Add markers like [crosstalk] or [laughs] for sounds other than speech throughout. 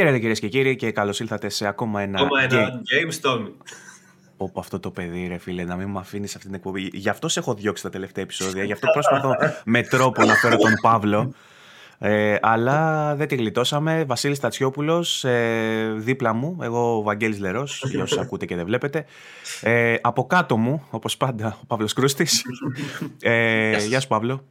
Χαίρετε κυρίες και κύριοι και καλώς ήλθατε σε ακόμα ένα. Ακόμα ένα Game Storm. Όπου αυτό το παιδί, ρε φίλε, να μην με αφήνεις αυτή την εκπομπή. Γι' αυτό σε έχω διώξει τα τελευταία επεισόδια. Γι' αυτό προσπαθώ [laughs] με τρόπο να φέρω τον Παύλο. Ε, αλλά δεν τη γλιτώσαμε. Βασίλης Τατσιόπουλο, ε, δίπλα μου. Εγώ, ο Βαγγέλης Λερός, για όσους [laughs] ακούτε και δεν βλέπετε. Ε, από κάτω μου, όπως πάντα, ο Παύλος Κρούστης. Ε, γεια σου, Παύλο.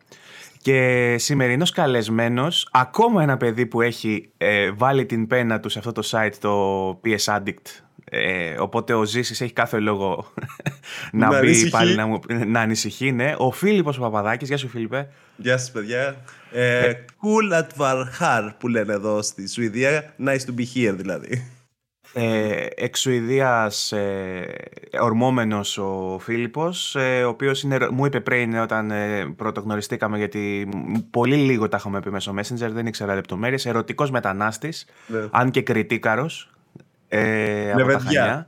Και σημερινός καλεσμένος, ακόμα ένα παιδί που έχει ε, βάλει την πένα του σε αυτό το site, το PS Addict. Ε, οπότε ο Ζήσης έχει κάθε λόγο [laughs] να, να μπει πάλι να, μου, να ανησυχεί. Ναι. Ο Φίλιππος Παπαδάκης, γεια σου Φίλιππε. Γεια σας παιδιά. Ε, ε, cool at Varhar που λένε εδώ στη Σουηδία. Nice to be here δηλαδή ε, εξ Σουηδίας ε, ορμόμενος ο Φίλιππος, ε, ο οποίος είναι, μου είπε πριν όταν ε, πρωτογνωριστήκαμε γιατί πολύ λίγο τα είχαμε πει μέσω Messenger, δεν ήξερα λεπτομέρειες, ερωτικός μετανάστης, ναι. αν και κριτίκαρος ε, από τα Χανιά.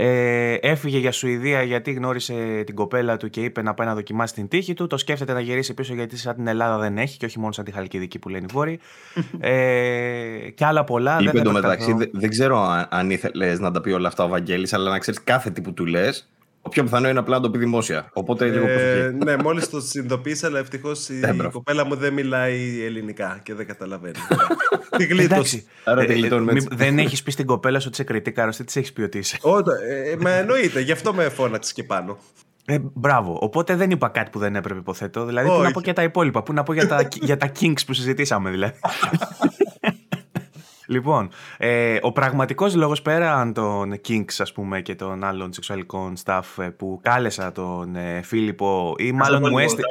Ε, έφυγε για Σουηδία γιατί γνώρισε την κοπέλα του και είπε να πάει να δοκιμάσει την τύχη του. Το σκέφτεται να γυρίσει πίσω γιατί σαν την Ελλάδα δεν έχει και όχι μόνο σαν τη Χαλκιδική που λένε οι Βόρειοι. [laughs] ε, και άλλα πολλά. Είπε εντωμεταξύ, δεν ξέρω αν, αν ήθελες να τα πει όλα αυτά ο Βαγγέλης, αλλά να ξέρεις κάθε τι που του λες, το πιο πιθανό είναι απλά να το πει δημόσια. Οπότε λίγο ε, Ναι, μόλις το συνειδητοποίησα, αλλά ευτυχώς η κοπέλα μου δεν μιλάει ελληνικά και δεν καταλαβαίνει. [laughs] Τι γλίτωσε. Άρα ε, ε, δεν έχεις πει στην κοπέλα σου ότι είσαι κριτή τι της έχεις πει ότι είσαι. Όχι, ε, μα εννοείται, γι' αυτό με φώναξες και πάνω. Ε, μπράβο. Οπότε δεν είπα κάτι που δεν έπρεπε, υποθέτω. Δηλαδή, πού να πω και τα υπόλοιπα. Πού να πω για τα, για τα kinks που συζητήσαμε, δηλαδή. [laughs] Λοιπόν, ε, ο πραγματικός λόγος πέραν των kinks, ας πούμε, και των άλλων σεξουαλικών stuff ε, που κάλεσα τον ε, Φίλιππο ή μάλλον μου έστειλε.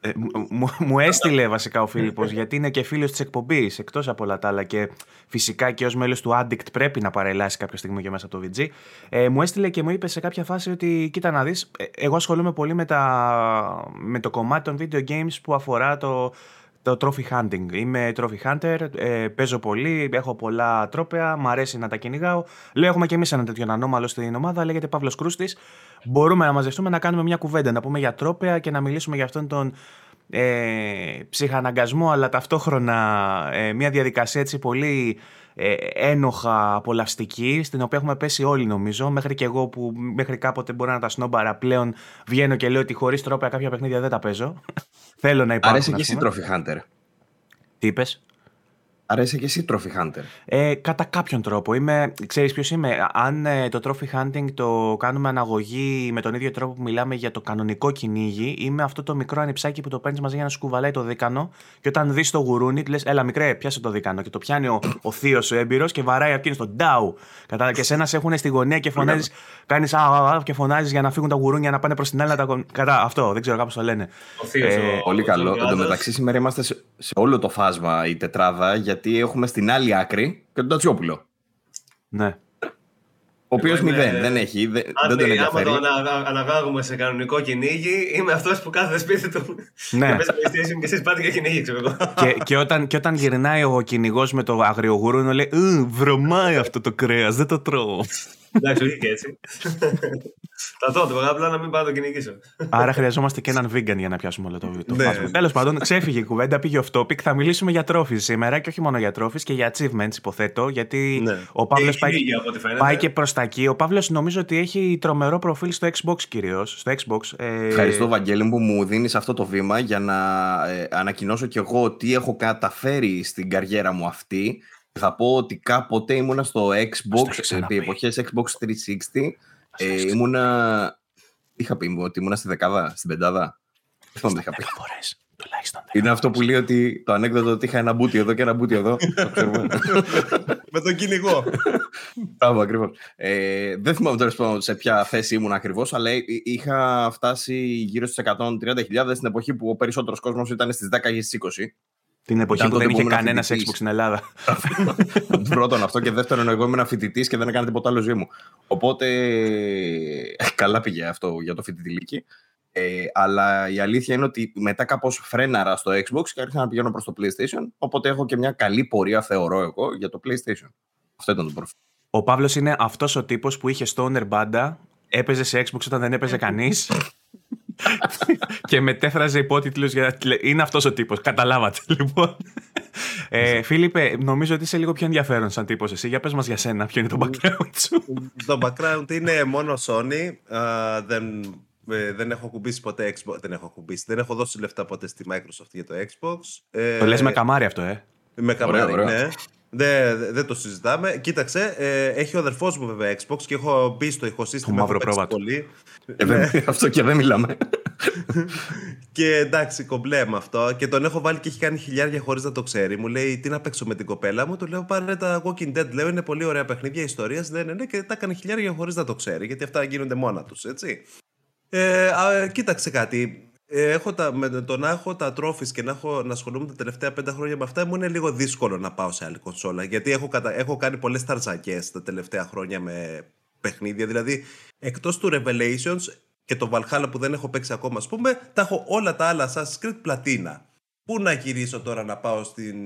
Ε, μου, μου έστειλε βασικά ο Φίλιππος γιατί είναι και φίλος της εκπομπής εκτός από όλα τα άλλα και φυσικά και ως μέλος του Addict πρέπει να παρελάσει κάποια στιγμή και μέσα από το VG ε, μου έστειλε και μου είπε σε κάποια φάση ότι κοίτα να δεις ε, εγώ ασχολούμαι πολύ με, τα, με το κομμάτι των video games που αφορά το το trophy hunting. Είμαι trophy hunter, ε, παίζω πολύ, έχω πολλά τρόπαια, μου αρέσει να τα κυνηγάω. Λέω: Έχουμε και εμείς ένα τέτοιο ανώμαλο στην ομάδα, λέγεται Παύλος Κρούστης. Μπορούμε να μαζευτούμε να κάνουμε μια κουβέντα, να πούμε για τρόπαια και να μιλήσουμε για αυτόν τον ε, ψυχαναγκασμό, αλλά ταυτόχρονα ε, μια διαδικασία έτσι πολύ ε, ένοχα απολαυστική, στην οποία έχουμε πέσει όλοι νομίζω. Μέχρι και εγώ που μέχρι κάποτε μπορεί να τα σνόμπαρα πλέον βγαίνω και λέω ότι χωρίς τρόπια κάποια παιχνίδια δεν τα παίζω. [laughs] Θέλω να υπάρχουν. Αρέσει και εσύ Trophy Hunter. Τι είπε. Αρέσει και εσύ Trophy Hunter; Ε, κατά κάποιον τρόπο. Είμαι, ξέρεις ποιος είμαι; Αν ε, το Trophy Hunting το κάνουμε αναγωγή με τον ίδιο τρόπο που μιλάμε για το κανονικό κυνήγι, είμαι αυτό το μικρό ανιψάκι που το παίρνεις μαζί για να σου κουβαλάει το δίκανο και όταν δεις το γουρούνι, λες: Έλα, μικρέ, πιάσε το δίκανο. Και το πιάνει ο, ο θείος ο έμπειρος και βαράει εκείνος στον ντάου. Κατά και σένα σε έχουν στη γωνία και φωνάζεις, κάνεις α, και φωνάζεις για να φύγουν τα γουρούνια να πάνε προς την άλλη. Τα... Κατά αυτό, δεν ξέρω κάπως το λένε. Ο θείος, ε, ο, πολύ καλό. Εν τω μεταξύ, σήμερα είμαστε σε, σε όλο το φάσμα η τετράδα γιατί έχουμε στην άλλη άκρη και τον Τατσιόπουλο. Ναι. Ο οποίος μηδέν, δεν έχει, δεν, δεν τον ενδιαφέρει. Αν το αναγάγουμε σε κανονικό κυνήγι, είμαι αυτός που κάθεται σπίτι του. Ναι. Και PlayStation και εσείς πάτε για κυνήγι, ξέρω εγώ. και, και, όταν, και όταν γυρνάει ο κυνηγός με το αγριογούρουνο, λέει Βρωμάει αυτό το κρέας, δεν το τρώω. Εντάξει, όχι και έτσι. Θα το το απλά να μην πάω το κυνηγήσω. Άρα χρειαζόμαστε και έναν vegan για να πιάσουμε όλο το, το ναι. Τέλος πάντων, ξέφυγε η κουβέντα, πήγε off topic. Θα μιλήσουμε για τρόφι σήμερα και όχι μόνο για τρόφι και για achievements, υποθέτω. Γιατί ναι. ο Παύλος πάει, πάει και προς τα εκεί. Ο Παύλος νομίζω ότι έχει τρομερό προφίλ στο Xbox κυρίως. Στο Xbox. Ε... Ευχαριστώ, Βαγγέλη, που μου δίνεις αυτό το βήμα για να ε, ανακοινώσω κι εγώ τι έχω καταφέρει στην καριέρα μου αυτή θα πω ότι κάποτε ήμουνα στο Xbox, επί εποχές Xbox 360. Ε, ήμουνα... Είχα πει ότι ήμουνα στη δεκάδα, στην πεντάδα. Δεν θυμάμαι είχα πει. Είναι αυτό που λέει ότι το ανέκδοτο ότι είχα ένα μπούτι εδώ και ένα μπούτι εδώ. [laughs] Με τον κυνηγό. Μπράβο, ακριβώς. Ε, δεν θυμάμαι τώρα σε ποια θέση ήμουν ακριβώς, αλλά είχα φτάσει γύρω στις 130.000 στην εποχή που ο περισσότερος κόσμος ήταν στις 10 ή στις 20. Την εποχή που δεν είχε κανένα Xbox στην Ελλάδα. Πρώτον αυτό και δεύτερον, εγώ ήμουν φοιτητής και δεν έκανα τίποτα άλλο ζωή μου. Οπότε καλά πήγε αυτό για το φοιτητηλίκι. Ε, αλλά η αλήθεια είναι ότι μετά κάπως φρέναρα στο Xbox και άρχισα να πηγαίνω προς το PlayStation. Οπότε έχω και μια καλή πορεία, θεωρώ εγώ, για το PlayStation. Αυτό ήταν το προφίλ. Ο Παύλος είναι αυτός ο τύπος που είχε stoner μπάντα, έπαιζε σε Xbox όταν δεν έπαιζε κανείς [laughs] και μετέφραζε υπότιτλους για... Είναι αυτός ο τύπος, καταλάβατε λοιπόν. Ε, Φίλιππε, νομίζω ότι είσαι λίγο πιο ενδιαφέρον σαν τύπος εσύ. Για πες μας για σένα, ποιο είναι το background σου. το background είναι μόνο Sony. δεν, ε, δεν έχω κουμπίσει ποτέ Xbox. Δεν έχω κουμπίσει. Δεν έχω δώσει λεφτά ποτέ στη Microsoft για το Xbox. το λες με καμάρι αυτό, ε. Με καμάρι, ναι. Δεν, δεν το συζητάμε. Κοίταξε, ε, έχει ο αδερφός μου βέβαια Xbox και έχω μπει στο ηχοσύστημα. Το μαύρο πρόβατο. Πολύ. Ε, ναι. Αυτό και δεν μιλάμε. [laughs] και εντάξει, κομπλέ με αυτό. Και τον έχω βάλει και έχει κάνει χιλιάρια χωρίς να το ξέρει. Μου λέει τι να παίξω με την κοπέλα μου; Του λέω πάρε τα Walking Dead. Λέω είναι πολύ ωραία παιχνίδια ιστορία. Δεν είναι, ναι, και τα έκανε χιλιάρια χωρίς να το ξέρει. Γιατί αυτά γίνονται μόνα τους, έτσι. Ε, α, κοίταξε κάτι. Ε, έχω τα, με το να έχω τα τρόφι και να, έχω, να ασχολούμαι τα τελευταία πέντε χρόνια με αυτά, μου είναι λίγο δύσκολο να πάω σε άλλη κονσόλα. Γιατί έχω, κατα, έχω κάνει πολλές ταρζακές τα τελευταία χρόνια με παιχνίδια. Δηλαδή, εκτός του Revelations και το Valhalla που δεν έχω παίξει ακόμα, ας πούμε, τα έχω όλα τα άλλα Assassin's Creed πλατίνα. Πού να γυρίσω τώρα να πάω στην,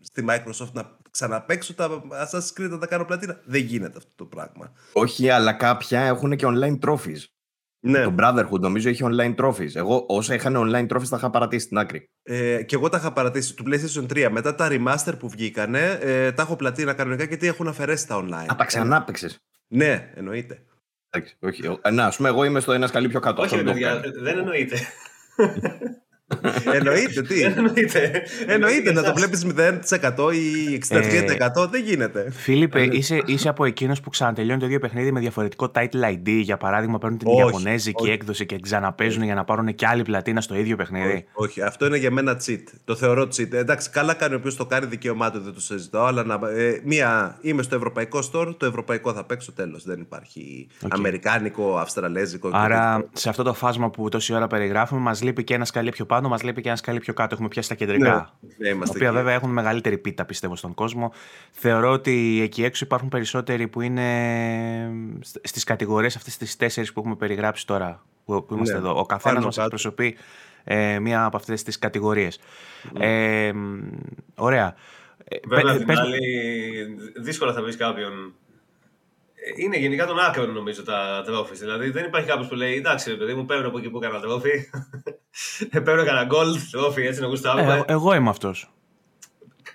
στη Microsoft να ξαναπαίξω τα Assassin's Creed να τα κάνω πλατίνα. Δεν γίνεται αυτό το πράγμα. Όχι, αλλά κάποια έχουν και online trophies. Ναι. Το Brotherhood νομίζω έχει online trophies. Εγώ όσα είχαν online trophies τα είχα παρατήσει στην άκρη. Ε, και εγώ τα είχα παρατήσει του PlayStation 3. Μετά τα remaster που βγήκανε, ε, τα έχω πλατείνα κανονικά γιατί έχουν αφαιρέσει τα online. Α, τα ξανάπαιξες. Ναι, εννοείται. Εντάξει, όχι. Να, ας πούμε, εγώ είμαι στο ένας σκαλί πιο κάτω. Όχι, παιδιά, δεν εννοείται. [laughs] Εννοείται, τι; Εννοείται. Εννοείται να το βλέπεις 0% ή 63%. δεν γίνεται. Φίλιππε, είσαι, είσαι από εκείνους που ξανατελειώνει το ίδιο παιχνίδι με διαφορετικό title ID. Για παράδειγμα, παίρνουν την Ιαπωνέζικη έκδοση και ξαναπέζουν για να πάρουν και άλλη πλατίνα στο ίδιο παιχνίδι. Όχι, αυτό είναι για μένα cheat. Το θεωρώ cheat. Εντάξει, καλά κάνει ο οποίος το κάνει δικαίωμά του, δεν το συζητώ. Αλλά να, ε, μία, είμαι στο ευρωπαϊκό store, το ευρωπαϊκό θα παίξω τέλος. Δεν υπάρχει αμερικάνικο, αυστραλέζικο. Άρα, σε αυτό το φάσμα που τόση ώρα περιγράφουμε, μας λείπει και ένας σκαλί πιο πάνω, μας λείπει και ένα σκαλί πιο κάτω. Έχουμε πιάσει τα κεντρικά. Ναι, ναι, τα οποία βέβαια έχουν μεγαλύτερη πίτα, πιστεύω, στον κόσμο. Θεωρώ ότι εκεί έξω υπάρχουν περισσότεροι που είναι στις κατηγορίες αυτές τις τέσσερις που έχουμε περιγράψει τώρα, που, είμαστε ναι. εδώ. Ο καθένας μας εκπροσωπεί ε, μία από αυτές τις κατηγορίες. Ε, ωραία. Ε, βέβαια, πε, πες... άλλη, δύσκολα θα βρεις κάποιον είναι γενικά τον άκρο νομίζω τα τρόφις. Δηλαδή δεν υπάρχει κάποιος που λέει εντάξει, παιδί μου, παίρνω από εκεί που έκανα τρόφι. Παίρνω κανένα gold τρόφι, έτσι να γουστάρουμε. Ε, εγώ είμαι αυτός.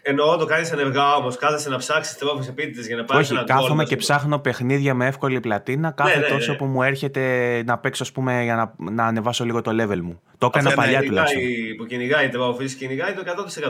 Εννοώ το κάνεις ενεργά όμως. Κάθεσαι να ψάξεις τρόφι επίτηδες για να πάρεις ένα gold. κάθομαι και ψάχνω παιχνίδια με εύκολη πλατίνα κάθε ναι, ναι, τόσο ναι. που μου έρχεται να παίξω, ας πούμε, για να, να ανεβάσω λίγο το level μου. Το έκανα παλιά τουλάχιστον. Που κυνηγάει τρόφι, κυνηγάει το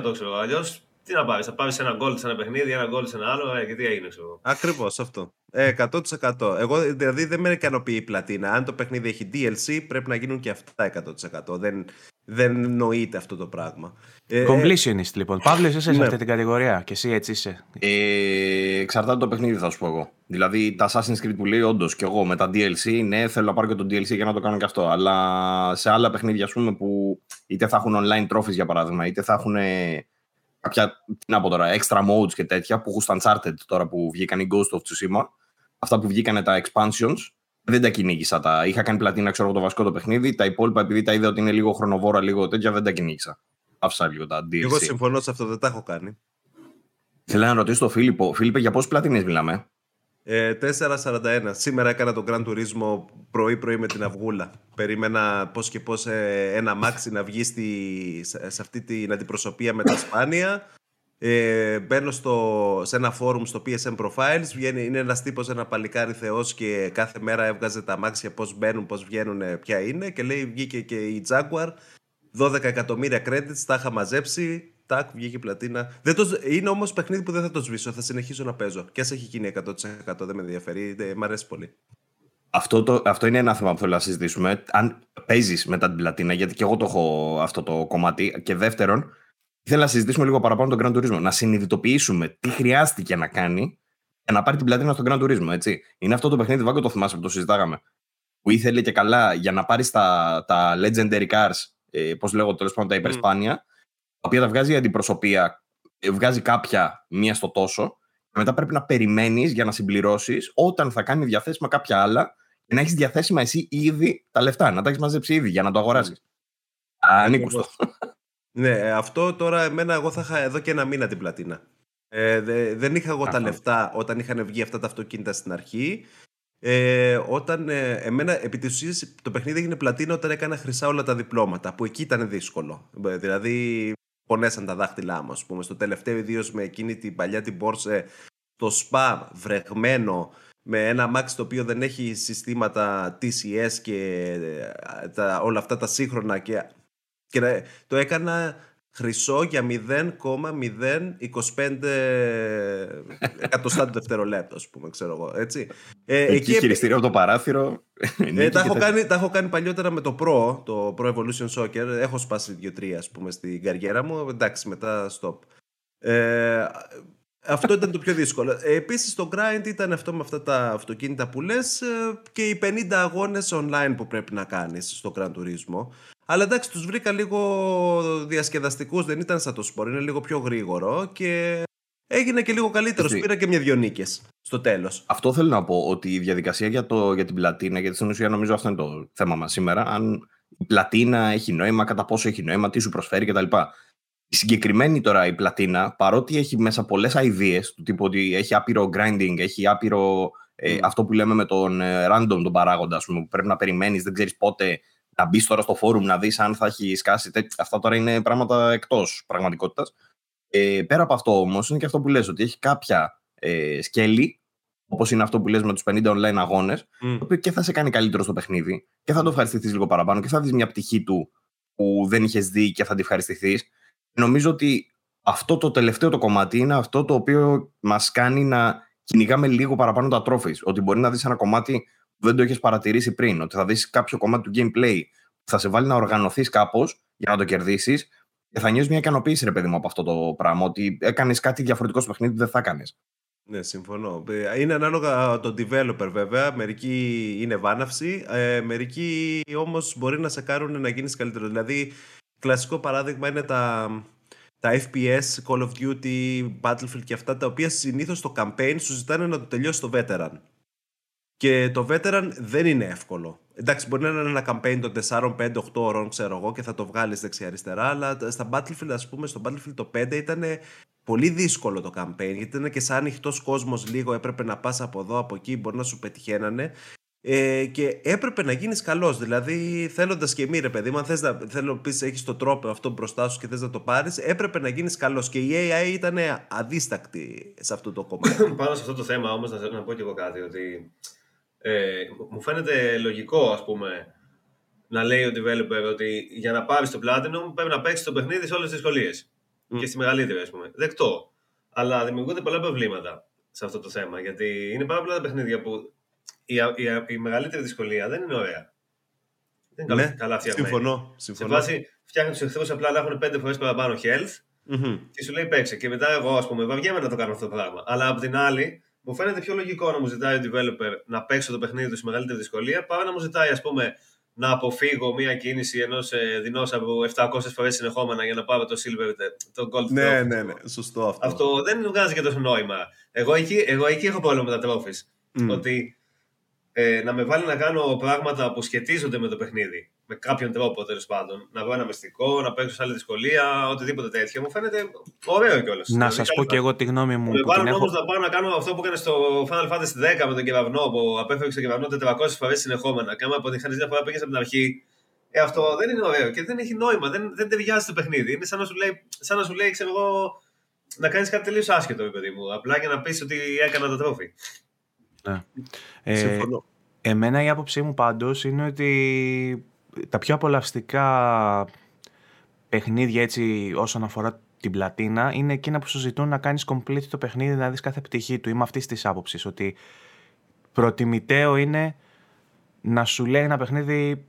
100% ξέρω. Αλλιώς τι να πάρεις, θα πάρεις ένα γκολ σε ένα παιχνίδι, ένα γκολ σε ένα άλλο, ε, και τι έγινε, ξέρω. Ακριβώς αυτό. Ε, 100%. Εγώ δηλαδή δεν με ικανοποιεί η πλατίνα. Αν το παιχνίδι έχει DLC, πρέπει να γίνουν και αυτά 100%. Δεν, δεν νοείται αυτό το πράγμα. Ε, Completionist λοιπόν. Παύλο, είσαι ναι. σε αυτή την κατηγορία και εσύ έτσι είσαι. Ε, εξαρτάται το παιχνίδι, θα σου πω εγώ. Δηλαδή τα Assassin's Creed που λέει, όντως και εγώ με τα DLC, ναι, θέλω να πάρω και το DLC για να το κάνω και αυτό. Αλλά σε άλλα παιχνίδια, ας πούμε, που είτε θα έχουν online trophies για παράδειγμα, είτε θα έχουν κάποια, τι να πω τώρα, extra modes και τέτοια που έχουν στα Uncharted τώρα που βγήκαν οι Ghost of Tsushima. Αυτά που βγήκαν τα expansions, δεν τα κυνήγησα. Τα... Είχα κάνει πλατίνα, ξέρω το βασικό το παιχνίδι. Τα υπόλοιπα, επειδή τα είδα ότι είναι λίγο χρονοβόρα, λίγο τέτοια, δεν τα κυνήγησα. Άφησα λίγο τα DLC. Εγώ συμφωνώ σε αυτό, δεν τα έχω κάνει. Θέλω να ρωτήσω τον Φίλιππο. Φίλιππε, για πόσες πλατίνες μιλάμε; Ε, 4.41. Σήμερα έκανα τον Grand Turismo πρωί-πρωί με την αυγούλα. Περίμενα πώς και πώς ε, ένα μάξι να βγει στη, σε αυτή την αντιπροσωπεία με τα Σπάνια. Ε, μπαίνω στο, σε ένα φόρουμ στο PSM Profiles. Βγαίνει, είναι ένας τύπος, ένα παλικάρι θεός και κάθε μέρα έβγαζε τα μάξια πώς μπαίνουν, πώς βγαίνουν, ποια είναι. Και λέει βγήκε και η Jaguar. 12 εκατομμύρια credits, τα είχα μαζέψει τάκ, βγήκε πλατίνα. Δεν το, είναι όμως παιχνίδι που δεν θα το σβήσω. Θα συνεχίσω να παίζω. Και ας έχει γίνει 100% δεν με ενδιαφέρει. Δεν, μ' αρέσει πολύ. Αυτό, το, αυτό είναι ένα θέμα που θέλω να συζητήσουμε. Αν παίζεις μετά την πλατίνα, γιατί και εγώ το έχω αυτό το κομμάτι. Και δεύτερον, θέλω να συζητήσουμε λίγο παραπάνω τον Grand Turismo. Να συνειδητοποιήσουμε τι χρειάστηκε να κάνει για να πάρει την πλατίνα στον Grand Turismo. Έτσι. Είναι αυτό το παιχνίδι, Βάγκο, το θυμάσαι που το συζητάγαμε. Που ήθελε και καλά για να πάρει τα, τα Legendary Cars, ε, πώς λέγω τέλος πάντων τα υπερσπάνια, τα οποία τα βγάζει η αντιπροσωπεία, ε, βγάζει κάποια μία στο τόσο, και μετά πρέπει να περιμένεις για να συμπληρώσεις όταν θα κάνει διαθέσιμα κάποια άλλα και να έχεις διαθέσιμα εσύ ήδη τα λεφτά, να τα έχεις μαζέψει ήδη για να το αγοράσει. Ανήκουστο. Ναι, αυτό τώρα εμένα εγώ θα είχα εδώ και ένα μήνα την πλατίνα. Ε, δεν είχα εγώ τα λεφτά όταν είχαν βγει αυτά τα αυτοκίνητα στην αρχή. Ε, όταν ε, εμένα επί της ουσίας, το παιχνίδι έγινε πλατίνα όταν έκανα χρυσά όλα τα διπλώματα που εκεί ήταν δύσκολο. Ε, δηλαδή πονέσαν τα δάχτυλά μου, ας πούμε. Στο τελευταίο ιδίως με εκείνη την παλιά την Porsche, το SPA βρεγμένο, με ένα Max το οποίο δεν έχει συστήματα TCS και ε, τα, όλα αυτά τα σύγχρονα και, και το έκανα χρυσό για 0,025 εκατοστά του δευτερολέπτου, ας πούμε, ξέρω εγώ. Έτσι. Ε, εκεί, εκεί χειριστήριο από το παράθυρο. Ε, τα, έχω κάνει, τα έχω κάνει παλιότερα με το Pro, το Pro Evolution Soccer. Έχω σπάσει δύο-τρία, ας πούμε, στην καριέρα μου. Εντάξει, μετά stop. Ε, αυτό ήταν το πιο δύσκολο. Ε, Επίσης, το grind ήταν αυτό με αυτά τα αυτοκίνητα που λες ε, και οι 50 αγώνες online που πρέπει να κάνεις στο Gran Turismo. Αλλά εντάξει, τους βρήκα λίγο διασκεδαστικούς, δεν ήταν σαν το σπορ, είναι λίγο πιο γρήγορο και έγινε και λίγο καλύτερος. Πήρα και μια-δυο νίκες στο τέλος. Αυτό θέλω να πω, ότι η διαδικασία για, το, για την πλατίνα, γιατί στην ουσία νομίζω αυτό είναι το θέμα μας σήμερα, αν η πλατίνα έχει νόημα, κατά πόσο έχει νόημα, τι σου προσφέρει κτλ. Η συγκεκριμένη τώρα η πλατίνα, παρότι έχει μέσα πολλές ideas, του τύπου ότι έχει άπειρο grinding, έχει άπειρο ε, αυτό που λέμε με τον ε, random τον παράγοντα, πούμε, που πρέπει να περιμένεις, δεν ξέρεις πότε να μπεις τώρα στο φόρουμ να δεις αν θα έχει σκάσει. Αυτά τώρα είναι πράγματα εκτός πραγματικότητας. Ε, πέρα από αυτό όμως, είναι και αυτό που λες ότι έχει κάποια ε, σκέλη, όπως είναι αυτό που λες με τους 50 online αγώνες, mm. το οποίο και θα σε κάνει καλύτερο στο παιχνίδι και θα το ευχαριστηθείς λίγο παραπάνω και θα δεις μια πτυχή του που δεν είχες δει και θα τη ευχαριστηθείς. Νομίζω ότι αυτό το τελευταίο το κομμάτι είναι αυτό το οποίο μας κάνει να κυνηγάμε λίγο παραπάνω τα τρόφι. Ότι μπορεί να δεις ένα κομμάτι δεν το έχει παρατηρήσει πριν. Ότι θα δεις κάποιο κομμάτι του gameplay που θα σε βάλει να οργανωθείς κάπως για να το κερδίσεις και θα νιώσει μια ικανοποίηση, ρε παιδί μου, από αυτό το πράγμα. Ότι έκανες κάτι διαφορετικό στο παιχνίδι που δεν θα έκανες. Ναι, συμφωνώ. Ε, είναι ανάλογα το developer βέβαια. Μερικοί είναι βάναυση, ε, μερικοί όμως μπορεί να σε κάνουν να γίνεις καλύτερος. Δηλαδή, κλασικό παράδειγμα είναι τα, τα FPS, Call of Duty, Battlefield και αυτά τα οποία συνήθως στο campaign σου ζητάνε να το τελειώσει το veteran. Και το veteran δεν είναι εύκολο. Εντάξει, μπορεί να είναι ένα campaign των 4, 5, 8 ώρων, ξέρω εγώ, και θα το βγάλεις δεξιά-αριστερά. Αλλά στα Battlefield, ας πούμε, στο Battlefield το 5 ήταν πολύ δύσκολο το campaign. Γιατί ήταν και σαν ανοιχτός κόσμος λίγο, έπρεπε να πας από εδώ, από εκεί, μπορεί να σου πετυχαίνανε. Ε, και έπρεπε να γίνεις καλός. Δηλαδή, θέλοντας και μη, ρε παιδί μου, αν θες να θέλω πεις, έχεις το τρόπο αυτό μπροστά σου και θες να το πάρεις, έπρεπε να γίνεις καλός. Και η AI ήταν αδίστακτη σε αυτό το κομμάτι. [coughs] Πάνω σε αυτό το θέμα όμως, να, να πω και εγώ κάτι, ότι ε, μου φαίνεται λογικό, ας πούμε, να λέει ο developer ότι για να πάρεις το Platinum πρέπει να παίξεις το παιχνίδι σε όλες τις δυσκολίες. Mm. Και στη μεγαλύτερη, ας πούμε. Δεκτό. Αλλά δημιουργούνται πολλά προβλήματα σε αυτό το θέμα. Γιατί είναι πάρα πολλά τα παιχνίδια που η, η, η μεγαλύτερη δυσκολία δεν είναι ωραία. Δεν είναι ναι, καλά φτιαγμένη. Συμφωνώ. συμφωνώ. Σε βάση φτιάχνεις του εχθρού απλά να έχουν πέντε φορές παραπάνω health mm-hmm. και σου λέει παίξε. Και μετά εγώ, ας πούμε, βαριέμαι να το κάνω αυτό το πράγμα. Αλλά απ' την άλλη, μου φαίνεται πιο λογικό να μου ζητάει ο developer να παίξω το παιχνίδι του σε μεγαλύτερη δυσκολία παρά να μου ζητάει, ας πούμε, να αποφύγω μια κίνηση ενός ε, δεινόσαυρου 700 φορές συνεχόμενα για να πάρω το silver, το gold Ναι, trophy. ναι, ναι, σωστό αυτό. Αυτό δεν βγάζει και τόσο νόημα. Εγώ εκεί, εγώ εκεί έχω πρόβλημα με τα trophies. Mm. Ότι ε, να με βάλει να κάνω πράγματα που σχετίζονται με το παιχνίδι με κάποιον τρόπο τέλος πάντων. Να βρω ένα μυστικό, να παίξω σε άλλη δυσκολία, οτιδήποτε τέτοιο. Μου φαίνεται ωραίο κιόλας. Να σας πω κι εγώ τη γνώμη μου. Με βάλουν όμως να πάω να κάνω αυτό που έκανε στο Final Fantasy 10 με τον κεραυνό, που απέφευγε τον κεραυνό 400 φορές συνεχόμενα. Και άμα αποτυχάνεις μια φορά πήγες από την αρχή. Ε, αυτό δεν είναι ωραίο και δεν έχει νόημα. Δεν, δεν ταιριάζει το παιχνίδι. Είναι σαν να σου λέει, σαν να σου λέει ξέρω εγώ, να κάνεις κάτι τελείως άσχετο, παιδί μου. Απλά για να πεις ότι έκανα το τρόφι. Ναι. Ε, εμένα η άποψή μου πάντως είναι ότι τα πιο απολαυστικά παιχνίδια έτσι όσον αφορά την πλατίνα είναι εκείνα που σου ζητούν να κάνεις complete το παιχνίδι, να δεις κάθε πτυχή του. Είμαι αυτής της άποψης ότι προτιμητέο είναι να σου λέει ένα παιχνίδι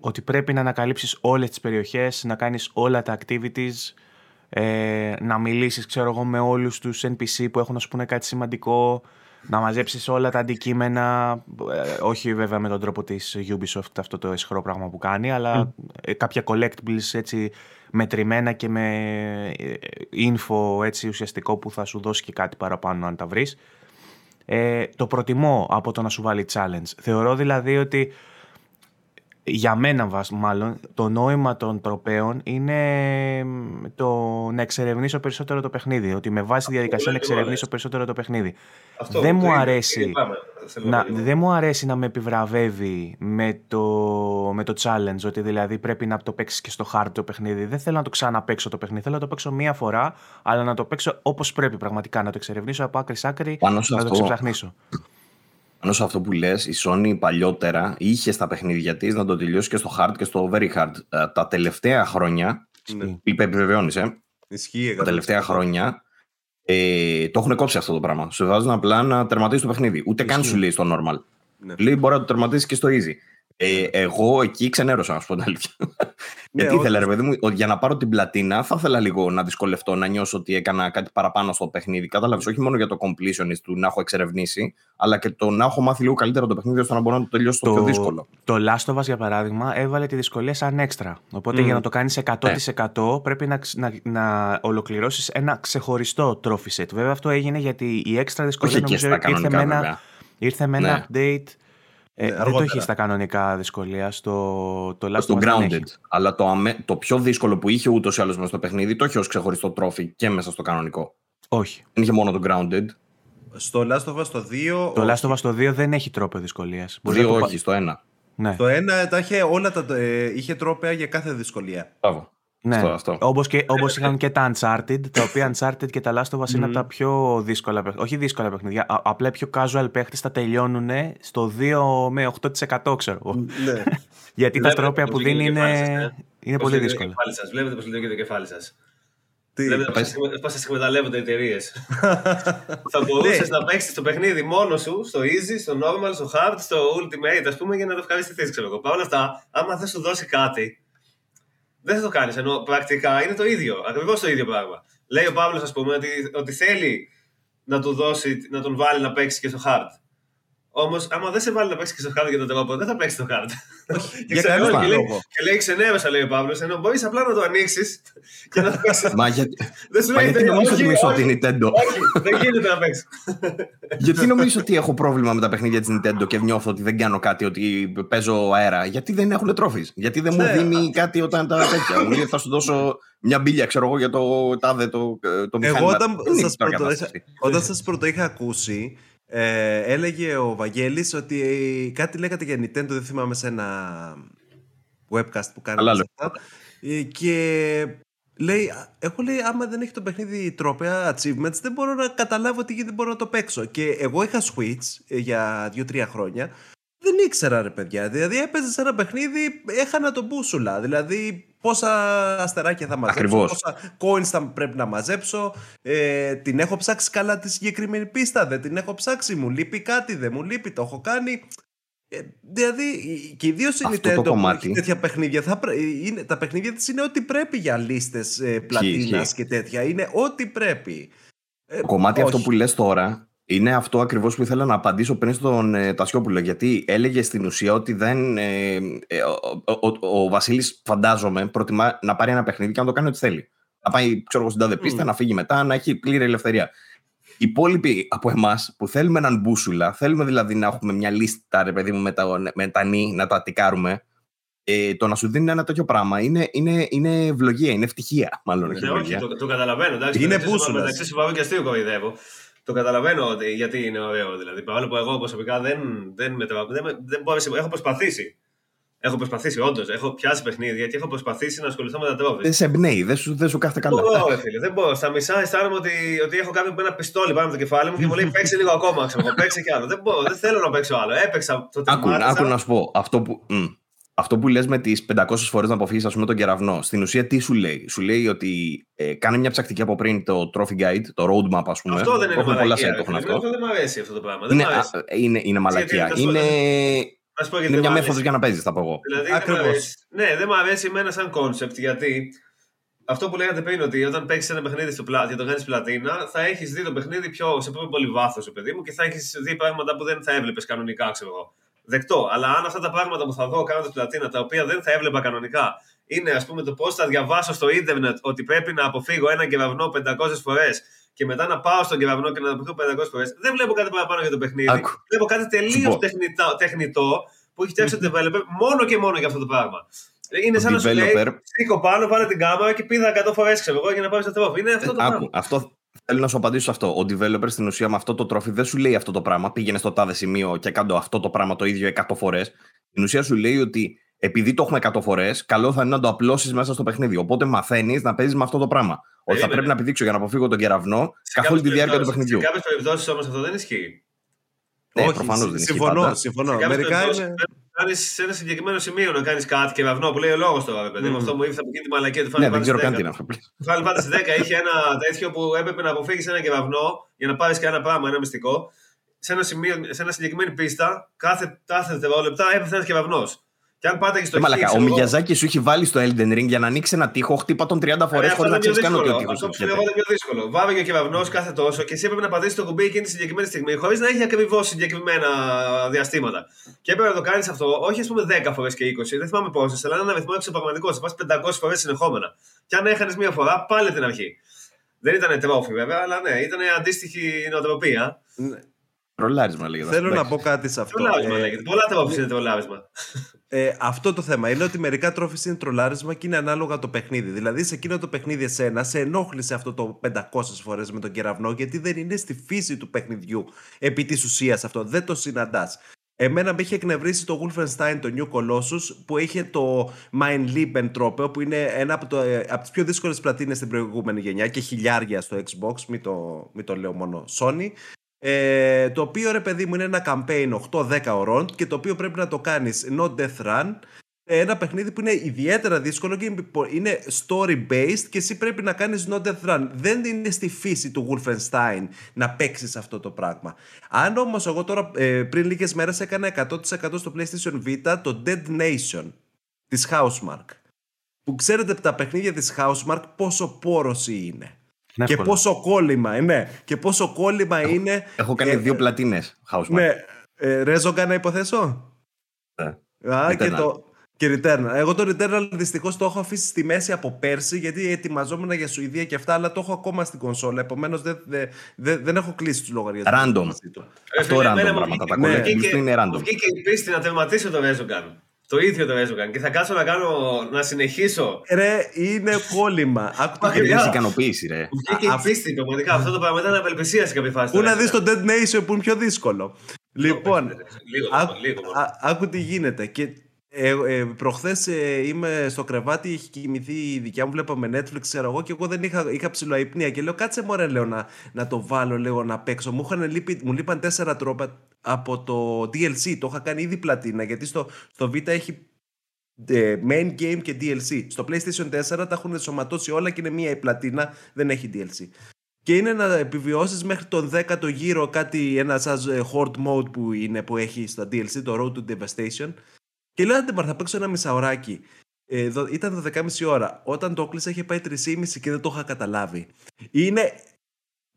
ότι πρέπει να ανακαλύψεις όλες τις περιοχές, να κάνεις όλα τα activities, ε, να μιλήσεις ξέρω εγώ με όλους τους NPC που έχουν να σου πούνε κάτι σημαντικό, να μαζέψεις όλα τα αντικείμενα, ε, όχι βέβαια με τον τρόπο της Ubisoft αυτό το εσχρό πράγμα που κάνει, αλλά mm. κάποια collectibles έτσι μετρημένα και με ε, info έτσι ουσιαστικό που θα σου δώσει και κάτι παραπάνω αν τα βρεις. Ε, το προτιμώ από το να σου βάλει challenge. Θεωρώ δηλαδή ότι για μένα μάλλον, το νόημα των τροπέων είναι το να εξερευνήσω περισσότερο το παιχνίδι. Ότι με βάση τη διαδικασία να εξερευνήσω περισσότερο το παιχνίδι. Αυτό, δεν, μου αρέσει, να, δεν μου αρέσει να με επιβραβεύει με το, με το challenge, ότι δηλαδή πρέπει να το παίξεις και στο hard το παιχνίδι. Δεν θέλω να το ξαναπαίξω το παιχνίδι. Θέλω να το παίξω μία φορά, αλλά να το παίξω όπως πρέπει πραγματικά. Να το εξερευνήσω από άκρη σ' άκρη, να το ξεπλαχνίσω. Πάνω σε αυτό που λες, η Sony παλιότερα είχε στα παιχνίδια της να το τελειώσει και στο hard και στο very hard. Ε, τα τελευταία χρόνια. Ναι. Επιβεβαιώνεις, ε. Ισχύει. Τα τελευταία χρόνια ε, το έχουν κόψει αυτό το πράγμα. Σου βάζουν απλά να τερματίσει το παιχνίδι. Ούτε καν σου λέει στο normal. Ναι. Λέει μπορεί να το τερματίσεις και στο easy. Ε, εγώ εκεί ξενέρωσα, να σου πω την αλήθεια. Ναι, Γιατί ήθελα, ρε παιδί μου, για να πάρω την πλατίνα, θα ήθελα λίγο να δυσκολευτώ, να νιώσω ότι έκανα κάτι παραπάνω στο παιχνίδι. Κατάλαβες, όχι μόνο για το completionist του να έχω εξερευνήσει, αλλά και το να έχω μάθει λίγο καλύτερα το παιχνίδι ώστε να μπορώ να το τελειώσω το, πιο δύσκολο. Το Last of Us, για παράδειγμα, έβαλε τη δυσκολία σαν έξτρα. Οπότε για να το κάνεις 100% ναι. πρέπει να, να, να ολοκληρώσεις ένα ξεχωριστό trophy set. Βέβαια, αυτό έγινε γιατί η έξτρα δυσκολία νομίζω ήρθε με ένα, ήρθε με ένα ναι. update ε, ναι, δεν το έχεις στα κανονικά δυσκολία στο το Last στο Grounded. Αλλά το, το πιο δύσκολο που είχε ούτως ή άλλως μέσα στο παιχνίδι το είχε ως ξεχωριστό τρόφι και μέσα στο κανονικό. Όχι. Δεν είχε μόνο το Grounded. Στο Last of Us το 2. Το Last of Us το 2 δεν έχει τρόπο δυσκολίας. Το 2 όχι, στο 1. Ναι. Το 1 τα είχε, όλα τα, ε, είχε τρόπαια για κάθε δυσκολία. Μπράβο. Ναι, αυτό. όπως, και, όπως είχαν και τα Uncharted, τα οποία Uncharted και τα Last of Us είναι από τα πιο δύσκολα παιχνίδια. Όχι δύσκολα παιχνίδια, απλά πιο casual παίχτες τα τελειώνουν στο 2 με 8% ξέρω εγώ. Ναι. [laughs] Γιατί τα τρόπια που δίνει είναι, ε; είναι πολύ δύσκολα. Βλέπετε πώς λειτουργεί το κεφάλι σας. Βλέπετε πώς σας εκμεταλλεύονται οι εταιρείες. [laughs] θα μπορούσες ναι. να παίξεις το παιχνίδι μόνος σου, στο easy, στο normal, στο hard, στο ultimate, ας πούμε, για να το ευχαριστηθεί. Παρ' όλα αυτά, άμα θες σου δώσει κάτι, δεν θα το κάνεις. Ενώ πρακτικά είναι το ίδιο. Ακριβώς το ίδιο πράγμα. Λέει ο Παύλος, ας πούμε, ότι, ότι θέλει να του δώσει, να τον βάλει να παίξει και στο hard. Όμως, άμα δεν σε βάλει να παίξεις και στο hard για τον τρόπο, δεν θα παίξεις το hard. [laughs] για κανένα και, λέει, και λέει ξενέβεσα, λέει ο Παύλος, ενώ μπορείς απλά να το ανοίξεις [laughs] και να το παίξει. [laughs] Μα γιατί, δεν σου γιατί νομίζω ότι μισώ την Nintendo; Όχι, δεν γίνεται να παίξεις. γιατί νομίζω ότι έχω πρόβλημα με τα παιχνίδια της Nintendo και νιώθω ότι δεν κάνω κάτι, ότι παίζω αέρα; Γιατί δεν έχουν τρόφι. Γιατί δεν μου ναι, δίνει κάτι όταν τα τέτοια; Μου θα σου δώσω μια μπίλια, ξέρω εγώ, για το τάδε το, το μηχάνημα; Εγώ όταν σας πρώτο είχα ακούσει, ε, έλεγε ο Βαγγέλης ότι κάτι λέγατε για Nintendo, δεν θυμάμαι σε ένα webcast που κάνατε. Ε, και λέει, εγώ λέει, άμα δεν έχει το παιχνίδι τρόπαια achievements, δεν μπορώ να καταλάβω τι δεν μπορώ να το παίξω. Και εγώ είχα Switch ε, για 2-3 χρόνια. Δεν ήξερα ρε παιδιά. Δηλαδή έπαιζε σε ένα παιχνίδι, έχανα τον μπούσουλα. Δηλαδή πόσα αστεράκια θα μαζέψω, Ακριβώς. πόσα coins θα πρέπει να μαζέψω. Ε, την έχω ψάξει καλά τη συγκεκριμένη πίστα, δεν την έχω ψάξει. Μου λείπει κάτι, δεν μου λείπει, το έχω κάνει. Ε, δηλαδή, και ιδίω η Nintendo που έχει τέτοια παιχνίδια, θα, είναι, τα παιχνίδια της είναι ό,τι πρέπει για λίστες ε, πλατίνας και τέτοια. Είναι ό,τι πρέπει. Ε, το κομμάτι όχι. αυτό που λες τώρα είναι αυτό ακριβώς που ήθελα να απαντήσω πριν στον ε, Τασιόπουλο. Γιατί έλεγε στην ουσία ότι δεν. Ε, ε, ο, ο, ο, Βασίλης, φαντάζομαι, προτιμά να πάρει ένα παιχνίδι και να το κάνει ό,τι θέλει. Να πάει, ξέρω εγώ, στην τάδε πίστα, να φύγει μετά, να έχει πλήρη ελευθερία. Οι υπόλοιποι από εμάς που θέλουμε έναν μπούσουλα, θέλουμε δηλαδή να έχουμε μια λίστα, ρε παιδί μου, με τα, με τα νη, να τα τικάρουμε. Ε, το να σου δίνει ένα τέτοιο πράγμα είναι, είναι, είναι ευλογία, είναι ευτυχία, μάλλον. Ναι, όχι, το, το, καταλαβαίνω. Εντάξει, είναι μπούσουλας. Μεταξύ σου και αστείο κοροϊδεύω. Το καταλαβαίνω ότι, γιατί είναι ωραίο. Δηλαδή, παρόλο που εγώ προσωπικά δεν, δεν, δεν, δεν, δεν μπορώ, έχω προσπαθήσει. Έχω προσπαθήσει, όντως. Έχω πιάσει παιχνίδια και έχω προσπαθήσει να ασχοληθώ με τα τρόπια. Δεν σε εμπνέει, δεν σου, δεν σου κάθεται καλά. Δεν μπορώ, φίλε, δεν μπορώ. Στα μισά αισθάνομαι ότι, ότι έχω κάποιον με ένα πιστόλι πάνω από το κεφάλι μου και μου λέει παίξει λίγο ακόμα. Ξέρω, παίξει κι άλλο. Δεν μπορώ, δεν θέλω να παίξω άλλο. Έπαιξα το Άκου, άκου να σου πω. Αυτό που, αυτό που λες με τις 500 φορές να αποφύγεις ας πούμε τον κεραυνό, στην ουσία τι σου λέει; Σου λέει ότι ε, κάνε μια ψακτική από πριν το Trophy Guide, το Roadmap ας πούμε. Αυτό δεν είναι Έχουν μαλακία. Πολλά αυτό. αυτό δεν μου αρέσει αυτό το πράγμα. Είναι, δεν είναι, είναι μαλακία. Είναι, είναι μια μέθοδος για να παίζεις, θα πω εγώ. Δηλαδή, Ακριβώς. Ναι, δεν μου αρέσει εμένα σαν concept γιατί αυτό που λέγατε πριν, ότι όταν παίξεις ένα παιχνίδι στο πλάτη και το κάνεις πλατίνα, θα έχεις δει το παιχνίδι πιο, σε πιο πολύ βάθος, παιδί μου, και θα έχεις δει πράγματα που δεν θα έβλεπες κανονικά, ξέρω εγώ δεκτό. Αλλά αν αυτά τα πράγματα που θα δω κάνοντας πλατίνα, τα οποία δεν θα έβλεπα κανονικά, είναι ας πούμε το πώς θα διαβάσω στο ίντερνετ ότι πρέπει να αποφύγω έναν κεραυνό 500 φορές και μετά να πάω στον κεραυνό και να αποφύγω 500 φορές, δεν βλέπω κάτι παραπάνω για το παιχνίδι. Άκου. Βλέπω κάτι τελείως τεχνητό, που έχει φτιάξει το developer μόνο και μόνο για αυτό το πράγμα. Είναι σαν να σου λέει: Σήκω πάνω, βάλε την κάμερα και πήδα 100 φορές ξέρω εγώ για να πάρει το τρόφι. Είναι αυτό το ε, πράγμα. Αυτό Θέλω να σου απαντήσω αυτό. Ο developer στην ουσία με αυτό το τρόφι δεν σου λέει αυτό το πράγμα. Πήγαινε στο τάδε σημείο και κάνω αυτό το πράγμα το ίδιο 100 φορές. Στην ουσία σου λέει ότι επειδή το έχουμε 100 φορές, καλό θα είναι να το απλώσεις μέσα στο παιχνίδι. Οπότε μαθαίνεις να παίζεις με αυτό το πράγμα. Ότι θα πρέπει να πηδήξω για να αποφύγω τον κεραυνό καθ' όλη τη διάρκεια του παιχνιδιού. Σε κάποιες περιπτώσεις όμως αυτό δεν ισχύει. Ναι, προφανώς δεν ισχύει. Συμφωνώ. συμφωνώ. Μερικά είναι κάνεις σε ένα συγκεκριμένο σημείο να κάνεις κάτι και βαυνό που λέει ο λόγος τώρα, παιδί μου. Αυτό μου ήρθε από εκεί τη μαλακία του Ναι, δεν ξέρω καν τι είναι αυτό. Του Final Fantasy 10 είχε ένα τέτοιο που έπρεπε να αποφύγεις ένα κεραυνό για να πάρεις και ένα πράγμα, ένα μυστικό. Σε ένα, σημείο, σε ένα συγκεκριμένη πίστα, κάθε, κάθε δευτερόλεπτα έπεθε ένας κεραυνό. Και αν πάτε και στο ε, Ο Μιγιαζάκη σου έχει βάλει στο Elden Ring για να ανοίξει ένα τείχο, χτύπα τον 30 φορές χωρίς να ξέρεις καν ότι ο τείχος Αυτό που είναι πιο δύσκολο. Βάβει και ο κεραυνό κάθε τόσο και εσύ έπρεπε να πατήσεις το κουμπί εκείνη τη συγκεκριμένη στιγμή, χωρίς να έχει ακριβώς συγκεκριμένα διαστήματα. Και έπρεπε να το κάνεις αυτό, όχι ας πούμε 10 φορές και 20, δεν θυμάμαι πόσες, αλλά ένα αριθμό εξωπραγματικό. Θα πα 500 φορές συνεχόμενα. Και αν έχανες μία φορά, πάλι την αρχή. Δεν ήταν τρόφι βέβαια, αλλά ναι, ήταν αντίστοιχη νοοτροπία. Ναι. Τρολάρισμα λέγεται. Θέλω να πω κάτι σε αυτό. Τρολάρισμα ε, λέγεται. Πολλά τρόφι είναι τρολάρισμα. Ε, αυτό το θέμα είναι ότι μερικά τρόφι είναι τρολάρισμα και είναι ανάλογα το παιχνίδι. Δηλαδή, σε εκείνο το παιχνίδι, εσένα, σε ενόχλησε αυτό το 500 φορές με τον κεραυνό, γιατί δεν είναι στη φύση του παιχνιδιού επί της ουσίας αυτό. Δεν το συναντάς. Εμένα με είχε εκνευρίσει το Wolfenstein, το New Colossus, που είχε το Mein Lieben τρόπο, που είναι ένα από, το, ε, από τις πιο δύσκολες πλατίνες στην προηγούμενη γενιά και χιλιάρια στο Xbox, μην το, μην το λέω μόνο Sony. Ε, το οποίο ρε παιδί μου είναι ένα campaign 8-10 ωρών και το οποίο πρέπει να το κάνεις not death run. Ένα παιχνίδι που είναι ιδιαίτερα δύσκολο και είναι story based και εσύ πρέπει να κάνεις not death run. Δεν είναι στη φύση του Wolfenstein να παίξεις αυτό το πράγμα. Αν όμως εγώ τώρα ε, πριν λίγες μέρες έκανα 100% στο PlayStation Vita το Dead Nation της Housemark. Που ξέρετε τα παιχνίδια της Housemark πόσο πόρωση είναι και πόσο κόλλημα, είναι. Και πόσο κόλλημα είναι. Έχω κάνει ε, δύο πλατίνες. Ναι. Ε, Ρέζογκα να υποθέσω; Ναι. Α, και το. Και Returnal. Εγώ το Returnal δυστυχώς το έχω αφήσει στη μέση από πέρσι γιατί ετοιμαζόμουν για Σουηδία και αυτά, αλλά το έχω ακόμα στην κονσόλα. Επομένως δεν, δεν, δεν, δεν έχω κλείσει τους λογαριασμούς. Random. Αυτό random πράγματα. Τα ναι. είναι random. Βγήκε η πίστη να τερματίσω το Rezogan. Το ίδιο το έζωγαν και θα κάτσω να κάνω, να συνεχίσω. Ρε, είναι κόλλημα. Άκου Είναι ικανοποίηση, ρε. Βγήκε η πίστη, πραγματικά. Αυτό το πράγμα ήταν απελπισίας σε κάποια φάση. Πού να δεις το Dead Nation που είναι πιο δύσκολο. Λοιπόν, άκου τι γίνεται. Και ε, ε, Προχθές ε, είμαι στο κρεβάτι, έχει κοιμηθεί η δικιά μου, βλέπαμε Netflix, ξέρω εγώ, και εγώ δεν είχα, είχα ψηλοαϊπνία. Και λέω, κάτσε μωρέ, λέω να, να το βάλω, λέω να παίξω. Μου, είχαν λείπει, μου λείπαν τέσσερα τρόπα από το DLC. Το είχα κάνει ήδη πλατίνα, γιατί στο, στο Vita έχει ε, main game και DLC. Στο PlayStation 4 τα έχουν σωματώσει όλα και είναι μία η πλατίνα, δεν έχει DLC. Και είναι να επιβιώσεις μέχρι τον 10ο γύρο κάτι, ένα σαν ε, horde mode που είναι που έχει στο DLC, το Road to Devastation. Και λέω, άντε θα παίξω ένα μισάωράκι. Ε, ήταν 12.30 ώρα. Όταν το κλείσα είχε πάει 3.30 και δεν το είχα καταλάβει. Είναι...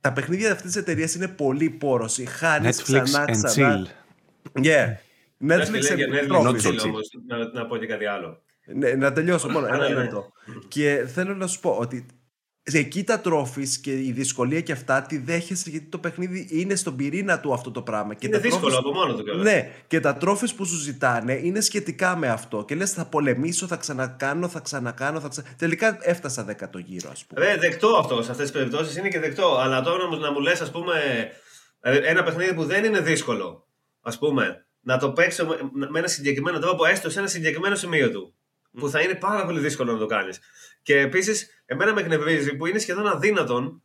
Τα παιχνίδια αυτής της εταιρείας είναι πολύ πόρωση. Χάνει ξανά ξανά. Chill. Yeah. Netflix and chill. να, να πω και κάτι άλλο. Ναι, να τελειώσω μόνο ένα λεπτό. και θέλω να σου πω ότι εκεί τα τρόφι και η δυσκολία και αυτά τη δέχεσαι γιατί το παιχνίδι είναι στον πυρήνα του αυτό το πράγμα. Και είναι δύσκολο trophies, από μόνο του καλά. Ναι, και τα τρόφι που σου ζητάνε είναι σχετικά με αυτό. Και λες, θα πολεμήσω, θα ξανακάνω, θα ξανακάνω. Θα ξα... Τελικά έφτασα δέκατο γύρο, ας πούμε. Ρε, δεκτό αυτό σε αυτές τις περιπτώσεις είναι και δεκτό. Αλλά τώρα όμως να μου λες, ας πούμε, ε, ένα παιχνίδι που δεν είναι δύσκολο, ας πούμε, να το παίξω με ένα συγκεκριμένο τρόπο, έστω σε ένα συγκεκριμένο σημείο του. Που θα είναι πάρα πολύ δύσκολο να το κάνεις. Και επίσης, εμένα με εκνευρίζει που είναι σχεδόν αδύνατον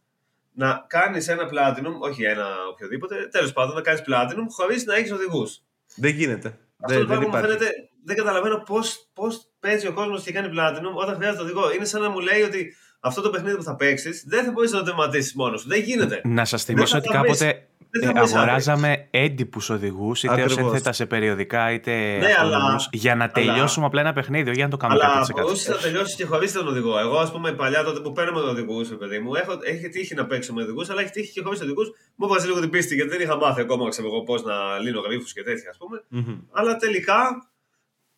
να κάνεις ένα platinum, όχι ένα οποιοδήποτε, τέλος πάντων να κάνεις platinum χωρίς να έχεις οδηγούς. Δεν γίνεται. Αυτό δεν, το πράγμα μου φαίνεται. Δεν καταλαβαίνω πώς πώς παίζει ο κόσμος και κάνει platinum όταν χρειάζεται οδηγό. Είναι σαν να μου λέει ότι αυτό το παιχνίδι που θα παίξεις δεν θα μπορείς να το τερματίσεις μόνος σου. Δεν γίνεται. Να σας θυμίσω ότι κάποτε ε, αγοράζαμε έντυπους οδηγούς, είτε ως ένθετα σε περιοδικά, είτε ναι, αλλά... για να τελειώσουμε αλλά... απλά ένα παιχνίδι, όχι για να το κάνουμε αλλά, 100%. Αλλά θα τελειώσει και χωρίς τον οδηγό. Εγώ, ας πούμε, παλιά τότε που παίρνουμε οδηγού, παιδί μου, έχω, έχει τύχει να παίξω με οδηγούς, αλλά έχει τύχει και χωρίς οδηγούς. Μου βάζει λίγο την πίστη γιατί δεν είχα μάθει ακόμα ξέρω εγώ πώς να λύνω γρήφου και τέτοια, ας πούμε. Mm-hmm. Αλλά τελικά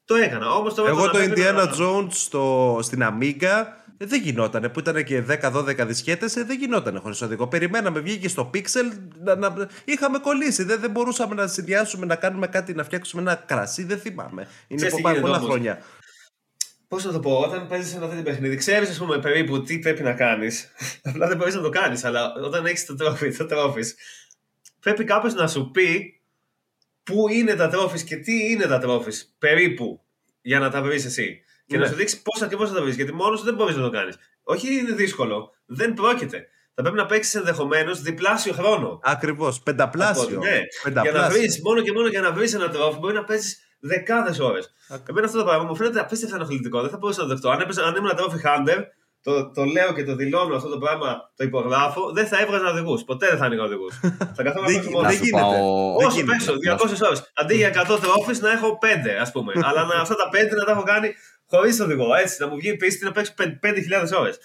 το έκανα. Όμως, Εγώ το Indiana Jones στο, στην Amiga Ε, δεν γινότανε. Που ήταν και 10-12 δισκέτες, ε, δεν γινότανε χωρίς οδηγό. Περιμέναμε, βγήκε στο Pixel. Να, να, είχαμε κολλήσει. Δεν, δεν μπορούσαμε να συνδυάσουμε, να κάνουμε κάτι, να φτιάξουμε ένα κρασί. Δεν θυμάμαι. Είναι από πάρα πολλά χρόνια. Πώς να το πω, όταν παίζεις ένα τέτοιο παιχνίδι, ξέρεις, ας πούμε, περίπου τι πρέπει να κάνεις. [laughs] Απλά δεν μπορείς να το κάνεις. Αλλά όταν έχεις το τρόφι, το τρόφι, πρέπει κάποιος να σου πει πού είναι τα τρόφις και τι είναι τα τρόφις περίπου για να τα βρεις εσύ. Και ναι. να σου δείξει πώς ακριβώς θα τα βρεις. Γιατί μόνος σου δεν μπορείς να το κάνεις. Όχι είναι δύσκολο. Δεν πρόκειται. Θα πρέπει να παίξεις ενδεχομένως διπλάσιο χρόνο. Ακριβώς. Πενταπλάσιο. Ναι. Πενταπλάσιο. Για να βρεις, μόνο και μόνο για να βρεις ένα τρόφι, μπορεί να παίζεις δεκάδες ώρες. Εμένα αυτό το πράγμα μου φαίνεται απίστευτα ενοχλητικό. Δεν θα μπορούσα να το δεχτώ. Αν, έπαιζα, αν ήμουν τρόφι Hunter, το, το λέω και το δηλώνω αυτό το πράγμα, το υπογράφω, δεν θα έβγαζα οδηγούς. Ποτέ δεν θα άνοιγα οδηγούς. θα καθόμουν να μόνο. Δεν γίνεται. Όχι, πέσω 200 ώρες. Αντί για 100 τρόφις να έχω 5, ας πούμε. [laughs] Αλλά να, αυτά τα 5 να τα έχω κάνει χωρί οδηγό. Έτσι, να μου βγει πίστη να παίξω 5.000 ώρες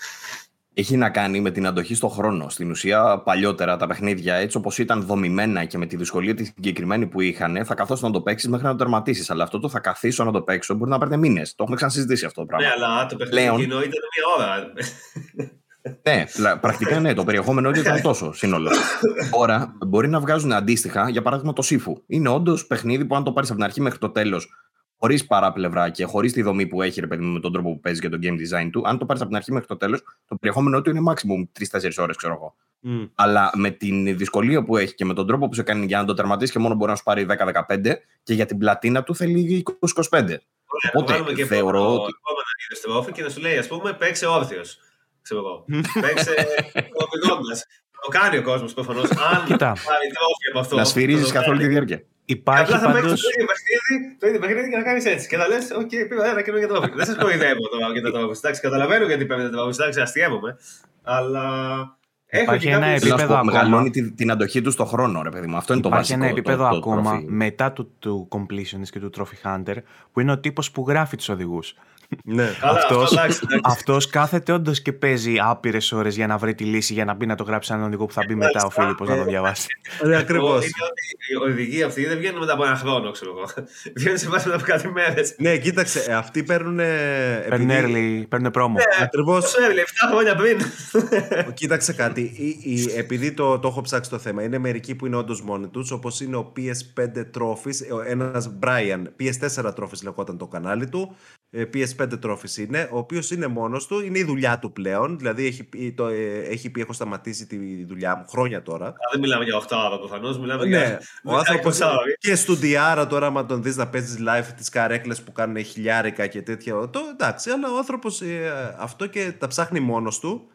έχει να κάνει με την αντοχή στο χρόνο. Στην ουσία, παλιότερα τα παιχνίδια, έτσι όπως ήταν δομημένα και με τη δυσκολία τη συγκεκριμένη που είχαν, θα καθώ να το παίξεις μέχρι να το τερματίσεις. Αλλά αυτό το θα καθίσω να το παίξω μπορεί να παίρνει μήνες. Το έχουμε ξανασυζητήσει αυτό το πράγμα. Ναι, αλλά το παιχνίδι Πλέον... ήταν μία ώρα. ναι, πρακτικά ναι, το περιεχόμενο ήταν τόσο σύνολο. Τώρα μπορεί να βγάζουν αντίστοιχα, για παράδειγμα το Σύφου. Είναι όντως παιχνίδι που αν το πάρεις από την αρχή μέχρι το τέλος χωρίς παράπλευρα και χωρίς τη δομή που έχει, ρε παιδί με τον τρόπο που παίζει και το game design του, αν το πάρεις από την αρχή μέχρι το τέλος, το περιεχόμενό του είναι maximum 3-4 ώρες, ξέρω εγώ. Mm. Αλλά με την δυσκολία που έχει και με τον τρόπο που σε κάνει για να το τερματίσεις και μόνο μπορεί να σου πάρει 10-15 και για την πλατίνα του θέλει 20-25. Οπότε και θεωρώ ότι. Επόμενα και να σου λέει, ας πούμε, παίξε όρθιος. Ξέρω εγώ. παίξε οδηγώντα. Το κάνει ο κόσμος προφανώς. [laughs] Αν πάρει από αυτό. Να σφυρίζεις καθ' όλη τη διάρκεια. Υπάρχει απλά θα πάντως... το ίδιο παιχνίδι, το ίδιο παιχνίδι και να κάνεις έτσι. Και θα λες: Οκ, πήγα ένα καινούργιο τρόπαιο. Δεν σας κοροϊδεύω τώρα για το τρόπαιο. Εντάξει, καταλαβαίνω γιατί παίρνετε το τρόπαιο. Εντάξει, αστειεύομαι. Αλλά. Υπάρχει ένα επίπεδο ακόμα. Μεγαλώνει την, την αντοχή του στον χρόνο, ρε παιδί μου. Αυτό είναι το βασικό. Υπάρχει ένα επίπεδο το, το, ακόμα μετά του, του Completionist και του Trophy Hunter που είναι ο τύπος που γράφει τους οδηγούς. Ναι. αυτός, αυτός κάθεται όντως και παίζει άπειρες ώρες για να βρει τη λύση για να μπει να το γράψει έναν οδηγό που θα μπει μετά ο Φίλιππος να το διαβάσει. Ναι, ακριβώς. Οι οδηγοί αυτοί δεν βγαίνουν μετά από ένα χρόνο, ξέρω εγώ. Βγαίνουν σε βάση μετά από κάτι μέρες. Ναι, κοίταξε, ε, αυτοί παίρνουν. Παίρνουν early, παίρνουν πρόμο. Ναι, Ακριβώς. 7 χρόνια πριν. Κοίταξε κάτι. Επειδή το, το έχω ψάξει το θέμα, είναι μερικοί που είναι όντως μόνοι τους, όπως είναι ο PS5 Trophies, ένας Brian, PS4 Trophies λεγόταν το κανάλι του. PS5 Trophies είναι, ο οποίος είναι μόνος του, είναι η δουλειά του πλέον. Δηλαδή έχει πει, το, ε, έχει πει: Έχω σταματήσει τη δουλειά μου χρόνια τώρα. Α, δεν μιλάμε για 8 ώρα προφανώς, μιλάμε ναι, για. Ο άνθρωπος. και στο Diara τώρα, άμα τον δεις να παίζεις live τις καρέκλες που κάνουν χιλιάρικα και τέτοια. Το, εντάξει, αλλά ο άνθρωπος ε, αυτό και τα ψάχνει μόνος του.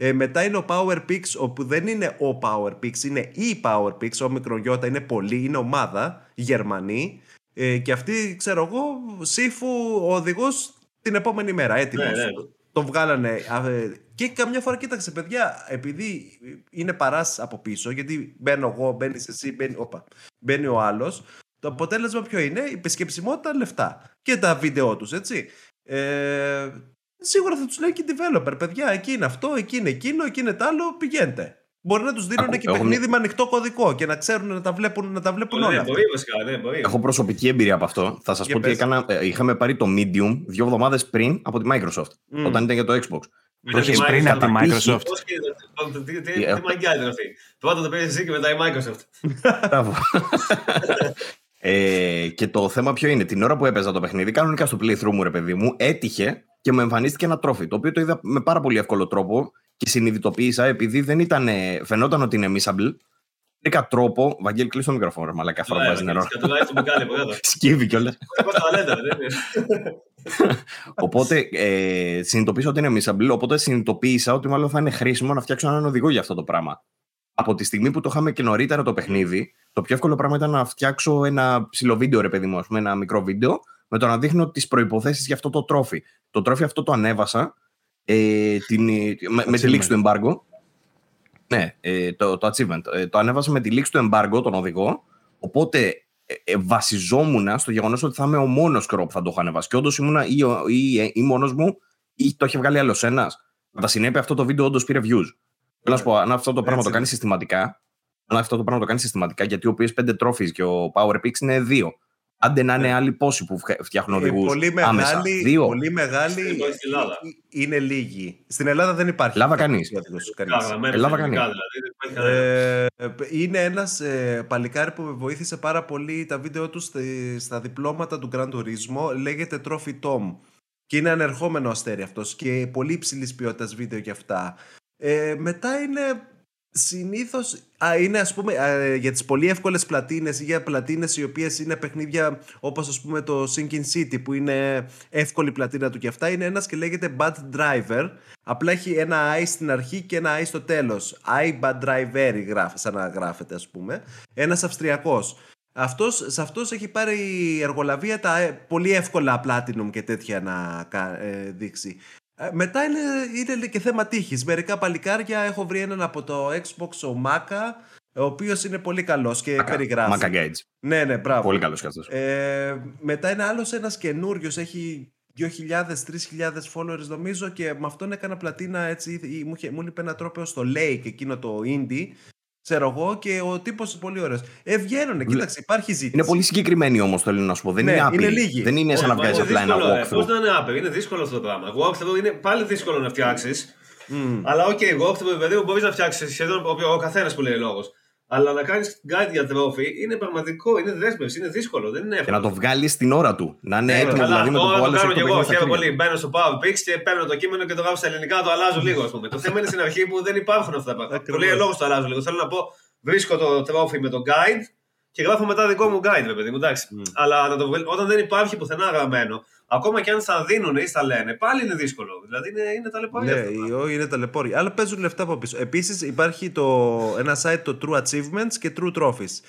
Ε, μετά είναι ο PowerPix, όπου δεν είναι ο PowerPix, είναι η PowerPix. Ο μικρογιώτα είναι πολύ, είναι ομάδα, Γερμανοί. Ε, και αυτή, ξέρω εγώ, σύφου ο οδηγός την επόμενη μέρα, έτοιμος. Ναι, ναι. Το βγάλανε. Ε, και καμιά φορά κοίταξε, παιδιά, επειδή είναι παράς από πίσω, γιατί μπαίνω εγώ, μπαίνεις εσύ, μπαίνει, όπα, μπαίνει ο άλλος. Το αποτέλεσμα ποιο είναι, η επισκεψιμότητα, λεφτά. Και τα βίντεο τους, έτσι. Ε, σίγουρα θα τους λέει και developer, παιδιά, εκεί είναι αυτό, εκεί είναι εκείνο, εκεί είναι το άλλο, πηγαίνετε. Μπορεί να τους δίνουν και παιχνίδι με ανοιχτό κωδικό και να ξέρουν να τα βλέπουν, να τα βλέπουν όλα. Ναι, μπορεί, βασικά, ναι, μπορεί. Έχω προσωπική εμπειρία από αυτό. Θα σας πω ότι έκανα, ε, είχαμε πάρει το Medium δύο εβδομάδες πριν από τη Microsoft, mm. όταν ήταν για το Xbox. Το έχει πριν από τη Microsoft. Τι μαγκιά ήταν αυτή. Πρώτα το πήρε εσύ και μετά η Microsoft. Μπράβο. ε, και το θέμα ποιο είναι, την ώρα που έπαιζα το παιχνίδι, κανονικά στο playthrough μου, ρε παιδί μου, έτυχε και μου εμφανίστηκε ένα τρόφι, το οποίο το είδα με πάρα πολύ εύκολο τρόπο και συνειδητοποίησα επειδή δεν ήταν, φαινόταν ότι είναι missable. Βρήκα τρόπο. Βαγγέλη, κλείσει το μικρόφωνο, μαλακά φορά βάζεις νερό. Σκύβει κιόλας. [laughs] Οπότε ε, συνειδητοποίησα ότι είναι missable, οπότε συνειδητοποίησα ότι μάλλον θα είναι χρήσιμο να φτιάξω έναν οδηγό για αυτό το πράγμα. Από τη στιγμή που το είχαμε και νωρίτερα το παιχνίδι, το πιο εύκολο πράγμα ήταν να φτιάξω ένα ψηλό βίντεο, ρε παιδί μου, πούμε, ένα μικρό βίντεο, με το να δείχνω τις προποθέσει για αυτό το τρόφι. Το τρόφι αυτό το ανέβασα ε, την, με, με, τη λήξη του embargo. Ναι, ε, το, το achievement. Ε, το ανέβασα με τη λήξη του embargo τον οδηγό. Οπότε ε, ε βασιζόμουν στο γεγονός ότι θα είμαι ο μόνος κρό που θα το έχω ανεβάσει. Και όντως ήμουν ή, ή, ή μόνος μου ή το είχε βγάλει άλλος ένας. Με τα συνέπεια αυτό το βίντεο όντως πήρε views. Θέλω να σου πω, αν αυτό το πράγμα το κάνει συστηματικά, αν αυτό το πράγμα το κάνει συστηματικά, γιατί ο PS5 Trophies και ο PowerPix είναι δύο. Άντε να είναι ναι. άλλοι πόσοι που φτιάχνουν οδηγούς. Πολύ μεγάλη, Δύο. Πολύ μεγάλη είναι λίγοι. Στην Ελλάδα δεν υπάρχει. Ελλάδα κανείς. Ελλάδα κανείς. Ε, είναι ένας ε, παλικάρι που με βοήθησε πάρα πολύ τα βίντεο του στα διπλώματα του Grand Turismo. Λέγεται Trophy Tom. Και είναι ανερχόμενο αστέρι αυτός και πολύ υψηλής ποιότητας βίντεο και αυτά. Ε, μετά είναι Συνήθως είναι ας πούμε για τις πολύ εύκολες πλατίνες ή για πλατίνες οι οποίες είναι παιχνίδια όπως ας πούμε το Sinking City που είναι εύκολη πλατίνα του και αυτά είναι ένας και λέγεται Bad Driver. Απλά έχει ένα I στην αρχή και ένα I στο τέλος. I Bad Driver γράφει, σαν να γράφεται ας πούμε. Ένας Αυστριακός. Αυτός, σε αυτός έχει πάρει η εργολαβία τα ε, πολύ εύκολα Platinum και τέτοια να ε, δείξει. ε, μετά είναι, είναι και θέμα τύχης. Μερικά παλικάρια έχω βρει έναν από το Xbox ο Μάκα, ο οποίος είναι πολύ καλός και Μάκα, περιγράφει. Μάκα Gage. Ναι, ναι, μπράβο. Πολύ καλός κι αυτό. Ε, μετά είναι άλλος ένας καινούριος, έχει 2.000-3.000 followers νομίζω και με αυτόν έκανα πλατίνα έτσι. Μου, μου είπε ένα τρόπαιο στο Lake εκείνο το indie ξέρω εγώ, και ο τύπος πολύ ωραίος. Ε, βγαίνουν, κοίταξε, υπάρχει ζήτηση. Είναι πολύ συγκεκριμένοι όμως, θέλω να σου πω. Δεν ναι, είναι άπειροι. Είναι λίγοι. Δεν είναι σαν να βγάζει απλά ένα walkthrough. Πώς να είναι άπειροι, είναι δύσκολο αυτό το πράγμα. Walkthrough είναι πάλι δύσκολο να φτιάξεις. Mm. Αλλά OK, okay, walkthrough παιδί μπορείς να φτιάξεις σχεδόν ο, ο καθένας που λέει λόγος. Αλλά να κάνεις guide για trophy είναι πραγματικά, είναι δέσμευση, είναι δύσκολο. Δεν είναι εύκολο. Και να το βγάλεις στην ώρα του. Να είναι έτοιμο δηλαδή με το που άλλο το κάνω και εγώ. Χαίρομαι πολύ. Μπαίνω στο PowerPix και παίρνω το κείμενο και το γράφω στα ελληνικά, το αλλάζω λίγο. Ας πούμε. το θέμα είναι στην αρχή που δεν υπάρχουν αυτά τα πράγματα. Το λέει λόγος το αλλάζω λίγο. Θέλω να πω, βρίσκω το τρόφι με το guide και γράφω μετά δικό μου guide, παιδί μου. Εντάξει. Mm. Αλλά να το, όταν δεν υπάρχει πουθενά γραμμένο, ακόμα και αν θα δίνουν ή θα λένε, πάλι είναι δύσκολο. Δηλαδή είναι, είναι ταλαιπωρία. Ναι, όχι, είναι ταλαιπωρία. Αλλά παίζουν λεφτά από πίσω. Επίσης υπάρχει το, ένα site το True Achievements και True Trophies.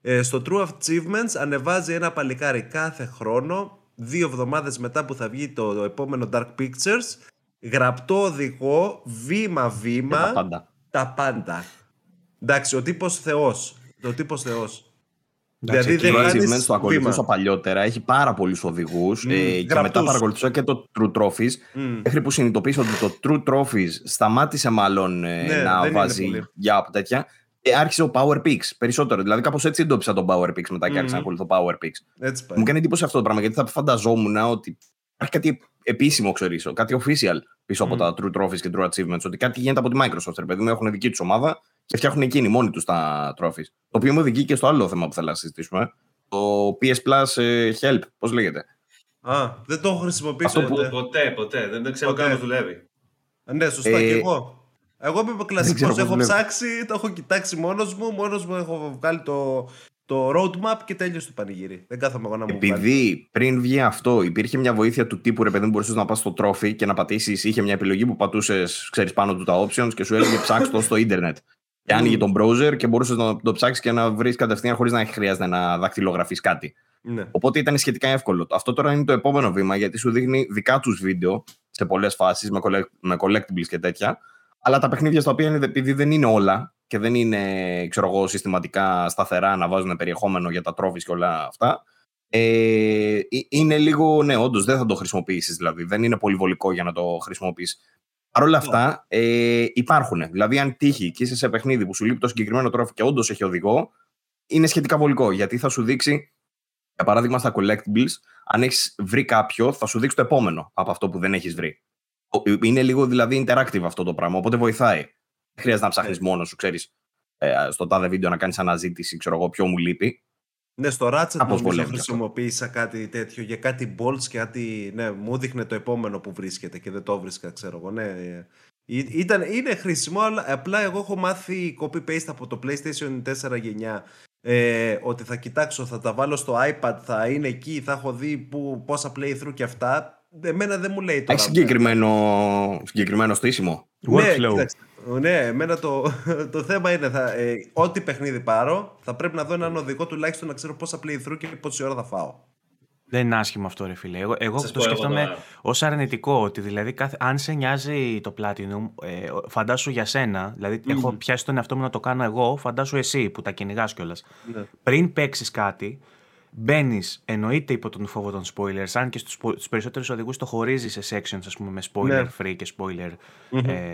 Ε, στο True Achievements ανεβάζει ένα παλικάρι κάθε χρόνο, δύο εβδομάδες μετά που θα βγει το, το επόμενο Dark Pictures, γραπτό οδηγό, βήμα-βήμα. Τα πάντα. Τα πάντα. Εντάξει, ο τύπος Θεός. Ο τύπος Θεός. Δηλαδή δεν κάνεις. Το ακολουθούσα παλιότερα. Έχει πάρα πολλούς οδηγούς. Mm, ε, και μετά παρακολουθούσα και το True Trophies. Mm. Μέχρι που συνειδητοποίησα ότι το True Trophies σταμάτησε μάλλον ε, ναι, να βάζει για τέτοια. Και άρχισε ο Power Pix περισσότερο. Δηλαδή, κάπως έτσι εντόπισα τον Power Pix μετά και άρχισα να ακολουθώ Power Pix. Έτσι Μου κάνει εντύπωση αυτό το πράγμα γιατί θα φανταζόμουν ότι υπάρχει κάτι επίσημο, ξέρω, κάτι official πίσω από τα True Trophies και True Achievements. Ότι κάτι γίνεται από τη Microsoft. Ρε παιδί μου, έχουν δική τους ομάδα και φτιάχνουν εκείνοι μόνοι τους τα trophies. Το οποίο μου οδηγεί και στο άλλο θέμα που θέλω να συζητήσουμε. Το PS Plus ε, Help, πώς λέγεται. Α, δεν το έχω χρησιμοποιήσει ποτέ. Ποτέ, ποτέ. Δεν, ξέρω καν πώς δουλεύει. Ναι, σωστά ε, και εγώ. Εγώ είμαι κλασικός. Έχω ψάξει, το έχω κοιτάξει μόνος μου. Μόνος μου έχω βγάλει το, το roadmap και τέλειωσε το πανηγύρι. Δεν κάθομαι εγώ να μου Επειδή πριν βγει αυτό, υπήρχε μια βοήθεια του τύπου ρε παιδί μου, μπορούσες να πας στο τρόφι και να πατήσεις. Είχε μια επιλογή που πατούσες, ξέρεις πάνω του τα options και σου έλεγε ψάξτε το στο ίντερνετ. Και άνοιγε τον browser και μπορούσες να το ψάξεις και να βρεις κατευθείαν χωρίς να χρειάζεται να δακτυλογραφείς κάτι. Ναι. Οπότε ήταν σχετικά εύκολο. Αυτό τώρα είναι το επόμενο βήμα γιατί σου δείχνει δικά τους βίντεο σε πολλές φάσεις με, με collectibles και τέτοια. Αλλά τα παιχνίδια στα οποία είναι, επειδή δεν είναι όλα και δεν είναι ξέρω εγώ, συστηματικά σταθερά να βάζουν περιεχόμενο για τα τρόφις και όλα αυτά. Ε, είναι λίγο, ναι, όντως δεν θα το χρησιμοποιήσεις δηλαδή. Δεν είναι πολύ βολικό για να το χρησιμοποιήσει. Παρ' όλα αυτά ε, υπάρχουν. Δηλαδή, αν τύχει και είσαι σε παιχνίδι που σου λείπει το συγκεκριμένο τρόφι και όντως έχει οδηγό, είναι σχετικά βολικό. Γιατί θα σου δείξει, για παράδειγμα, στα collectibles, αν έχεις βρει κάποιο, θα σου δείξει το επόμενο από αυτό που δεν έχεις βρει. Είναι λίγο δηλαδή interactive αυτό το πράγμα, οπότε βοηθάει. Δεν χρειάζεται να ψάχνεις ναι. μόνος σου, ξέρεις, ε, στο τάδε βίντεο να κάνεις αναζήτηση, ξέρω εγώ, ποιο μου λείπει. Ναι, στο Ratchet νομίζω χρησιμοποίησα κάτι τέτοιο για κάτι bolts και κάτι. Ναι, μου δείχνε το επόμενο που βρίσκεται και δεν το βρίσκα, ξέρω εγώ. Ναι, ε, ήταν, είναι χρήσιμο, αλλά απλά εγώ έχω μάθει copy-paste από το PlayStation 4 γενιά ε, ότι θα κοιτάξω, θα τα βάλω στο iPad, θα είναι εκεί, θα έχω δει που, πόσα playthrough και αυτά. Εμένα δεν μου λέει τώρα. Έχει συγκεκριμένο, συγκεκριμένο στήσιμο. Workflow. Ναι, ναι, εμένα το, το θέμα είναι θα, ε, ό,τι παιχνίδι πάρω θα πρέπει να δω έναν οδηγό τουλάχιστον να ξέρω πόσα playthrough και πόση ώρα θα φάω. Δεν είναι άσχημο αυτό, ρε φίλε. Εγώ, εγώ το σκέφτομαι ως αρνητικό. Ότι δηλαδή, κάθε, αν σε νοιάζει το Platinum, ε, φαντάσου για σένα. Δηλαδή, mm. έχω πιάσει τον εαυτό μου να το κάνω εγώ, φαντάσου εσύ που τα κυνηγάς κιόλας. Ναι. Πριν παίξεις κάτι, μπαίνεις εννοείται υπό τον φόβο των spoilers, αν και στους περισσότερους οδηγούς το χωρίζεις σε sections, ας πούμε, με spoiler ναι. free και spoiler, mm-hmm. ε,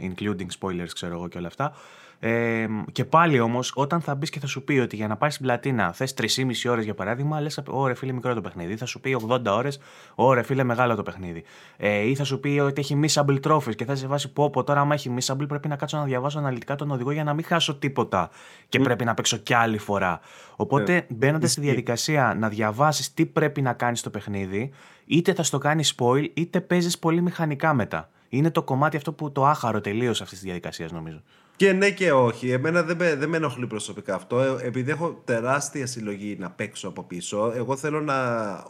including spoilers, ξέρω εγώ και όλα αυτά. Ε, και πάλι όμως, όταν θα μπεις και θα σου πει ότι για να πάρεις την πλατίνα θες 3,5 ώρες για παράδειγμα, λες: Ωρε φίλε, μικρό το παιχνίδι. Θα σου πει 80 ώρες, Ωρε φίλε, μεγάλο το παιχνίδι. Ε, ή θα σου πει ότι έχει missable trophies και θα σε βάσει πω, πω τώρα, άμα έχει missable, πρέπει να κάτσω να διαβάσω αναλυτικά τον οδηγό για να μην χάσω τίποτα και πρέπει να παίξω κι άλλη φορά. Οπότε ε, μπαίνοντας στη διαδικασία να διαβάσεις τι πρέπει να κάνεις στο παιχνίδι, είτε θα στο κάνει spoil, είτε παίζεις πολύ μηχανικά μετά. Είναι το κομμάτι αυτό που το άχαρο τελείω αυτής της διαδικασίας, νομίζω. Και ναι και όχι. Εμένα δεν με, δεν με ενοχλεί προσωπικά αυτό. Ε, επειδή έχω τεράστια συλλογή να παίξω από πίσω, εγώ θέλω να.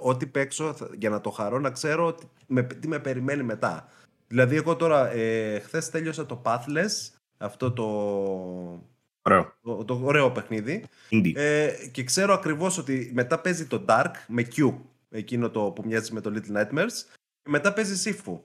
Ό,τι παίξω για να το χαρώ, να ξέρω τι με, τι με περιμένει μετά. Δηλαδή, εγώ τώρα ε, χθες τέλειωσα το Pathless, αυτό το. Ωραίο. Το, το ωραίο παιχνίδι. Ε, και ξέρω ακριβώς ότι μετά παίζει το Dark με Q, εκείνο το που μοιάζει με το Little Nightmares, και μετά παίζει Sifu.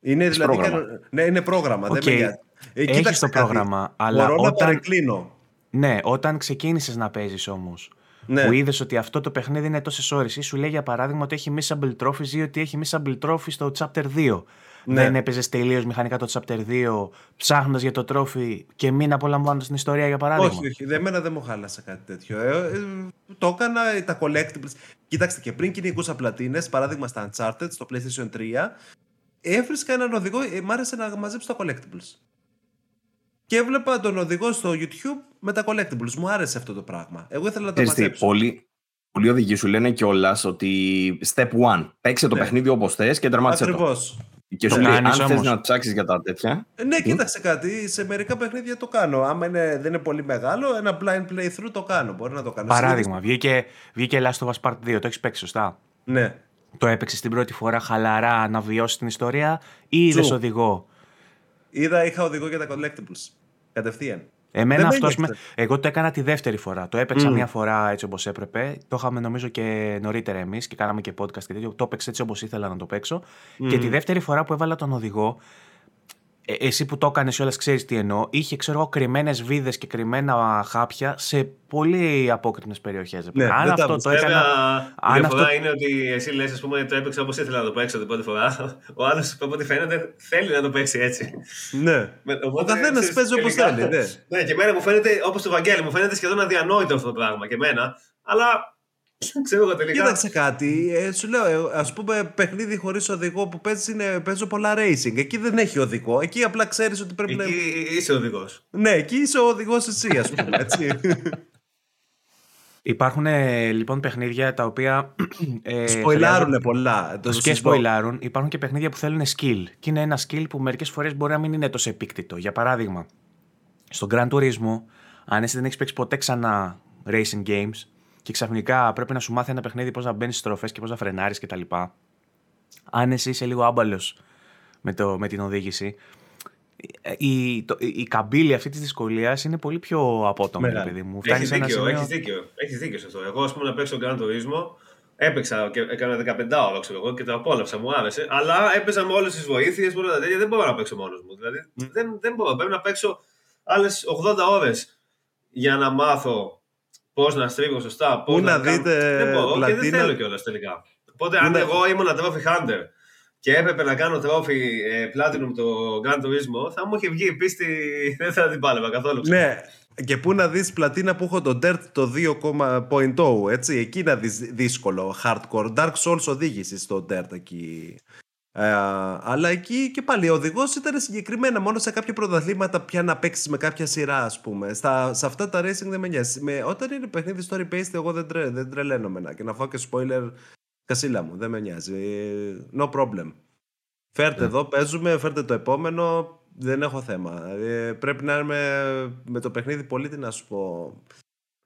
Είναι δηλαδή. Πρόγραμμα. Ναι, είναι πρόγραμμα. Okay. Δεν με ε, Έχεις το πρόγραμμα, αλλά Μπορώ όταν... να παρεκκλίνω. Ναι, όταν ξεκίνησες να παίζεις όμως, Ναι. που είδες ότι αυτό το παιχνίδι είναι τόσες ώρες, ή σου λέει για παράδειγμα ότι έχει missable trophies ή ότι έχει missable trophy στο chapter 2. Ναι. Δεν έπαιζες τελείως μηχανικά το chapter 2, ψάχνοντας για το trophy και μην απολαμβάνοντας την ιστορία για παράδειγμα. Όχι, όχι. Δεν, εμένα δεν μου χάλασε κάτι τέτοιο. Ε, ε, το έκανα ε, τα collectibles. Κοίταξτε, και πριν κυνηγούσα πλατίνες, παράδειγμα στα Uncharted, στο PlayStation 3, έβρισκα έναν οδηγό, ε, μ' άρεσε να μαζέψω τα collectibles. Και έβλεπα τον οδηγό στο YouTube με τα collectibles. Μου άρεσε αυτό το πράγμα. Εγώ ήθελα να τα Ξέρεις τι, μαζέψω. πολλοί, πολλοί οδηγοί σου λένε κιόλας ότι step one, παίξε το Ναι. παιχνίδι όπως θες και τερμάτισε το. Ακριβώς. Και σου Το λέει, αν κάνεις θες όμως. να ψάξεις για τα τέτοια. Ναι, κοίταξε κάτι. Σε μερικά παιχνίδια το κάνω. Άμα είναι, δεν είναι πολύ μεγάλο, ένα blind playthrough το κάνω. Μπορεί να το κάνω. Παράδειγμα, βγήκε, βγήκε Last of Us Part 2, το έχεις παίξει σωστά; Ναι. Το έπαιξες την πρώτη φορά χαλαρά να βιώσεις την ιστορία ή είδες True. οδηγό; Είδα, είχα οδηγό για τα collectibles. Κατευθείαν. Εμένα Δεν με αυτό. ένιωξε. Εγώ το έκανα τη δεύτερη φορά. Το έπαιξα Μμμ. μία φορά έτσι όπως έπρεπε. Το είχαμε νομίζω και νωρίτερα εμείς και κάναμε και podcast και τέτοιο. Το έπαιξα έτσι όπως ήθελα να το παίξω. Και τη δεύτερη φορά που έβαλα τον οδηγό, ε, εσύ που το έκανες όλα, ξέρεις τι εννοώ. Είχε, ξέρω εγώ, κρυμμένες βίδες και κρυμμένα χάπια σε πολύ απόκρινε περιοχές. Ναι, αν δεν τα αυτό το Βέβαια, έκανα. η αν διαφορά αυτό- είναι ότι εσύ λες, ας πούμε, το έπαιξα όπως ήθελα να το παίξω την πρώτη φορά. Ο άλλος, από ό,τι φαίνεται, θέλει να το παίξει έτσι. Ναι. Με- Ο οπότε, καθένα ξέρεις, παίζει όπως τελικά- θέλει. Ναι. Ναι, και εμένα μου φαίνεται, όπως το Βαγγέλη, μου φαίνεται σχεδόν αδιανόητο αυτό το πράγμα και εμένα. Αλλά, [laughs] ξέρω εγώ τελικά. Κοίταξε κάτι. Ε, σου λέω, ας πούμε, παιχνίδι χωρίς οδηγό που παίζεις είναι, παίζω πολλά racing. Εκεί δεν έχει οδηγό. Εκεί απλά ξέρεις ότι πρέπει να. Εκεί είσαι οδηγός. Ναι, εκεί είσαι ο οδηγός εσύ, ας πούμε. Έτσι. [laughs] Υπάρχουν ε, λοιπόν παιχνίδια τα οποία. Ε, Σποιλάρουνε πολλά. Το και συζητώ. σποιλάρουν. Υπάρχουν και παιχνίδια που θέλουν skill. Και είναι ένα skill που μερικές φορές μπορεί να μην είναι τόσο επίκτητο. Για παράδειγμα, στον Gran Turismo, αν εσύ δεν έχεις παίξει ποτέ ξανά racing games και ξαφνικά πρέπει να σου μάθει ένα παιχνίδι πώς να μπαίνεις στις στροφές και πώς να φρενάρεις κτλ. Αν εσύ είσαι λίγο άμπαλος με, το- με την οδήγηση, η, το, η καμπύλη αυτή της δυσκολίας είναι πολύ πιο απότομη, Μεγάλη. παιδί μου. Έχεις σε ένα δίκιο, σημείο- έχεις δίκιο, έχεις δίκιο σε αυτό. Εγώ, ας πούμε, να παίξω τον Gran Turismo, έπαιξα και έκανα 15 ώρα, ξέρω εγώ, και το απόλαυσα, μου άρεσε. Αλλά έπαιζα με όλες τις βοήθειες, με όλα τα τέτοια. Δεν μπορώ να παίξω μόνος μου. Δηλαδή, δεν, δεν μπορώ. Πρέπει να παίξω άλλες 80 ώρες για να μάθω πώς να στρίβω σωστά. Πώς Πού να κάνω- δείτε Δεν μπορώ και δεν πλατίνα. θέλω κιόλας τελικά. Οπότε, αν να- εγώ ήμουν trophy hunter και έπρεπε να κάνω trophy ε, platinum το Gran Turismo, θα μου είχε βγει η πίστη. [laughs] Δεν θα την πάλευα καθόλου. ξέρω. Ναι. Και πού να δεις πλατίνα που έχω το Dirt το 2.0 έτσι, εκεί να δεις δύσκολο, hardcore, Dark Souls οδήγησης στο Dirt εκεί. Ε, αλλά εκεί και πάλι ο οδηγός ήταν συγκεκριμένα μόνο σε κάποια πρωταθλήματα πια να παίξεις με κάποια σειρά, ας πούμε. Στα, σε αυτά τα racing δεν με νοιάζει. Με, όταν είναι παιχνίδι story based, εγώ δεν, τρε, δεν τρελαίνομαι να. Και να φάω και spoiler κασίλα μου, δεν με νοιάζει. Ε, No problem. Φέρτε εδώ, παίζουμε, φέρτε το επόμενο. Δεν έχω θέμα. Ε, πρέπει να είμαι με το παιχνίδι πολύ, τι να σου πω.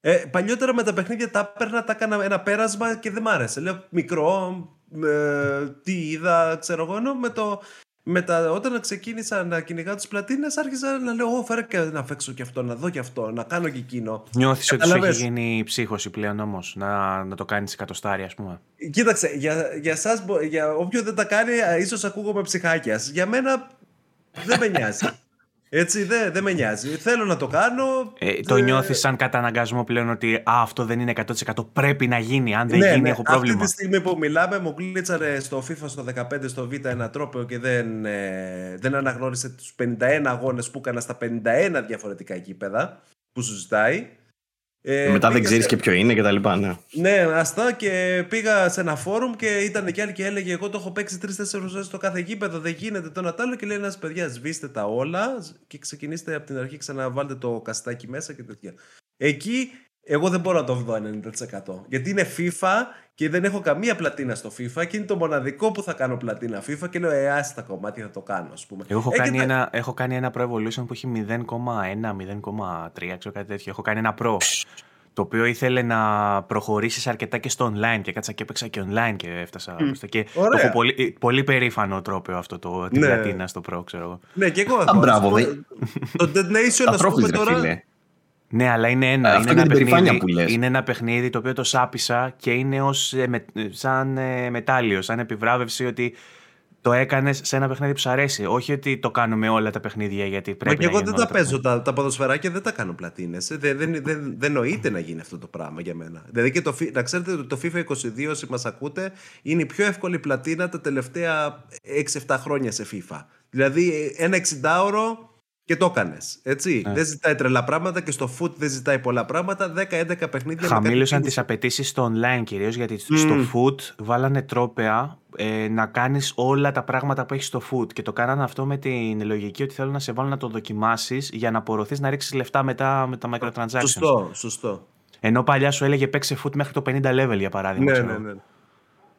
Ε, παλιότερα με τα παιχνίδια τα έπαιρνα, τα έκανα ένα πέρασμα και δεν μ' άρεσε. Λέω μικρό, ε, τι είδα, ξέρω εγώ. Ενώ με το, με τα, όταν ξεκίνησα να κυνηγάω τις πλατίνες άρχισα να λέω «Ω, φέρε και να παίξω και αυτό, να δω και αυτό, να κάνω και εκείνο». Νιώθεις ότι σου έχει Καταλαβες. γίνει ψύχωση πλέον όμως να, να το κάνεις εκατοστάρι, ας πούμε; Κοίταξε, για, για, σας, μπο- για όποιον δεν τα κάνει, α, ίσως ακούγομαι ψυχάκιας. Για μένα δεν με νοιάζει. Έτσι δεν δε με νοιάζει. Θέλω να το κάνω. Ε, το νιώθεις σαν καταναγκασμό πλέον ότι α, αυτό δεν είναι 100% πρέπει να γίνει. Αν δεν ναι, γίνει, ναι. έχω πρόβλημα. Αυτή τη στιγμή που μιλάμε, μου κλείτσαρε στο FIFA στο 15 στο Β ένα τρόπο και δεν, ε, δεν αναγνώρισε τους 51 αγώνες που έκανα στα 51 διαφορετικά γήπεδα που σου ζητάει. Ε, μετά δεν ξέρεις και ποιο είναι και τα λοιπά, ναι. Ναι, αυτά και πήγα σε ένα φόρουμ και ήταν και άλλη και έλεγε: Εγώ το έχω παίξει τρει-τέσσερι ώρες στο κάθε γήπεδο, δεν γίνεται το να Και λέει ένα παιδιά, σβήστε τα όλα και ξεκινήστε από την αρχή, ξαναβάλτε το καστάκι μέσα και τέτοια. Εκεί εγώ δεν μπορώ να το δω 90%. Γιατί είναι FIFA και δεν έχω καμία πλατίνα στο FIFA και είναι το μοναδικό που θα κάνω πλατίνα FIFA και λέω Ε, άσε τα κομμάτια θα το κάνω, ας πούμε. Εγώ έχω, κάνει ένα, έχω κάνει ένα Pro Evolution που έχει 0,1, 0,3, ξέρω κάτι τέτοιο. Έχω κάνει ένα Pro. Το οποίο ήθελε να προχωρήσεις αρκετά και στο online και κάτσα και έπαιξα και online και έφτασα mm. μπροστά. Και το έχω πολύ, πολύ περήφανο τρόπο αυτό το, την ναι. πλατίνα στο Pro, ξέρω Ναι, και εγώ. Α, μπράβο, Το Dead Nation, ας πούμε τώρα. Ναι, αλλά είναι ένα, είναι, ένα παιχνίδι, που λες. είναι ένα παιχνίδι το οποίο το σάπισα και είναι ως, ε, με, σαν ε, μετάλλιο, σαν επιβράβευση ότι το έκανες σε ένα παιχνίδι που σου αρέσει. Όχι ότι το κάνουμε όλα τα παιχνίδια γιατί πρέπει Μα και εγώ δεν τα, παίζω. Τα, τα ποδοσφαιράκια δεν τα κάνω πλατίνες. Δεν, δεν, δεν, δεν νοείται να γίνει αυτό το πράγμα για μένα. Δηλαδή και το, να ξέρετε ότι το FIFA 22, όσοι μας ακούτε, είναι η πιο εύκολη πλατίνα τα τελευταία 6-7 χρόνια σε FIFA. Δηλαδή ένα 60ωρο και το έκανες. Έτσι. Ναι. Δεν ζητάει τρελά πράγματα και στο foot δεν ζητάει πολλά πράγματα. 10-11 παιχνίδια. Χαμήλωσαν τις απαιτήσεις στο online κυρίως γιατί στο foot βάλανε τρόπεα ε, να κάνεις όλα τα πράγματα που έχεις στο foot. Και το κάνανε αυτό με την λογική ότι θέλουν να σε βάλουν να το δοκιμάσεις για να απορροθεί να ρίξεις λεφτά μετά με τα microtransactions. Σωστό, σωστό. Ενώ παλιά σου έλεγε παίξε foot μέχρι το 50 level για παράδειγμα. Ναι, ναι, ναι.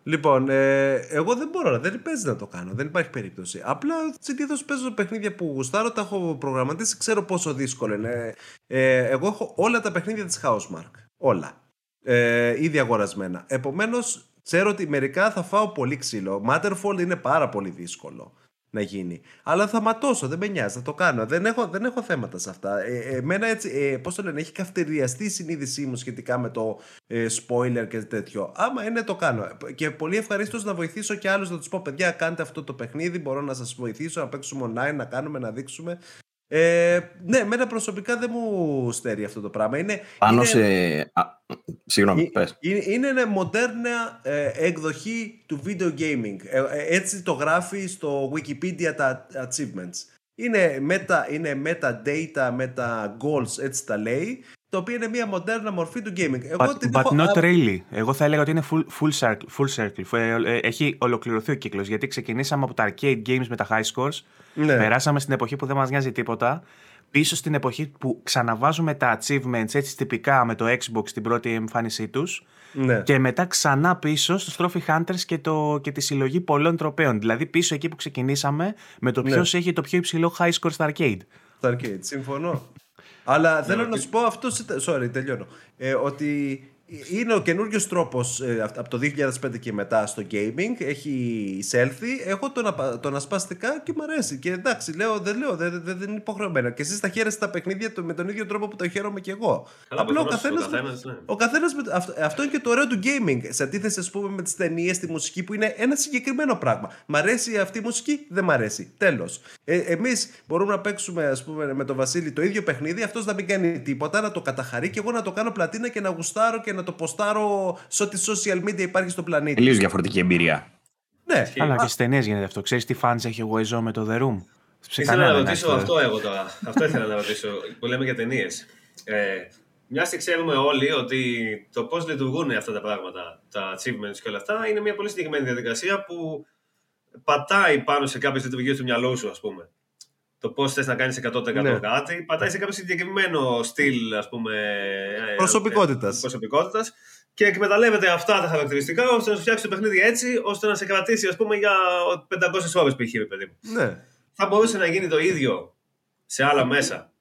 Λοιπόν, ε, εγώ δεν μπορώ, δεν παίζει να το κάνω. Δεν υπάρχει περίπτωση. Απλά συνήθως παίζω παιχνίδια που γουστάρω, τα έχω προγραμματίσει, ξέρω πόσο δύσκολο είναι. Ε, εγώ έχω όλα τα παιχνίδια της Housemark. Όλα. Ε, ήδη αγορασμένα. Επομένως, ξέρω ότι μερικά θα φάω πολύ ξύλο. Matterfall είναι πάρα πολύ δύσκολο να γίνει. Αλλά θα ματώσω, δεν με νοιάζει, θα το κάνω. Δεν έχω, δεν έχω θέματα σε αυτά. Ε, εμένα έτσι, ε, πώς το λένε, έχει καυτηριαστεί η συνείδησή μου σχετικά με το ε, spoiler και τέτοιο. Άμα είναι, το κάνω. Και πολύ ευχαρίστως να βοηθήσω και άλλους να τους πω: Παιδιά, κάντε αυτό το παιχνίδι. Μπορώ να σας βοηθήσω να παίξουμε online, να κάνουμε, να δείξουμε. Ε, ναι, εμένα προσωπικά δεν μου στέρει αυτό το πράγμα. Είναι, Πάνω είναι, σε... Α, συγγνώμη, πες. Είναι, είναι μια μοντέρνα ε, εκδοχή του video gaming. Ε, ε, έτσι το γράφει στο Wikipedia τα achievements. Είναι meta, είναι metadata, meta goals, έτσι τα λέει το οποίο είναι μια μοντέρνα μορφή του gaming. Εγώ but, την but έχω... not really. Εγώ θα έλεγα ότι είναι full, full circle. Full circle. Ε, έχει ολοκληρωθεί ο κύκλος, γιατί ξεκινήσαμε από τα arcade games με τα high scores, ναι. περάσαμε στην εποχή που δεν μας νοιάζει τίποτα, πίσω στην εποχή που ξαναβάζουμε τα achievements έτσι τυπικά με το Xbox στην πρώτη εμφάνισή τους, ναι. Και μετά ξανά πίσω στους Trophy Hunters και, το, και τη συλλογή πολλών τροπέων. Δηλαδή πίσω εκεί που ξεκινήσαμε με το ποιος ναι. έχει το πιο υψηλό high score στα arcade. Στα arcade, συμφωνώ. Αλλά θέλω να σου πω αυτό. Sorry, τελειώνω. Ε, ότι είναι ο καινούριος τρόπος ε, από το 2005 και μετά στο gaming. Έχει εισέλθει. Έχω τον, τον ασπαστικά και μου αρέσει. Και εντάξει, λέω, δεν λέω, δεν, δεν, δεν είναι υποχρεωμένο. Και εσείς τα χαίρεστε τα παιχνίδια με τον ίδιο τρόπο που τα χαίρομαι και εγώ. Απλά ο καθένας. Ο καθένας, ναι. αυτό, αυτό είναι και το ωραίο του gaming. Σε αντίθεση, ας πούμε, με τις ταινίες, τη μουσική που είναι ένα συγκεκριμένο πράγμα. Μ' αρέσει αυτή η μουσική, δεν μ' αρέσει. Τέλος. Ε, Εμείς μπορούμε να παίξουμε, ας πούμε, με τον Βασίλη το ίδιο παιχνίδι, αυτός να μην κάνει τίποτα, να το καταχαρεί και εγώ να το κάνω πλατίνα και να γουστάρω και να το ποστάρω σε ό,τι social media υπάρχει στο πλανήτη. Τελείως διαφορετική εμπειρία. Ναι. Αλλά και στις ταινίες γίνεται αυτό. Ξέρεις τι fans έχει ο Waze με το The Room; Ήθελα να ρωτήσω αυτό εγώ τώρα. αυτό ήθελα να ρωτήσω που λέμε για ταινίες. Ε, μια και ξέρουμε όλοι ότι το πώς λειτουργούν αυτά τα πράγματα, τα achievements και όλα αυτά, είναι μια πολύ συγκεκριμένη διαδικασία που πατάει πάνω σε κάποιες λειτουργίες του μυαλού σου, ας πούμε το πώς θες να κάνεις 100% ναι. κάτι, πατάει σε κάποιο συγκεκριμένο στυλ ας πούμε, προσωπικότητα. Ε, προσωπικότητας και εκμεταλλεύεται αυτά τα χαρακτηριστικά ώστε να σου φτιάξει το παιχνίδι έτσι, ώστε να σε κρατήσει ας πούμε, για 500 ώρες π.χ. παιδί μου. Ναι. Θα μπορούσε να γίνει το ίδιο σε άλλα μέσα.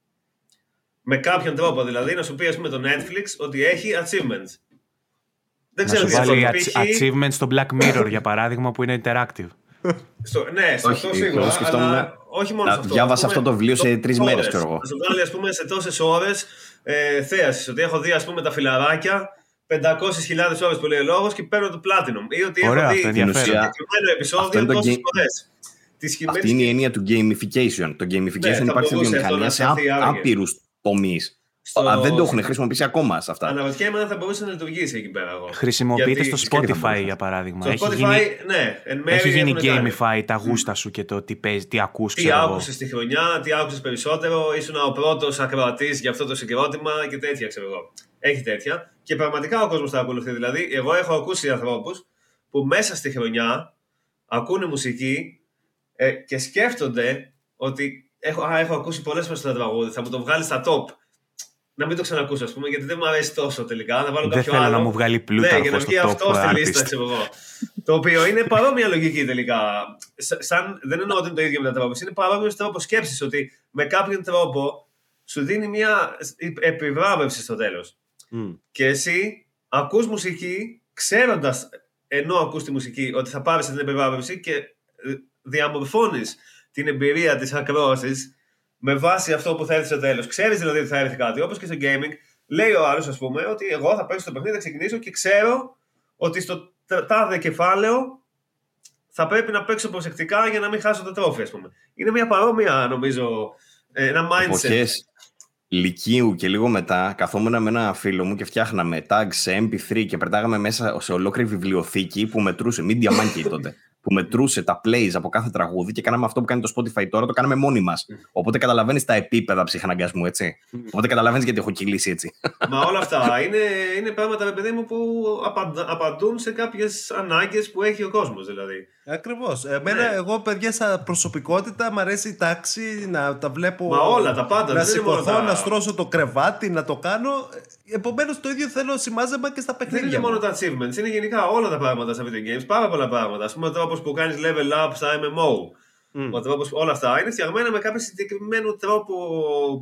Με κάποιον τρόπο δηλαδή, να σου πει ας πούμε το Netflix ότι έχει achievements. Δεν ξέρω τι βάλει achievements στο Black Mirror για παράδειγμα που είναι interactive. Στο, ναι, στο αυτό σίγουρα. Αλλά όχι μόνο σε αυτό. Διάβασα αυτό το βιβλίο σε τρεις μέρες, ξέρω εγώ. Να σου βάλει, ας πούμε, σε τόσες ώρες ε, θέασης. Ότι έχω δει, ας πούμε, τα φιλαράκια 500.000 ώρες που λέει ο λόγος και παίρνω το Platinum. Ή ότι έχω δει συγκεκριμένο επεισόδιο τόσες φορές. Αυτή είναι η έννοια του gamification. Το gamification ναι, υπάρχει στη βιομηχανία σε άπειρους τομείς. Στο... Α, δεν το έχουν χρησιμοποιήσει ακόμα σε αυτά. Αναρωτιέμαι αν θα μπορούσε να λειτουργήσει εκεί πέρα. Εγώ. Χρησιμοποιείται στο Spotify για παράδειγμα. Στο έχει Spotify, γίνει... ναι. Εν μέρει έχει γίνει gamify τα γούστα σου και το τι παίζει, τι ακούς. Τι άκουσες στη χρονιά, τι άκουσες περισσότερο. Ήσουν ο πρώτος ακροατής για αυτό το συγκρότημα και τέτοια, ξέρω εγώ. Έχει τέτοια. Και πραγματικά ο κόσμος τα ακολουθεί. Δηλαδή, εγώ έχω ακούσει ανθρώπους που μέσα στη χρονιά ακούνε μουσική ε, και σκέφτονται ότι έχω, α, έχω ακούσει πολλές φορές το τραγούδι, θα μου το βγάλεις στα top να μην το ξανακούσω, ας πούμε, γιατί δεν μου αρέσει τόσο τελικά. Να βάλω δεν θέλω άλλο. να μου βγάλει πλούτα. Ναι, για να βγει αυτός στη λίστα, ξέρω εγώ. το οποίο είναι παρόμοια λογική τελικά. Σαν, δεν εννοώ ότι είναι το ίδιο με τα τρόπο. Είναι παρόμοιος τρόπος σκέψης ότι με κάποιον τρόπο σου δίνει μια επιβράβευση στο τέλος. Mm. Και εσύ ακούς μουσική ξέροντας ενώ ακούς τη μουσική ότι θα πάρεις την επιβράβευση και διαμορφώνεις την εμπειρία της ακρόασης με βάση αυτό που θα έρθει στο τέλος. Ξέρεις δηλαδή ότι θα έρθει κάτι. Όπως και στο gaming, λέει ο άλλος, ας πούμε, ότι εγώ θα παίξω το παιχνίδι, θα ξεκινήσω και ξέρω ότι στο τάδε κεφάλαιο θα πρέπει να παίξω προσεκτικά για να μην χάσω το τρόφι, ας πούμε. Είναι μια παρόμοια, νομίζω, ε, ένα mindset. Εποχές Λυκείου και λίγο μετά καθόμουν με ένα φίλο μου και φτιάχναμε tags σε MP3 και πετάγαμε μέσα σε ολόκληρη βιβλιοθήκη που μετρούσε Media Monkey τότε [laughs] που μετρούσε τα plays από κάθε τραγούδι και κάναμε αυτό που κάνει το Spotify τώρα, το κάναμε μόνοι μας. Οπότε καταλαβαίνεις τα επίπεδα ψυχαναγκασμού, έτσι. Οπότε καταλαβαίνεις γιατί έχω κυλήσει έτσι. Μα όλα αυτά είναι, είναι πράγματα, παιδί μου, που απαντούν σε κάποιες ανάγκες που έχει ο κόσμος, δηλαδή. Ακριβώς. Εμένα, ναι. εγώ, παιδιά, σαν προσωπικότητα, μου αρέσει η τάξη να τα βλέπω. Μα όλα, τα πάντα. Να σηκωθώ, τα... να στρώσω το κρεβάτι, να το κάνω. Επομένως, το ίδιο θέλω σημάζεμα και στα παιχνίδια. Δεν είναι μόνο τα achievements, είναι γενικά όλα τα πράγματα στα video games. Πάρα πολλά πράγματα. Α πούμε, ο τρόπος που κάνεις level up στα MMO. Mm. Ο τρόπος, όλα αυτά είναι φτιαγμένα με κάποιο συγκεκριμένο τρόπο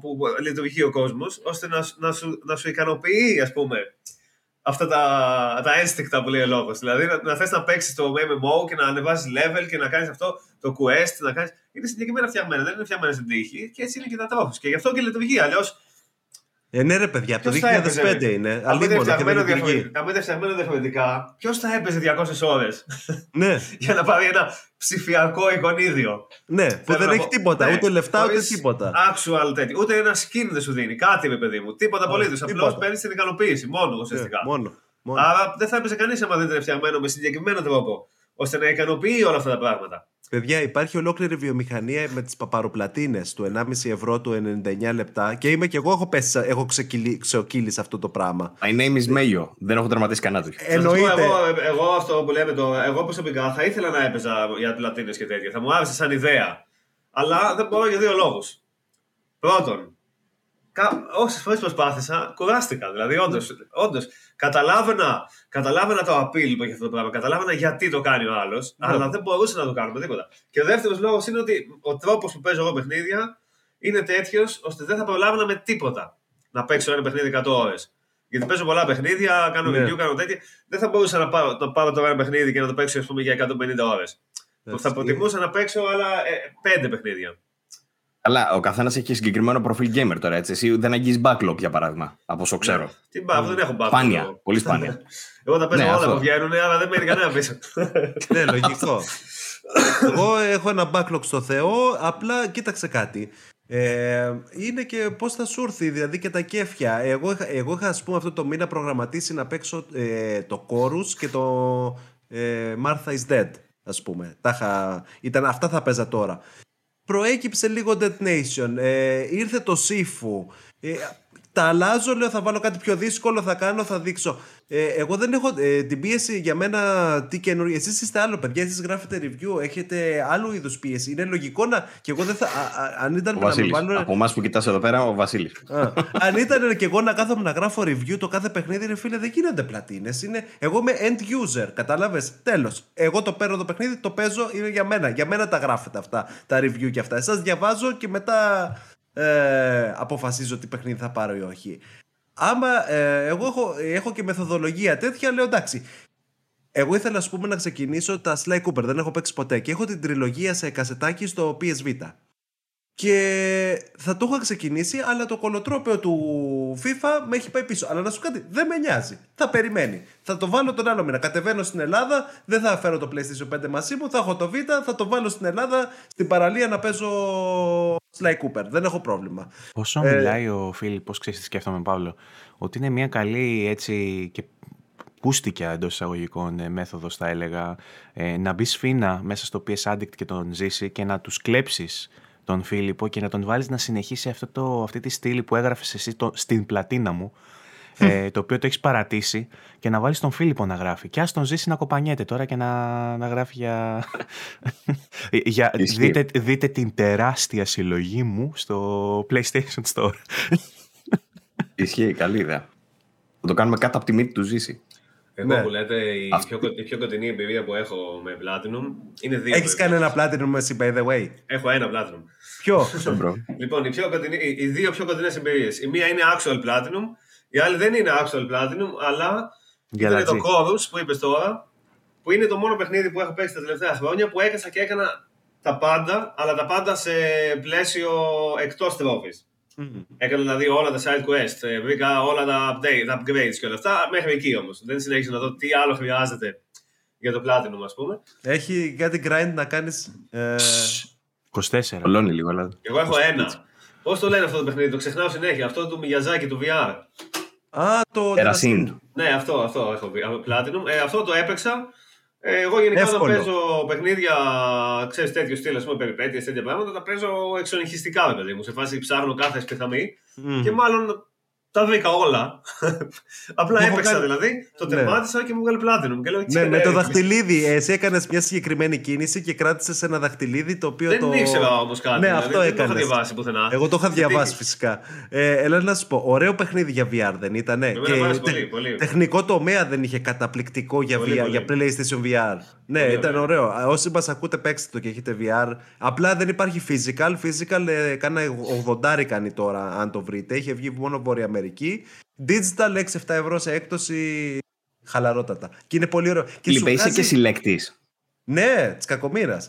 που λειτουργεί ο κόσμος, ώστε να, να, σου, να σου ικανοποιεί, ας πούμε, αυτά τα, τα ένστικτα που λέει ο λόγος. Δηλαδή να, να θες να παίξεις το MMO και να ανεβάζεις level και να κάνεις αυτό το quest. Να κάνεις... Είναι συγκεκριμένα φτιαγμένα, δεν είναι φτιαγμένα στην τύχη και έτσι είναι και τα τρόπους. Και γι' αυτό και λειτουργεί. Αλλιώς ε, ναι, ρε παιδιά, από το 2005 είναι. Αν είναι φτιαγμένο διαφορετικά, ποιος θα έπαιζε 200 ώρες; Ναι. [laughs] για να πάρει ένα ψηφιακό εικονίδιο. Ναι, που δεν έχει τίποτα, ναι, ούτε λεφτά ούτε τίποτα. Actual τέτοιο. Ούτε ένα skin δεν σου δίνει. Κάτι, με παιδί μου. Τίποτα απολύτως. Απλώς παίρνεις την ικανοποίηση μόνο ναι, ουσιαστικά. μόνο, μόνο. Άρα δεν θα έπαιζε κανείς άμα δεν ήταν φτιαγμένο με συγκεκριμένο τρόπο ώστε να ικανοποιεί όλα αυτά τα πράγματα. Παιδιά, υπάρχει ολόκληρη βιομηχανία με τις παπαροπλατίνες του 1,5 ευρώ του 99 λεπτά και είμαι και εγώ έχω, πέσει, έχω ξεκυλεί σε αυτό το πράγμα. My name is Mayo. Δεν έχω τερματίσει κανένα του. Εννοείται. Εγώ, εγώ αυτό που λέμε, το, εγώ προσωπικά θα ήθελα να έπαιζα για πλατίνες και τέτοια. Θα μου άρεσε σαν ιδέα. Αλλά δεν μπορώ για δύο λόγους. Πρώτον, όσες φορές προσπάθησα, κουράστηκα. Δηλαδή, όντως, καταλάβαινα, καταλάβαινα το appeal που έχει αυτό το πράγμα. Καταλάβαινα γιατί το κάνει ο άλλος, ναι. αλλά δεν μπορούσα να το κάνω με τίποτα. Και ο δεύτερος λόγος είναι ότι ο τρόπος που παίζω εγώ παιχνίδια είναι τέτοιος ώστε δεν θα προλάβαινα με τίποτα να παίξω ένα παιχνίδι 100 ώρες. Γιατί παίζω πολλά παιχνίδια, κάνω ναι. κάνω τέτοια. Δεν θα μπορούσα να πάρω, να πάρω τώρα ένα παιχνίδι και να το παίξω πούμε, για 150 ώρες. Θα προτιμούσα να παίξω άλλα ε, 5 παιχνίδια. Αλλά ο καθένας έχει συγκεκριμένο προφίλ gamer τώρα. Έτσι. Εσύ δεν αγγίζεις backlog για παράδειγμα, από όσο ξέρω. Ναι. Τι backlog, δεν έχω backlog. Σπάνια, πολύ σπάνια. Εγώ τα παίζω ναι, όλα αυτό. που βγαίνουν, αλλά δεν μένει κανένα πίσω. [laughs] ναι, λογικό. Εγώ έχω ένα backlog στο Θεό, απλά κοίταξε κάτι. Ε, είναι και πώς θα σου έρθει, δηλαδή και τα κέφια. Εγώ, εγώ είχα, ας πούμε, αυτό το μήνα προγραμματίσει να παίξω ε, το Chorus και το ε, Martha is Dead, ας πούμε. Τα ήταν, αυτά θα παίζα τώρα προέκυψε λίγο Dead Nation. Ε, ήρθε το Sifu. Ε, τα αλλάζω, λέω θα βάλω κάτι πιο δύσκολο, θα κάνω, θα δείξω. Ε, εγώ δεν έχω ε, την πίεση για μένα τι καινούργιο. Εσείς είστε άλλο, παιδιά. Εσείς γράφετε review, έχετε άλλου είδους πίεση. Είναι λογικό να. Και εγώ δεν θα. Α, αν ήταν ο να με βάλω... Από εμάς που κοιτάς εδώ πέρα, ο Βασίλης. αν ήταν και εγώ να κάθομαι να γράφω review το κάθε παιχνίδι, ρε φίλε, δεν γίνονται πλατίνες. Είναι... Εγώ είμαι end user, κατάλαβες; Τέλος. Εγώ το παίρνω το παιχνίδι, το παίζω, είναι για μένα. Για μένα τα γράφετε αυτά, τα review και αυτά. Εσά διαβάζω και μετά ε, αποφασίζω τι παιχνίδι θα πάρω ή όχι. Άμα ε, εγώ έχω, έχω και μεθοδολογία τέτοια, λέω εντάξει. Εγώ ήθελα ας πούμε να ξεκινήσω τα Sly Cooper, δεν έχω παίξει ποτέ και έχω την τριλογία σε κασετάκι στο PSV. Και θα το είχα ξεκινήσει, αλλά το κολοτρόπαιο του FIFA με έχει πάει πίσω. Αλλά να σου κάτι, δεν με νοιάζει. Θα περιμένει. Θα το βάλω τον άλλο μήνα. Κατεβαίνω στην Ελλάδα, δεν θα φέρω το PlayStation 5 μαζί μου, θα έχω το Vita, θα το βάλω στην Ελλάδα, στην παραλία να παίζω Sly Cooper. Δεν έχω πρόβλημα. Πόσο ε... μιλάει ο Φίλιπ, πώς ξέρεις τι σκέφτομαι, Παύλο, ότι είναι μια καλή έτσι και πούστικια εντός εισαγωγικών ε, μέθοδος, θα έλεγα, ε, να μπεις σφίνα μέσα στο PS Addict και τον ζήσει και να τους κλέψεις τον Φίλιππο και να τον βάλεις να συνεχίσει αυτό το, αυτή τη στήλη που έγραφες εσύ το, στην πλατίνα μου ε, το οποίο το έχεις παρατήσει και να βάλεις τον Φίλιππο να γράφει και ας τον ζήσει να κοπανιέται τώρα και να, να γράφει για... [laughs] για δείτε, δείτε την τεράστια συλλογή μου στο PlayStation Store. Ισχύει, καλή ιδέα. Θα το κάνουμε κάτω από τη μύτη του ζήσει. Εγώ ναι. που λέτε, η, πιο, η πιο κοντινή εμπειρία που έχω με Platinum είναι δύο. Έχεις κανένα Platinum εσύ, by the way; Έχω ένα Platinum. Ποιο; [laughs] λοιπόν, οι, πιο κοντινή, οι δύο πιο κοντινές εμπειρίες. Η μία είναι actual Platinum, η άλλη δεν είναι actual Platinum, αλλά είναι το Chorus που είπες τώρα, που είναι το μόνο παιχνίδι που έχω παίξει τα τελευταία χρόνια που έκανα και έκανα τα πάντα, αλλά τα πάντα σε πλαίσιο εκτός τρόφης. Mm. Έκανα δηλαδή όλα τα side quest, ε, βρήκα όλα τα, update, τα upgrades και όλα αυτά, μέχρι εκεί όμως. Δεν συνέχισα να δω τι άλλο χρειάζεται για το Platinum, ας πούμε. Έχει κάτι grind να κάνεις. Ε... 24. Ολώνει λίγο, αλλά. Εγώ έχω ένα. Πώς το λένε αυτό το παιχνίδι, το ξεχνάω συνέχεια. Αυτό του Miyazaki του VR. Α, το. Erasin. Ναι, αυτό, αυτό έχω Platinum. Ε, αυτό το έπαιξα ε, εγώ γενικά Εύκολο. όταν παίζω παιχνίδια, ξέρεις τέτοιο στυλ, ας πούμε, περιπέτειες, τέτοια πράγματα, τα παίζω εξονυχιστικά, παιδί μου. Σε φάση ψάχνω κάθε σπιθαμή mm. και μάλλον τα βρήκα όλα. Απλά έπαιξα κάνει... δηλαδή, το ναι. τερμάτισα και μου βγάλε πλάτινο. Και λέω, ναι, με το δαχτυλίδι. Εσύ έκανες μια συγκεκριμένη κίνηση και κράτησες ένα δαχτυλίδι το οποίο. Δεν το... ήξερα όμως κάτι. Ναι, δηλαδή, αυτό δεν έκανες. το είχα διαβάσει πουθενά. Εγώ το είχα διαβάσει φυσικά. Ε, έλα να σου πω, ωραίο παιχνίδι για VR δεν ήταν. Και πολύ, τε... πολύ. τεχνικό τομέα δεν είχε καταπληκτικό για, πολύ, VR, πολύ. για PlayStation VR. Ναι, Πολύ ήταν ωραίο. ωραίο. Όσοι μας ακούτε, παίξτε το και έχετε VR. Απλά δεν υπάρχει physical. Physical ε, κάνα 80 κάνει τώρα, αν το βρείτε. Είχε βγει μόνο Βόρεια Αμερική. Digital 6-7 ευρώ σε έκπτωση χαλαρότατα. Και είναι πολύ ωραίο. Και Φίλιππε, σου είσαι βγάζει- και συλλέκτή. Ναι, της κακομήρα.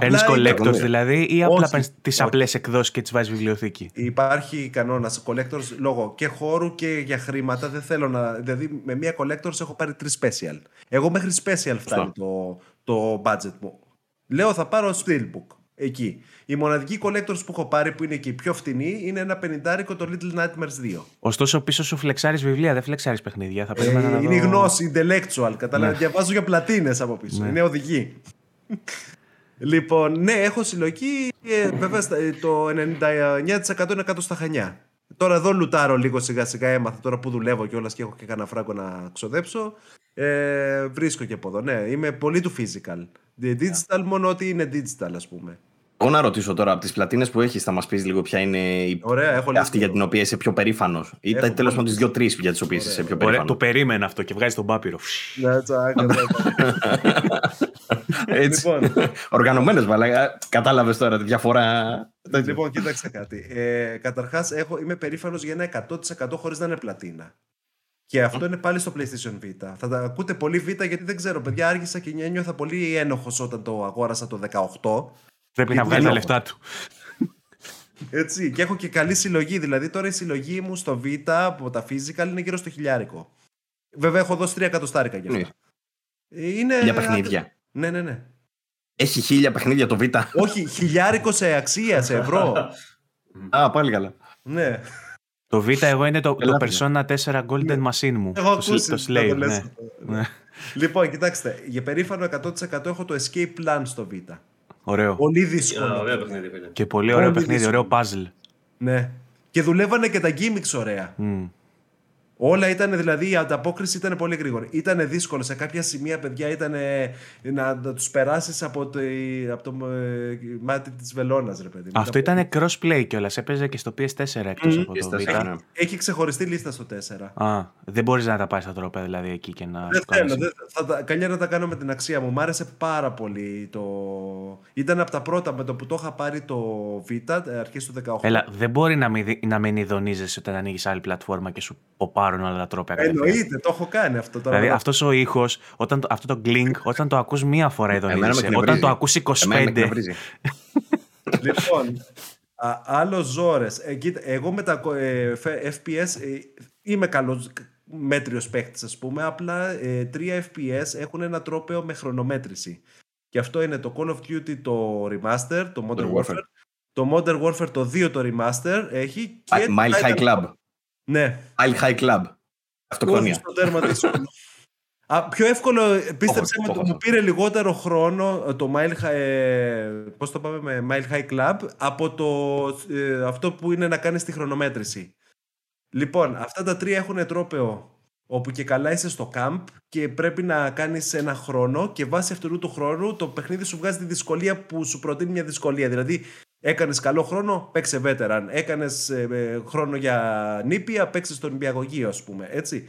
Παίρνεις collectors είναι- δηλαδή ή Όχι, απλά παίρνεις τις όχι. απλές εκδόσεις και τις βάζεις βιβλιοθήκη; Υπάρχει κανόνας collectors λόγω και χώρου και για χρήματα. Δεν θέλω να. Δηλαδή, με μία collectors έχω πάρει τρεις special. Εγώ μέχρι special φτάνει το, το budget μου. Λέω θα πάρω Steelbook. Εκεί. Η μοναδική collectors που έχω πάρει που είναι και η πιο φτηνή είναι ένα πενιντάρικο το Little Nightmares 2. Ωστόσο, πίσω σου φλεξάρεις βιβλία, δεν φλεξάρεις παιχνίδια. Θα περίμενα Ε, να είναι η δω... γνώση, intellectual. Κατάλαβα, Ναι. διαβάζω για πλατίνες από πίσω. Ναι. Είναι οδηγή. λοιπόν, ναι, έχω συλλογή. Ε, βέβαια, στα- ε, το 99% είναι κάτω στα χανιά. Τώρα εδώ λουτάρω λίγο σιγά σιγά. Έμαθα τώρα που δουλεύω κιόλας και έχω και κανένα φράγκο να ξοδέψω. Ε, βρίσκω και από εδώ. Ναι, είμαι πολύ του physical. Digital μόνο ότι είναι digital, ας πούμε. Εγώ να ρωτήσω τώρα, από τις πλατίνες που έχεις, θα μας πεις λίγο ποια είναι η... Ωραία, έχω λύσει αυτή για εγώ. την οποία είσαι πιο περήφανος. Ή Έχω τέλος πάντων πολύ. τις δύο-τρει για τις οποίες είσαι πιο Ωραία, περήφανος. το περίμενα αυτό και βγάζει τον πάπυρο. Ναι, τσάκα, τσάκα. [laughs] Έτσι. λοιπόν, Οργανωμένε, αλλά κατάλαβες τώρα τη διαφορά. Λοιπόν, κοίταξε κάτι. Ε, Καταρχάς, είμαι περήφανος για ένα 100% χωρίς να είναι πλατίνα. Και αυτό είναι πάλι στο PlayStation Vita. Θα τα ακούτε πολύ Vita γιατί δεν ξέρω, παιδιά. Άργησα και νιώθα πολύ ένοχος όταν το αγόρασα το 18. Πρέπει να Γιατί βγάλει τα δεν λεφτά του. Έτσι. Και έχω και καλή συλλογή. Δηλαδή, τώρα η συλλογή μου στο Vita από τα physical είναι γύρω στο χιλιάρικο. Βέβαια, έχω δώσει 3 εκατοστάρικα για αυτά. Ναι. Ε, Είναι... Για παιχνίδια. Ναι, ναι, ναι. Έχει χίλια παιχνίδια το Β. Όχι, χιλιάρικο σε αξία, σε ευρώ. Α, πάλι καλά. ναι. Το Β' εγώ είναι το, το Ελάτε. Persona 4 Golden Machine μου. Έχω το, ακούσει το να Slave, το λες ναι. αυτό. ναι. Λοιπόν, κοιτάξτε, για περήφανο 100% έχω το Escape Plan στο Vita. Ωραίο. Πολύ Α, δύσκολο. Ωραίο παιχνίδι, φίλε. Και πολύ ωραίο Πολύ παιχνίδι, ωραίο δύσκολο. puzzle. Ναι. Και δουλεύανε και τα gimmicks ωραία. Μμ. Όλα ήταν δηλαδή, η ανταπόκριση ήταν πολύ γρήγορη. Ήταν δύσκολο. Σε κάποια σημεία, παιδιά, ήταν να, να τους περάσεις από, το, από το ε, μάτι της βελόνας, ρε παιδί. μου. Αυτό ήταν crossplay κιόλας. Έπαιζε και στο PS4 εκτός από το PS4, Vita. ναι. Έχει ξεχωριστή λίστα στο 4. Α, δεν μπορείς να τα πάει στα τρόπια δηλαδή εκεί και να. Δεν σου κάνεις- θέλω. Δεν, θα τα, καλύτερα να τα κάνω με την αξία μου. Μ' άρεσε πάρα πολύ το. Ήταν από τα πρώτα με το που το είχα πάρει το Vita, αρχές του 18. Έλα, δεν μπορεί να μην, δι- να μην ειδονίζεσαι όταν ανοίγεις άλλη πλατφόρμα και σου ποπάρουν όλα τα τρόπια κατευθείαν. Εννοείται, το έχω κάνει αυτό τώρα. Δηλαδή αυτός ο ήχος, αυτό το glink, όταν το ακούς μία φορά Εμένα με ειδονίζεσαι. εκνευρίζει. Όταν το ακούς 25. Εμένα με εκνευρίζει. Λοιπόν, άλλος ζόρε. Ε, εγώ με τα ε, FPS ε, είμαι καλός μέτριος παίχτη, ας πούμε, απλά ε, 3 FPS έχουν ένα τρόπαιο με χρονομέτρηση. Και αυτό είναι το Call of Duty το Remaster, το Modern Warfare. Warfare. Το Modern Warfare το 2 το Remaster έχει και... Mile High Club. Ναι. Mile High Club. Αυτοκτονία. Στο τέρμα [laughs] Α, πιο εύκολο, πίστεψε με το μου πήρε λιγότερο χρόνο ε, το Mile High, ε, πώς το πάμε με Mile High Club από το, ε, αυτό που είναι να κάνεις τη χρονομέτρηση. Λοιπόν, αυτά τα τρία έχουν τρόπεο όπου και καλά είσαι στο camp και πρέπει να κάνεις ένα χρόνο και βάσει αυτού του χρόνου το παιχνίδι σου βγάζει τη δυσκολία που σου προτείνει μια δυσκολία. Δηλαδή, έκανες καλό χρόνο, παίξε veteran. Έκανες χρόνο για νήπια, παίξε στον νηπιαγωγείο, ας πούμε, έτσι.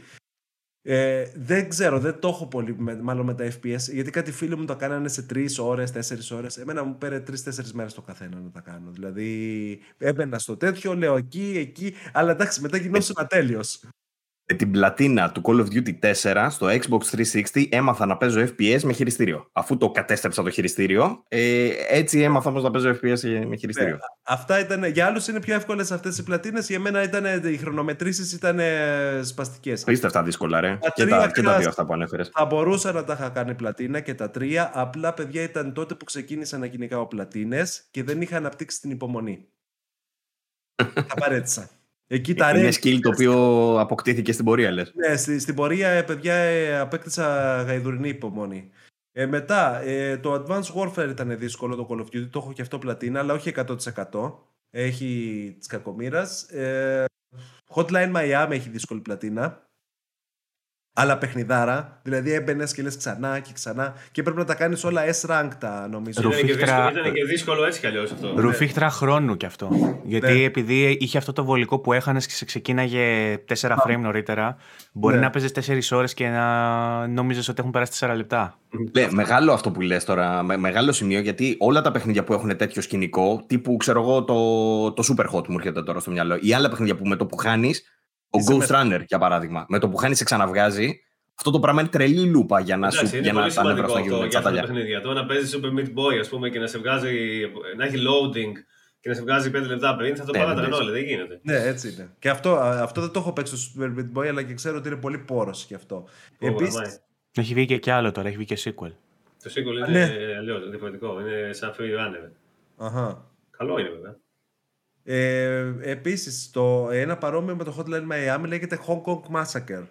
Ε, δεν ξέρω, δεν το έχω πολύ με, μάλλον με τα FPS, γιατί κάτι φίλοι μου το κάνανε σε τρεις ώρες, τέσσερις ώρες. Εμένα μου πήρε τρει-τέσσερι μέρες το καθένα να τα κάνω. Δηλαδή, έμπαινα στο τέτοιο, λέω εκεί, εκεί, αλλά εντάξει, μετά γινόταν τέλειο την πλατίνα του Call of Duty 4 στο Xbox 360 έμαθα να παίζω FPS με χειριστήριο. Αφού το κατέστρεψα το χειριστήριο, ε, έτσι έμαθα όμως να παίζω FPS με χειριστήριο. Ναι, αυτά ήταν, για άλλους είναι πιο εύκολες αυτές οι πλατίνες. Για μένα ήταν, οι χρονομετρήσεις ήταν σπαστικές. αυτά δύσκολα, ρε. Τα και, τα, και τα δύο αυτά που ανέφερες. Θα μπορούσα να τα είχα κάνει πλατίνα και τα τρία. Απλά παιδιά ήταν τότε που ξεκίνησα να κυνηγάω πλατίνες και δεν είχα αναπτύξει την υπομονή. [laughs] τα παρέτησα. Εκεί τα είναι skill το οποίο αποκτήθηκε στην πορεία, λες. Ναι, στη, στην πορεία, ε, παιδιά, ε, απέκτησα γαϊδουρινή υπομονή. Ε, μετά, ε, το Advanced Warfare ήταν δύσκολο το Call of Duty, το έχω και αυτό πλατίνα, αλλά όχι 100%. Έχει της κακομήρα. Ε, Hotline Miami έχει δύσκολη πλατίνα άλλα παιχνιδάρα. Δηλαδή έμπαινες και λες ξανά και ξανά και πρέπει να τα κάνεις όλα S-rank τα νομίζω. Ρουφίχτρα... Ήταν και δύσκολο έτσι κι αλλιώς αυτό. Ρουφίχτρα χρόνου κι αυτό. Γιατί ναι. επειδή είχε αυτό το βολικό που έχανες και σε ξεκίναγε 4 frame νωρίτερα, μπορεί ναι. να παίζεις 4 ώρες και να νόμιζε ότι έχουν περάσει 4 λεπτά. Ναι, μεγάλο αυτό που λες τώρα. Με, μεγάλο σημείο γιατί όλα τα παιχνίδια που έχουν τέτοιο σκηνικό, τύπου ξέρω εγώ το, το Super Hot μου έρχεται τώρα στο μυαλό, ή άλλα παιχνίδια που με το που χάνεις ο Ghost Runner, για παράδειγμα. Με το που χάνει, σε ξαναβγάζει. Αυτό το πράγμα είναι τρελή λούπα για να, σου, για να τα νεύρα να γίνουν τσαταλιά. Το να παίζεις Super Meat Boy, ας πούμε, και να σε βγάζει, να έχει loading και να σε βγάζει 5 λεπτά πριν, θα το ναι, παράταγαν όλοι. Δεν γίνεται. Ναι, έτσι είναι. Και αυτό, αυτό δεν το έχω παίξει στο Super Meat Boy, αλλά και ξέρω ότι είναι πολύ πόρος γι' αυτό. Επίση. Έχει βγει και άλλο τώρα, έχει βγει και sequel. Το sequel είναι ναι. αλλιώς, διαφορετικό. Είναι σαν free runner. Αχα. Καλό είναι βέβαια. Ε, επίσης, το, ένα παρόμοιο με το Hotline Miami λέγεται Hong Kong Massacre.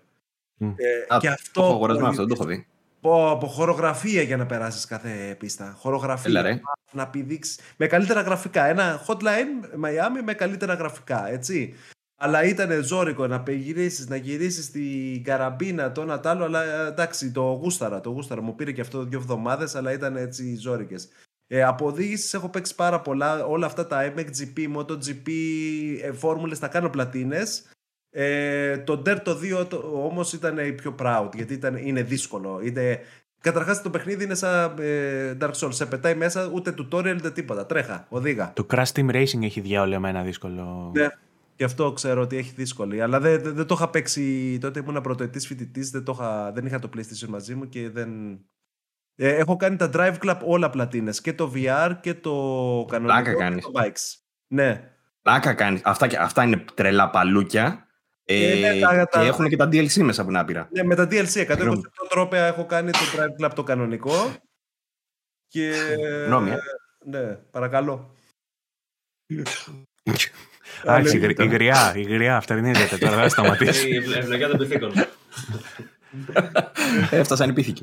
Mm. Ε, και αυτό, το έχω αγοράσει αυτό, δεν το έχω δει. Από χορογραφία για να περάσεις κάθε πίστα. Χορογραφία. Έλα, να πηδήξεις. Με καλύτερα γραφικά. Ένα Hotline Miami με καλύτερα γραφικά, έτσι. Αλλά ήταν ζώρικο να γυρίσει, να γυρίσεις την καραμπίνα, το ένα τ' άλλο. Αλλά εντάξει, το γούσταρα. Το γούσταρα. Μου πήρε και αυτό δύο εβδομάδες, αλλά ήταν έτσι ζώρικες. Ε, από οδήγηση έχω παίξει πάρα πολλά. Όλα αυτά τα MXGP, MotoGP, ε, φόρμουλες τα κάνω πλατίνες. Ε, το Dirt το 2 το, όμως ήταν η πιο proud γιατί ήταν, είναι δύσκολο. Είναι, καταρχάς το παιχνίδι είναι σαν ε, Dark Souls. Σε πετάει μέσα ούτε tutorial ούτε τίποτα. Τρέχα, οδήγα. Το Crash Team Racing έχει διάολο ένα δύσκολο. Ναι. Και αυτό ξέρω ότι έχει δύσκολη. Αλλά δεν, δεν, δεν το είχα παίξει. Τότε ήμουν πρωτοετής φοιτητής. Δεν, δεν είχα το PlayStation μαζί μου και δεν, ε, έχω κάνει τα Drive Club όλα πλατίνες. Και το VR και το κανονικό κάνεις. και το Bikes. Ναι. Πλάκα κάνεις. Αυτά, αυτά είναι τρελά παλούκια. Ε, ε, ναι, τα, και έχουν και τα DLC μέσα που είναι άπειρα. Ναι, με τα DLC. 128 τρόπια έχω κάνει το Drive Club το κανονικό. Και... Νόμια. Ναι, παρακαλώ. Άρχισε η γριά, η γριά, αυτά είναι ιδιαίτερα. Τώρα θα σταματήσει. Η ευλογία των πυθίκων. [laughs] Έφτασαν οι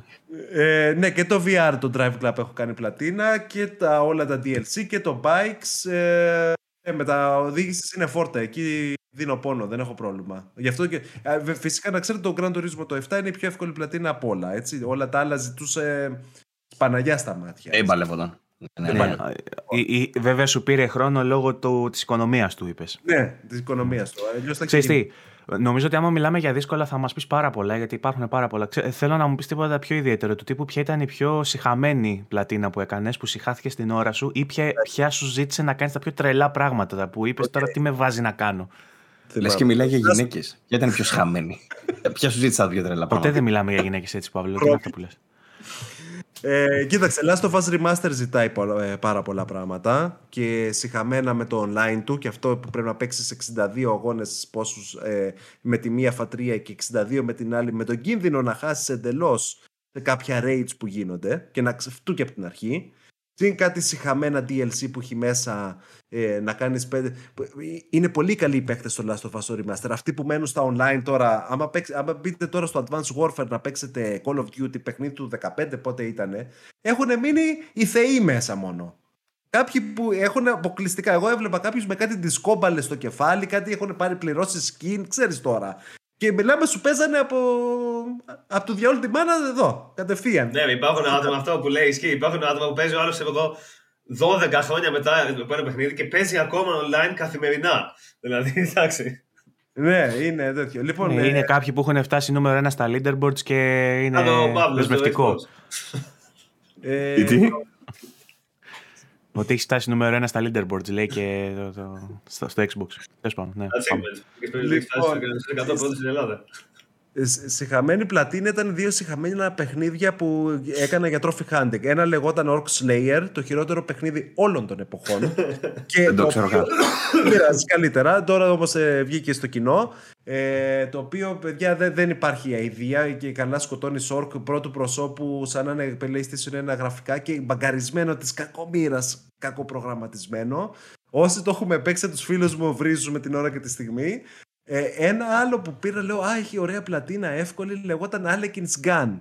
Ε, ναι, και το VR το Drive Club έχω κάνει πλατίνα και τα, όλα τα DLC και το Bikes. Ε, ε, με τα οδήγηση είναι φόρτα. Εκεί δίνω πόνο, δεν έχω πρόβλημα. Γι' αυτό και, ε, φυσικά να ξέρετε το Grand Turismo το 7 είναι η πιο εύκολη πλατίνα από όλα. Έτσι. Όλα τα άλλα ζητούσε Παναγιά στα μάτια. Ε, μπαλεύονταν. Ναι, ναι. βέβαια σου πήρε χρόνο λόγω του, της οικονομίας του, είπες. Ναι, της οικονομίας του. Αλλιώς θα Νομίζω ότι άμα μιλάμε για δύσκολα θα μας πεις πάρα πολλά, γιατί υπάρχουν πάρα πολλά. θέλω να μου πεις τίποτα πιο ιδιαίτερο. Του τύπου ποια ήταν η πιο συχαμένη πλατίνα που έκανες, που συχάθηκε στην ώρα σου, ή ποια, ποια σου ζήτησε να κάνεις τα πιο τρελά πράγματα, που είπες τώρα τι με βάζει να κάνω. Λες και μιλάει για γυναίκες. Ποια ήταν η πιο σχαμένη. [laughs] ποια σου ζήτησε τα πιο τρελά πράγματα; Ποτέ δεν μιλάμε για γυναίκες έτσι, Παύλο. Τι είναι αυτό που λες. Ε, κοίταξε, Last of Us Remaster ζητάει ε, πάρα πολλά πράγματα και συχαμένα με το online του και αυτό που πρέπει να παίξει 62 αγώνες πόσους ε, με τη μία φατρία και 62 με την άλλη με τον κίνδυνο να χάσεις εντελώς σε κάποια raids που γίνονται και να ξεφτού και από την αρχή. Συν κάτι συχαμένα DLC που έχει μέσα ε, να κάνεις πέντε... Είναι πολύ καλοί οι παίκτες στο Last of Us Remaster. Αυτοί που μένουν στα online τώρα, άμα, παίξ, άμα μπείτε τώρα στο Advanced Warfare να παίξετε Call of Duty παιχνίδι του 15 πότε ήτανε, έχουν μείνει οι θεοί μέσα μόνο. Κάποιοι που έχουν αποκλειστικά. Εγώ έβλεπα κάποιους με κάτι δισκόμπαλε στο κεφάλι, κάτι έχουν πάρει πληρώσεις skin, ξέρεις τώρα. Και μιλάμε, σου παίζανε από, από το διαόλου τη μάνα εδώ, κατευθείαν. Ναι, υπάρχουν άτομα αυτό που λέει ισχύει. Υπάρχουν άτομα που παίζει ο άλλο εγώ 12 χρόνια μετά από ένα παιχνίδι και παίζει ακόμα online καθημερινά. Δηλαδή, εντάξει. Ναι, είναι τέτοιο. Λοιπόν, ναι, Είναι κάποιοι που έχουν φτάσει νούμερο ένα στα leaderboards και είναι δεσμευτικό. Ε, τι; Ότι έχει φτάσει νούμερο ένα στα leaderboards, λέει και το, το, στο, στο Xbox. Τέλος πάντων. Ναι, λοιπόν, 100 πόντου στην Ελλάδα. Συχαμένη πλατίνα ήταν δύο συχαμένα παιχνίδια που έκανα για Trophy Hunting. Ένα λεγόταν Orc Slayer, το χειρότερο παιχνίδι όλων των εποχών. [laughs] και Δεν το ξέρω καν. [coughs] Πειράζει καλύτερα. Τώρα όμως ε, βγήκε στο κοινό. Ε, το οποίο, παιδιά, δεν, δεν υπάρχει αηδία και καλά σκοτώνεις Orc πρώτου προσώπου, σαν να είναι PlayStation ένα γραφικά και μπαγκαρισμένο της κακομήρα, κακοπρογραμματισμένο. Όσοι το έχουμε παίξει, τους φίλους μου βρίζουμε την ώρα και τη στιγμή. Ε, ένα άλλο που πήρα, λέω, Α, έχει ωραία πλατίνα, εύκολη, λεγόταν Alekin's Gun.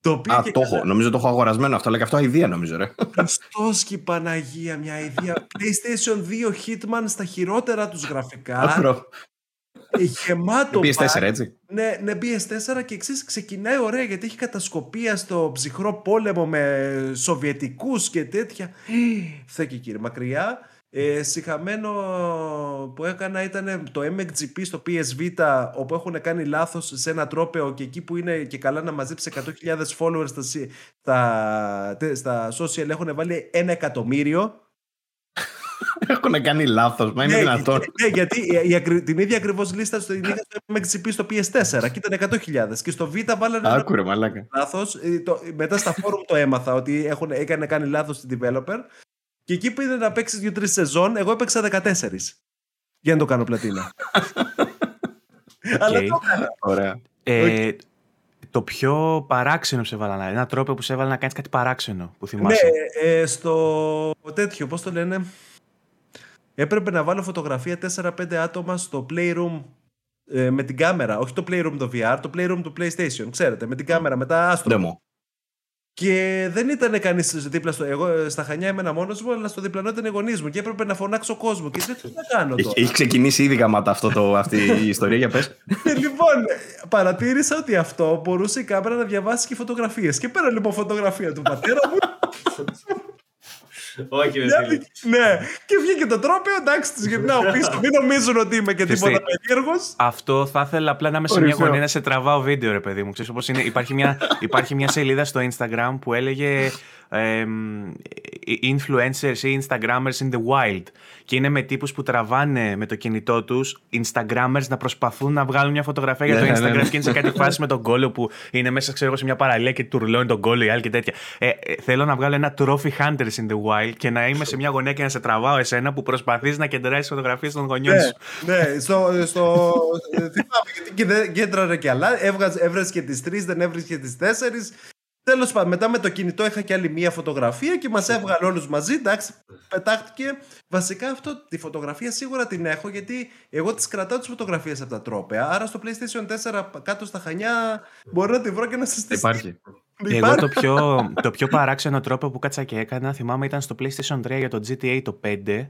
Το οποίο Α, το έχω. Νομίζω το έχω αγορασμένο αυτό, αλλά και αυτό ιδέα νομίζω, ρε. Χριστός και Παναγία, μια ιδέα. [laughs] PlayStation 2 Hitman στα χειρότερα τους γραφικά. Άκρο. Ε, γεμάτο PS4, έτσι. Ναι, ναι, PS4 και εξή ξεκινάει ωραία γιατί έχει κατασκοπία στο ψυχρό πόλεμο με Σοβιετικούς και τέτοια. Θεέ και κύριε, μακριά. Ε, συχαμένο που έκανα ήταν το MXGP στο PSV όπου έχουν κάνει λάθος σε ένα τρόπεο και εκεί που είναι και καλά να μαζέψει 100.000 followers στα, στα, στα social έχουν βάλει ένα εκατομμύριο [laughs] έχουν κάνει λάθος, μα είναι ναι, δυνατόν. Ναι, γιατί η, την ίδια ακριβώς λίστα στο, στο MXGP στο PS4 και ήταν 100.000 και στο Β βάλανε Άκουρε, μαλάκα. λάθος. Ε, μετά στα forum το έμαθα ότι έχουν, έκανε κάνει λάθος στην developer και εκεί που είδε να παίξει δύο-τρεις σεζόν, εγώ έπαιξα 14. Για να το κάνω πλατίνα. [laughs] Αλλά το έκανα. Ωραία. Ε, το πιο παράξενο σε έβαλα, ένα τρόπο που σε έβαλα να κάνεις κάτι παράξενο που θυμάσαι. Ναι, ε, στο τέτοιο, πώς το λένε. Έπρεπε να βάλω φωτογραφία 4-5 άτομα στο Playroom ε, με την κάμερα. Όχι το Playroom το VR, το Playroom του PlayStation. Ξέρετε, με την κάμερα, με τα άστρο. Και δεν ήταν κανείς δίπλα στο. Εγώ ε, στα Χανιά ήμουν μόνος μου, αλλά στο διπλανό ήταν οι γονείς μου. Και έπρεπε να φωνάξω κόσμο. Και δεν τι να κάνω τώρα; Έχει ξεκινήσει ήδη γαμάτα αυτό το, αυτή η ιστορία, για πες. λοιπόν, παρατήρησα ότι αυτό μπορούσε η κάμερα να διαβάσει και φωτογραφίες. Και πέρα λοιπόν φωτογραφία του πατέρα μου. [laughs] Όχι, Ναι, και βγήκε το τρόπαιο, εντάξει, τους γυρνάω πίσω. Μην νομίζουν ότι είμαι και τίποτα περίεργος. Αυτό θα ήθελα απλά να είμαι σε μια γωνία να σε τραβάω βίντεο, ρε παιδί μου. Ξέρεις όπως είναι. Υπάρχει μια, υπάρχει μια σελίδα στο Instagram που έλεγε influencers ή Instagrammers in the wild. Και είναι με τύπους που τραβάνε με το κινητό τους Instagrammers να προσπαθούν να βγάλουν μια φωτογραφία για το ναι, ναι, Instagram ναι. και είναι σε κάτι φάση με τον κόλλο που είναι μέσα ξέρω, σε μια παραλία και τουρλώνει τον κόλλο ή άλλη και τέτοια. Ε, ε, θέλω να βγάλω ένα trophy hunters in the wild και να είμαι σε μια γωνία και να σε τραβάω εσένα που προσπαθείς να κεντράσει φωτογραφίες των γονιών σου. Ναι, στο, στο, θυμάμαι γιατί κέντραρε και άλλα. Έβρασε και τις τρεις, δεν έβρισκε τις τέσσερις. Τέλος πάντων, μετά με το κινητό είχα και άλλη μία φωτογραφία και μας έβγαλε όλους μαζί. Εντάξει, πετάχτηκε. Βασικά αυτό τη φωτογραφία σίγουρα την έχω γιατί εγώ τις κρατάω τις φωτογραφίες από τα τρόπαια. Άρα στο PlayStation 4 κάτω στα χανιά μπορώ να τη βρω και να σας τη Υπάρχει. Εγώ το πιο, το πιο παράξενο τρόπο που κάτσα και έκανα, θυμάμαι ήταν στο PlayStation 3 για το GTA το 5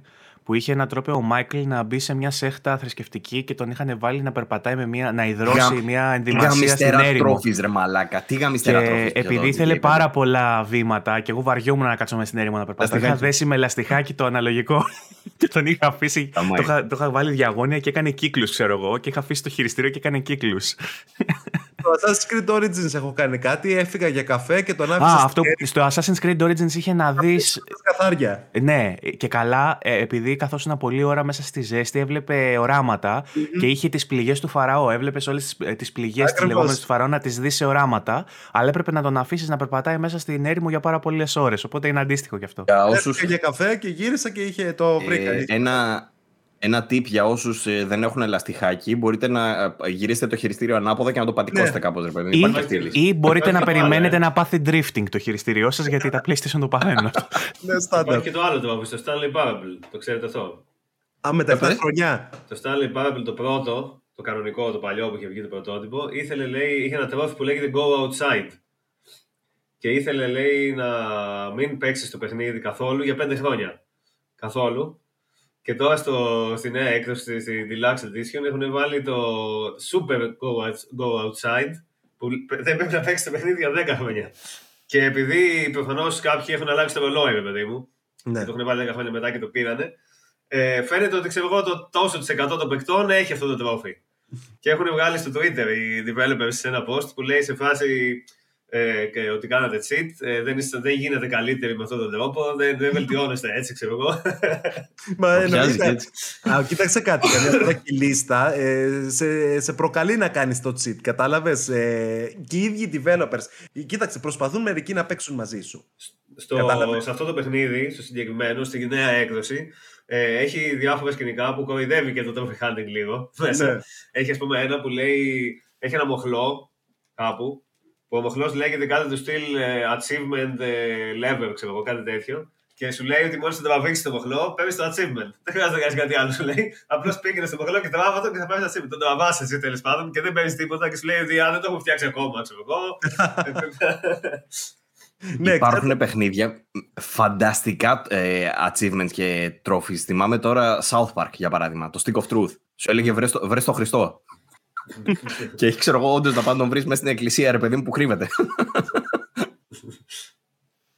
που είχε ένα τρόπο ο Μάικλ να μπει σε μια σέχτα θρησκευτική και τον είχαν βάλει να περπατάει με μια, να υδρώσει μια ενδυμασία στην έρημο. Τρόφις, ρε μαλάκα. Τι γαμιστέρα τρόφις. Επειδή ήθελε πάρα πολλά βήματα και εγώ βαριόμουν να κάτσω με στην έρημο να περπατάω. είχα δέσει με λαστιχάκι το αναλογικό [laughs] και τον είχα αφήσει. το, είχα, το είχα βάλει διαγώνια και έκανε κύκλους, ξέρω εγώ, και είχα αφήσει το χειριστήριο και έκανε κύκλους. Στο Assassin's Creed Origins έχω κάνει κάτι, έφυγα για καφέ και τον άφησα. Α, αυτό, στο Assassin's Creed Origins είχε να δει. Καθάρια. Ναι, και καλά, ε, επειδή καθόσουν πολύ ώρα μέσα στη ζέστη, έβλεπε οράματα και είχε τις πληγές του Φαραώ. Έβλεπες όλες τις πληγές τη λεγόμενη του Φαραώ να τις δεις σε οράματα, αλλά έπρεπε να τον αφήσεις να περπατάει μέσα στην έρημο για πάρα πολλές ώρες. Οπότε είναι αντίστοιχο γι' αυτό. Για όσους... για καφέ και γύρισα και είχε το βρήκα. Ε, ένα, ένα tip για όσους ε, δεν έχουν λαστιχάκι, μπορείτε να ε, γυρίσετε το χειριστήριο ανάποδα και να το πατικώσετε ναι. κάπως. Ή, ή μπορείτε να περιμένετε να πάθει drifting το χειριστήριό σας, γιατί τα PlayStation το παθαίνουν. [laughs] ναι, Υπάρχει και το άλλο το το Stanley Parable. Το ξέρετε αυτό; Α, με τα 7 χρονιά. Το Stanley Parable το πρώτο, το κανονικό, το παλιό που είχε βγει το πρωτότυπο, ήθελε, λέει, είχε ένα τρόφι που λέγεται Go Outside. Και ήθελε, λέει, να μην παίξει το παιχνίδι καθόλου για 5 χρόνια. Καθόλου. Και τώρα στο, στη νέα έκδοση, στη Deluxe Edition, έχουν βάλει το Super Go, Outside, που δεν πρέπει να παίξει το παιχνίδι για 10 χρόνια. Και επειδή προφανώς κάποιοι έχουν αλλάξει το ρολόι, παιδί μου, ναι. το έχουν βάλει 10 χρόνια μετά και το πήρανε, ε, φαίνεται ότι ξέρω εγώ το τόσο της εκατό των παικτών έχει αυτό το τρόφι. [laughs] και έχουν βγάλει στο Twitter οι developers σε ένα post που λέει σε φάση ε, και ότι κάνατε cheat, ε, δεν, είστε, δεν γίνεται καλύτεροι με αυτόν τον τρόπο, δεν, δεν βελτιώνεστε έτσι, ξέρω εγώ. Μα εννοείται. Α, κοίταξε κάτι, καμιά φορά έχει λίστα, ε, σε, σε προκαλεί να κάνεις το cheat, κατάλαβες. Ε, και οι ίδιοι developers, ε, κοίταξε, προσπαθούν μερικοί να παίξουν μαζί σου. Στο, σε αυτό το παιχνίδι, στο συγκεκριμένο, στη νέα έκδοση, ε, έχει διάφορα σκηνικά που κοροϊδεύει και το trophy hunting λίγο. Ναι. Έχει, ας πούμε, ένα που λέει, έχει ένα μοχλό κάπου που ο μοχλός λέγεται κάτι του στυλ uh, achievement uh, level, ξέρω εγώ, κάτι τέτοιο. Και σου λέει ότι μόλις το τραβήξει το μοχλό, παίρνεις το achievement. Δεν χρειάζεται να κάνεις κάτι άλλο, σου λέει. Απλώς πήγαινε στο μοχλό και τράβα το και θα παίρνεις το achievement. Τον τραβά εσύ τέλος πάντων και δεν παίρνεις τίποτα και σου λέει ότι δεν το έχω φτιάξει ακόμα, ξέρω εγώ. [laughs] Ναι, Υπάρχουν παιχνίδια φανταστικά ε, achievements και trophies. Θυμάμαι τώρα South Park για παράδειγμα, το Stick of Truth. Σου έλεγε βρες το, βρες το Χριστό και έχει ξέρω εγώ όντως να πάει να τον βρεις μέσα στην εκκλησία, ρε παιδί μου που κρύβεται.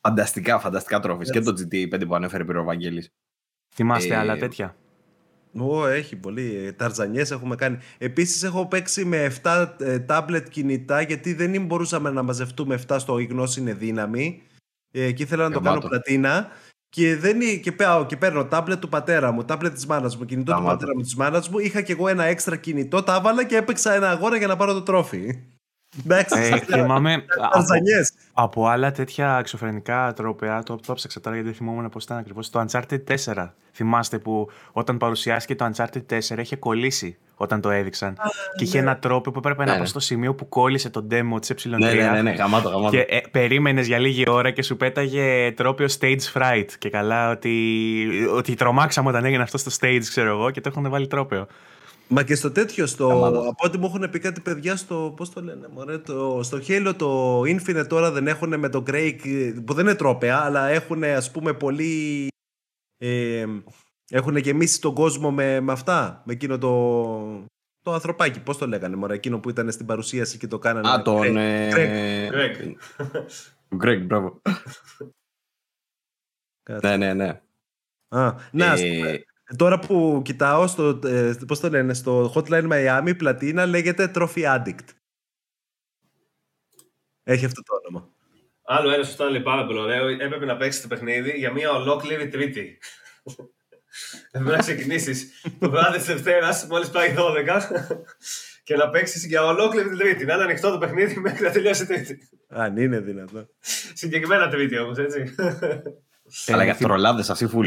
φανταστικά, φανταστικά τρόφι. Και το GTA 5 που ανέφερε πριν ο Βαγγέλης. Θυμάστε ε... άλλα τέτοια; Ω, έχει πολύ. Ταρζανιές έχουμε κάνει. Επίσης έχω παίξει με 7 τάμπλετ κινητά γιατί δεν μπορούσαμε να μαζευτούμε 7 στο «Η γνώση είναι δύναμη» ε, και ήθελα να το κάνω πλατίνα και, δεν, και, πάω, και παίρνω τάμπλετ του πατέρα μου, τάμπλετ της μάνας μου, κινητό του πατέρα μου, της μάνας μου. Είχα και εγώ ένα έξτρα κινητό, τα έβαλα και έπαιξα ένα αγώνα για να πάρω το τρόφι. Εντάξει, ε, θυμάμαι από, από, άλλα τέτοια εξωφρενικά τρόπια, το, το ψάξα τώρα γιατί δεν θυμόμουν πώς ήταν ακριβώς. Το Uncharted 4. Θυμάστε που όταν παρουσιάστηκε το Uncharted 4 είχε κολλήσει όταν το έδειξαν. και είχε ναι. ένα τρόπο που έπρεπε να ναι, πας ναι. στο σημείο που κόλλησε το demo της ε3. Ναι, ναι, ναι, ναι, γαμάτο, γαμάτο. Και ε, περίμενες για λίγη ώρα και σου πέταγε τρόπιο stage fright. Και καλά ότι, ότι τρομάξαμε όταν έγινε αυτό στο stage, ξέρω εγώ, και το έχουν βάλει τρόπιο. Μα και στο τέτοιο, στο, από ό,τι μου έχουν πει κάτι παιδιά στο. Πώς το λένε, μωρέ, το, στο Halo το Infinite τώρα δεν έχουν με το Grey. που δεν είναι τρόπαια, αλλά έχουν ας πούμε πολύ. Ε, έχουν γεμίσει τον κόσμο με, με αυτά. Με εκείνο το. Το ανθρωπάκι, πώς το λέγανε, μωρέ, εκείνο που ήταν στην παρουσίαση και το κάνανε. Α, τον. Greg. Greg, μπράβο. ναι, ναι, ναι. Α, να, ε... Τώρα που κοιτάω στο, ε, πώς το λένε, στο Hotline Miami, η πλατίνα λέγεται Trophy Addict. Έχει αυτό το όνομα. Άλλο ένα σωστά λέει πάρα πολύ ωραίο. Έπρεπε να παίξεις το παιχνίδι για μια ολόκληρη Τρίτη. [laughs] Έπρεπε να ξεκινήσεις το βράδυ της Δευτέρας, μόλις πάει 12, και να παίξεις για ολόκληρη την Τρίτη. Να είναι ανοιχτό το παιχνίδι μέχρι να τελειώσει η Τρίτη. Αν είναι δυνατό. Συγκεκριμένα Τρίτη όμως, έτσι. Αλλά για τρολάδες, αυτή φουλ.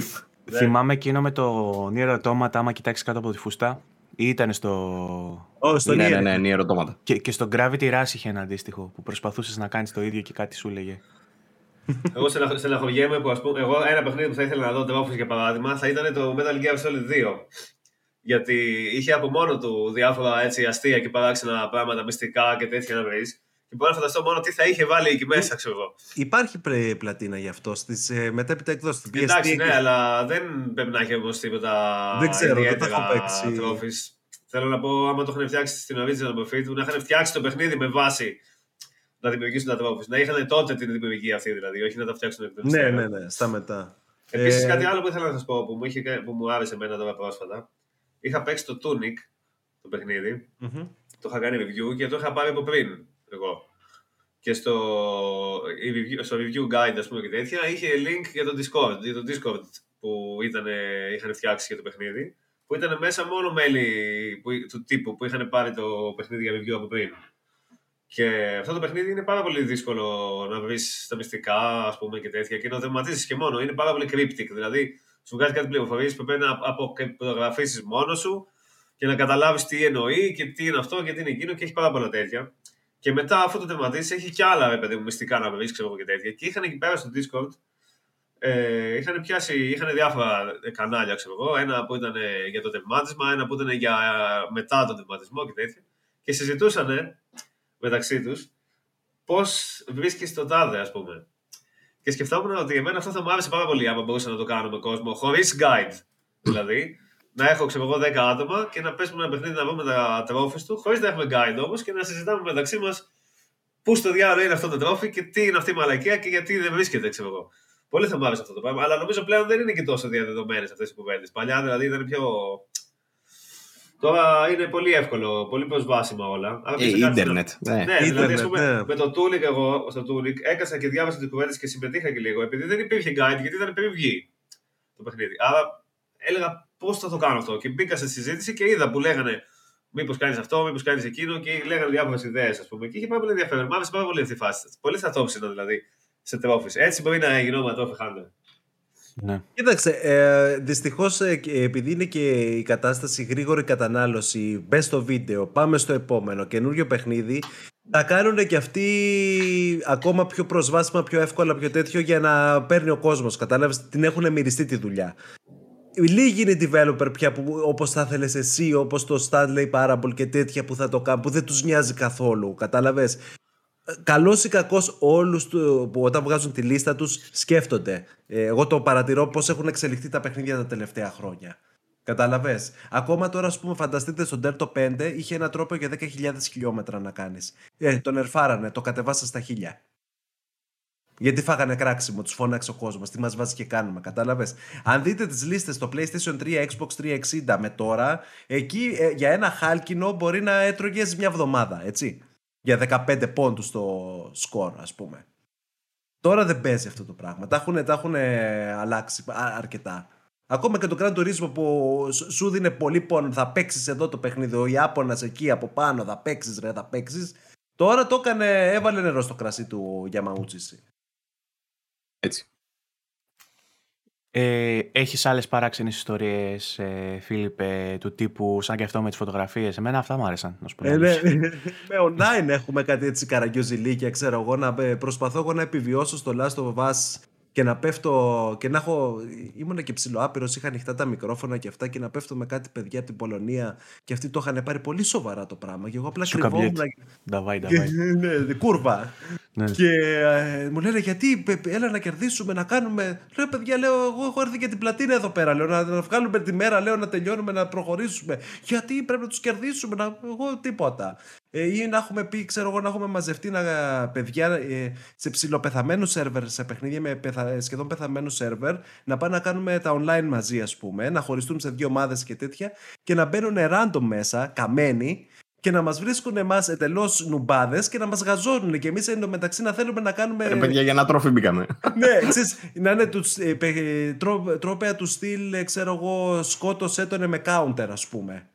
Ναι. Θυμάμαι εκείνο με το Nier Automata, άμα κοιτάξεις κάτω από τη φουστά. Ή ήταν στο. Oh, στο ναι, ναι, ναι, Nier Automata. Και, και στο Gravity Rush είχε ένα αντίστοιχο που προσπαθούσες να κάνεις το ίδιο και κάτι σου λέγε. εγώ στεναχωριέμαι που ας πούμε, εγώ ένα παιχνίδι που θα ήθελα να δω το για παράδειγμα θα ήταν το Metal Gear Solid 2. Γιατί είχε από μόνο του διάφορα έτσι, αστεία και παράξενα πράγματα, μυστικά και τέτοια να βρεις. Και μπορώ να φανταστώ μόνο τι θα είχε βάλει εκεί μέσα, ξέρω εγώ. Υπάρχει πλατίνα γι' αυτό στις ε, μετέπειτα εκδόσει του Εντάξει, ναι, αλλά δεν πρέπει να έχει όμως τίποτα. Δεν ξέρω, δεν το έχω παίξει. Θέλω να πω, άμα το είχαν φτιάξει στην original μορφή του, να είχαν φτιάξει το παιχνίδι με βάση να δημιουργήσουν τα τρόφις. Να είχαν τότε την δημιουργία αυτή δηλαδή, όχι να τα φτιάξουν εκ Ναι, ναι, ναι, στα μετά. Επίσης, ε... κάτι άλλο που ήθελα να σας πω που μου, είχε, που μου άρεσε εμένα τώρα πρόσφατα. Είχα παίξει το Tunic το παιχνιδι το είχα κάνει review και το είχα πάρει από πριν εγώ. Και στο, στο review guide, ας πούμε και τέτοια, είχε link για το Discord, για το Discord που ήταν, είχαν φτιάξει για το παιχνίδι, που ήταν μέσα μόνο μέλη που, του τύπου που είχαν πάρει το παιχνίδι για review από πριν. Και αυτό το παιχνίδι είναι πάρα πολύ δύσκολο να βρεις τα μυστικά ας πούμε, και τέτοια και να θεματίσει και μόνο. Είναι πάρα πολύ cryptic. Δηλαδή, σου βγάζει κάτι πληροφορίες που πρέπει να αποκρυπτογραφήσει μόνος σου και να καταλάβεις τι εννοεί και τι είναι αυτό και τι είναι εκείνο και έχει πάρα πολλά τέτοια. Και μετά αυτό το τερματίσει έχει κι άλλα ρε παιδί μου μυστικά να βρει, ξέρω και τέτοια. Και είχαν εκεί πέρα στο Discord ε, είχαν πιάσει, είχαν διάφορα κανάλια, ξέρω εγώ. Ένα που ήταν για το τερμάτισμα, ένα που ήταν για μετά τον τερματισμό και τέτοια. Και συζητούσαν μεταξύ τους πώς βρίσκεις το τάδε, ας πούμε. Και σκεφτόμουν ότι εμένα αυτό θα μου άρεσε πάρα πολύ άμα μπορούσα να το κάνω με κόσμο, χωρίς guide. Δηλαδή, να έχω ξέρω εγώ 10 άτομα και να πέσουμε ένα παιχνίδι να βρούμε τα τρόφις του, χωρίς να έχουμε guide όμως και να συζητάμε μεταξύ μας πού στο διάλογο είναι αυτό το τρόφι και τι είναι αυτή η μαλακία και γιατί δεν βρίσκεται, ξέρω εγώ. Πολύ θα μου άρεσε αυτό το πράγμα, αλλά νομίζω πλέον δεν είναι και τόσο διαδεδομένες αυτές οι κουβέντες. Παλιά δηλαδή ήταν πιο. Τώρα είναι πολύ εύκολο, πολύ προσβάσιμα όλα. Ε, ίντερνετ. Ναι, ναι, δηλαδή ναι. με το Tunic εγώ στο Tunic έκανα και διάβασα τις κουβέντες και συμμετείχα και λίγο, επειδή δεν υπήρχε guide, γιατί ήταν πριν βγει το παιχνίδι. Άρα έλεγα πώς θα το κάνω αυτό. Και μπήκα σε συζήτηση και είδα που λέγανε Μήπως κάνεις αυτό, μήπως κάνεις εκείνο και λέγανε διάφορες ιδέες, ας πούμε. Και είχε πάρα πολύ ενδιαφέρον. Μ' άρεσε πάρα πολύ αυτή η φάση. Πολύ στατόψινο δηλαδή σε τρόφι. Έτσι μπορεί να γινόμαστε τρόφι χάντα. Ναι. Κοίταξε, ε, δυστυχώς ε, επειδή είναι και η κατάσταση γρήγορη κατανάλωση, μπες στο βίντεο, πάμε στο επόμενο καινούριο παιχνίδι, τα κάνουν και αυτοί ακόμα πιο προσβάσιμα, πιο εύκολα, πιο τέτοιο για να παίρνει ο κόσμος. Κατάλαβες, την έχουν μυριστεί τη δουλειά. Λίγοι είναι developer πια που όπως θα ήθελες εσύ, όπως το Stanley Parable και τέτοια που θα το κάνουν, που δεν τους νοιάζει καθόλου, κατάλαβες; Καλός ή κακός, όλους που όταν βγάζουν τη λίστα τους σκέφτονται. Ε, εγώ το παρατηρώ πώς έχουν εξελιχθεί τα παιχνίδια τα τελευταία χρόνια. Κατάλαβες; Ακόμα τώρα, ας πούμε, φανταστείτε στον Delta 5 είχε ένα τρόπο για 10.000 χιλιόμετρα να κάνεις. Ε, τον ερφάρανε, το κατεβάσα στα χίλια. Γιατί φάγανε κράξιμο, τους φώναξε ο κόσμος. Τι μας βάζει και κάνουμε, κατάλαβες; Αν δείτε τις λίστες στο PlayStation 3, Xbox 360 με τώρα, εκεί ε, για ένα χάλκινο μπορεί να έτρωγες μια εβδομάδα, έτσι για 15 πόντους στο σκορ ας πούμε. Τώρα δεν παίζει αυτό το πράγμα. Τα έχουν, τα έχουν αλλάξει αρκετά. Ακόμα και το Grand Turismo που σου δίνει πολύ πόνο, θα παίξεις εδώ το παιχνίδι. Ο Ιάπωνας εκεί από πάνω, θα παίξεις, ρε, θα παίξεις. Τώρα το έκανε, έβαλε νερό στο κρασί του Γιαμαούτσι. Έτσι. Ε, έχεις άλλες παράξενες ιστορίες, ε, Φίλιππε, του τύπου σαν και αυτό με τις φωτογραφίες; Εμένα αυτά μου άρεσαν, να σου πω. Ε, ναι, [laughs] με online έχουμε κάτι έτσι καραγκιόζηλίκια, ξέρω εγώ, να ε, προσπαθώ εγώ να επιβιώσω στο Last of Us και να πέφτω και να έχω. ήμουν και ψηλοάπειρος, είχα ανοιχτά τα μικρόφωνα και αυτά και να πέφτω με κάτι παιδιά από την Πολωνία και αυτοί το είχαν πάρει πολύ σοβαρά το πράγμα. Και εγώ απλά κρυβόμουν. Νταβάι, νταβάι. [laughs] ναι, κούρβα. Ναι. Και ε, μου λένε γιατί έλα να κερδίσουμε, να κάνουμε. Λέω παιδιά, λέω, εγώ έχω έρθει και την πλατίνα εδώ πέρα. Λέω να, να βγάλουμε τη μέρα, λέω να τελειώνουμε, να προχωρήσουμε. Γιατί πρέπει να τους κερδίσουμε, να, εγώ τίποτα. Ε, ή να έχουμε πει, ξέρω εγώ, να έχουμε μαζευτεί να, παιδιά ε, σε ψηλοπεθαμένους σερβερ, σε παιχνίδια με πεθα, σχεδόν πεθαμένους σερβερ, να πάνε να κάνουμε τα online μαζί, ας πούμε, να χωριστούν σε δύο ομάδες και τέτοια και να μπαίνουν random μέσα, καμένοι, και να μας βρίσκουν εμάς εντελώς νουμπάδες και να μας γαζώνουν. Και εμείς εντωμεταξύ να θέλουμε να κάνουμε. Ρε παιδιά, για να τρόφι μπήκαμε. [laughs] ναι, ξέρεις, να είναι τους, ε, τρόπια του στυλ, ξέρω εγώ, σκότωσέ τον με counter, ας πούμε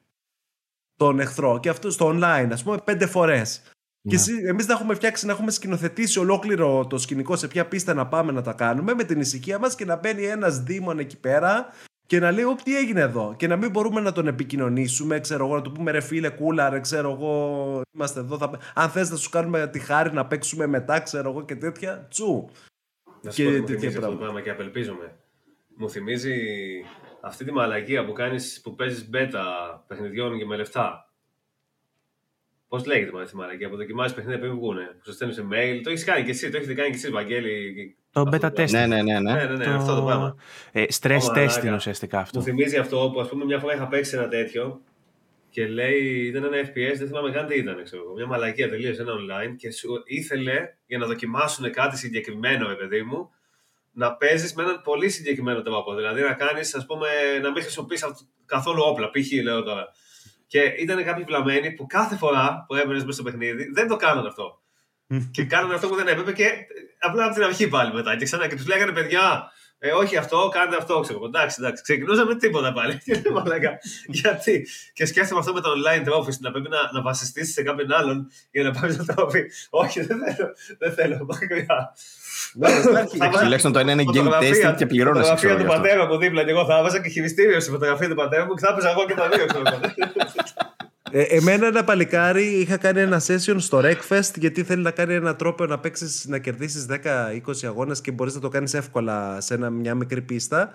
τον εχθρό και αυτό στο online, ας πούμε, πέντε φορές. Και ναι. εμείς να έχουμε φτιάξει, να έχουμε σκηνοθετήσει ολόκληρο το σκηνικό σε ποια πίστα να πάμε να τα κάνουμε με την ησυχία μας και να μπαίνει ένας δήμον εκεί πέρα και να λέει: τι έγινε εδώ. Και να μην μπορούμε να τον επικοινωνήσουμε, ξέρω εγώ, να του πούμε ρε φίλε, κούλα, ρε, ξέρω εγώ, είμαστε εδώ. Θα... Αν θες να σου κάνουμε τη χάρη να παίξουμε μετά, ξέρω εγώ και τέτοια, τσου. Να σου και πω, τέτοια πράγμα. και απελπίζομαι. Μου θυμίζει αυτή τη μαλακία που, κάνεις, που παίζεις μπέτα παιχνιδιών και με λεφτά. Πώς λέγεται αυτή τη μαλακία που δοκιμάζει παιχνίδια που βγουν. Που σου στέλνει σε mail. Το έχεις κάνει και εσύ, το έχετε κάνει και εσύ, Βαγγέλη. Το beta test. Ναι, ναι, ναι. ναι. ναι, ναι, ναι το... αυτό το πράγμα. Ε, stress test είναι ουσιαστικά αυτό. Μου θυμίζει αυτό που ας πούμε μια φορά είχα παίξει ένα τέτοιο και λέει ήταν ένα FPS, δεν θυμάμαι καν τι ήταν. Ξέρω, μια μαλακία τελείω ένα online και σου ήθελε για να δοκιμάσουν κάτι συγκεκριμένο, παιδί μου, να παίζεις με έναν πολύ συγκεκριμένο τρόπο. Δηλαδή να κάνεις, ας πούμε, να μην χρησιμοποιείς καθόλου όπλα. Π.χ. λέω τώρα. Και ήταν κάποιοι βλαμμένοι που κάθε φορά που έμπαινες μέσα στο παιχνίδι δεν το κάνανε αυτό. [laughs] και κάνανε αυτό που δεν έπρεπε και απλά από την αρχή πάλι μετά. Και ξανά και τους λέγανε παιδιά, ε, όχι αυτό, κάντε αυτό, ξέρω. Εντάξει, εντάξει. Ξεκινούσαμε τίποτα πάλι. [laughs] Γιατί. Και σκέφτομαι αυτό με το online trophy, να πρέπει να, να βασιστείς σε κάποιον άλλον για να πάρεις το trophy. όχι, δεν θέλω. Δεν θέλω. Μακριά. Τουλάχιστον το ένα είναι game testing και πληρώνει. Η φωτογραφία του πατέρα μου δίπλα και εγώ θα έβαζα και χειριστήριο στη φωτογραφία του πατέρα μου και θα έπαιζα εγώ και τα δύο. Ε, εμένα ένα παλικάρι είχα κάνει ένα session στο Wreckfest γιατί θέλει να κάνει ένα τρόπο να παίξεις να κερδίσεις 10-20 αγώνες και μπορείς να το κάνεις εύκολα σε ένα, μια μικρή πίστα.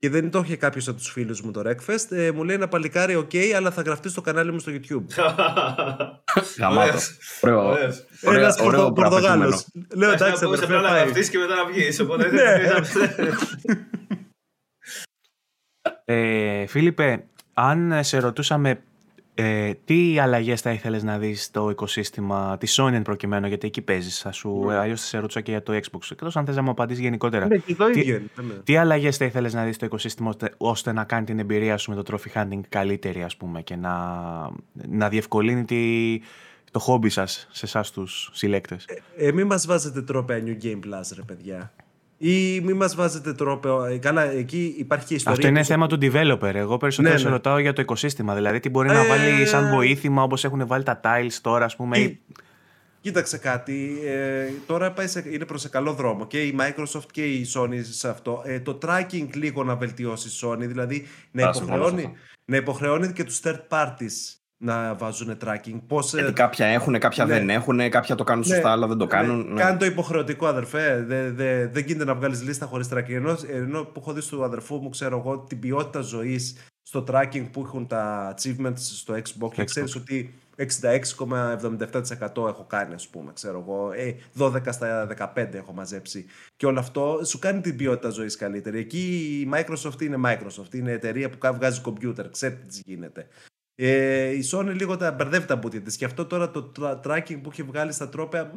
Και δεν το είχε κάποιος από τους φίλους μου το Wreckfest. Ε, μου λέει ένα παλικάρι, OK, αλλά θα γραφτεί στο κανάλι μου στο YouTube. [laughs] Γαμάτο. Ωραίος. Ένας Πορτογάλος. Λέω εντάξει, θα πρέπει να γραφτείς και μετά να βγεις. Οπότε. Ε, Φίλιππε, αν σε ρωτούσαμε ε, τι αλλαγές θα ήθελες να δεις στο οικοσύστημα της Sony εν προκειμένου, γιατί εκεί παίζεις. Θα σου mm. αλλιώς σε ρωτούσα και για το Xbox. Εκτός αν θες να μου απαντήσεις γενικότερα. Ναι, και το ίδιο. Τι, ναι. τι αλλαγές θα ήθελες να δεις στο οικοσύστημα ώστε, ώστε, να κάνει την εμπειρία σου με το trophy hunting καλύτερη, ας πούμε, και να, να διευκολύνει τη, το χόμπι σας σε εσάς τους συλλέκτες; Ε, ε, μην μας βάζετε τρόπια New Game Plus, ρε παιδιά. Ή μην μας βάζετε τρόπο. Ε, καλά, εκεί υπάρχει και ιστορία. Αυτό είναι θέμα του developer. Εγώ περισσότερο ναι, σε ναι. ρωτάω για το οικοσύστημα. Δηλαδή, τι μπορεί να βάλει σαν βοήθημα όπως έχουν βάλει τα tiles τώρα, ας πούμε. Ή... Κοίταξε κάτι. Ε, τώρα πάει σε, είναι προς σε καλό δρόμο και η Microsoft και η Sony σε αυτό. Ε, το tracking λίγο να βελτιώσει η Sony, δηλαδή να υποχρεώνει, να υποχρεώνει και τους third parties να βάζουν tracking. Πώς, Γιατί κάποια έχουν, κάποια ναι. δεν έχουν, κάποια το κάνουν σωστά, ναι. αλλά δεν το ναι. κάνουν. Ναι. Κάνε το υποχρεωτικό, αδερφέ. Δεν δε, δε γίνεται να βγάλεις λίστα χωρίς tracking. Ενώ, ενώ που έχω δει στο αδερφού μου, ξέρω εγώ, την ποιότητα ζωής στο tracking που έχουν τα achievements στο Xbox και ξέρεις ότι 66,77% έχω κάνει, ας πούμε, ξέρω εγώ. Ε, 12 στα 15 έχω μαζέψει. Και όλο αυτό σου κάνει την ποιότητα ζωής καλύτερη. Εκεί η Microsoft είναι Microsoft. Είναι εταιρεία που βγάζει κομπιούτερ. Ξέρετε τι γίνεται. Ε, η Sony λίγο τα μπερδεύει τα μπουτια της και αυτό τώρα το tracking που έχει βγάλει στα τρόπια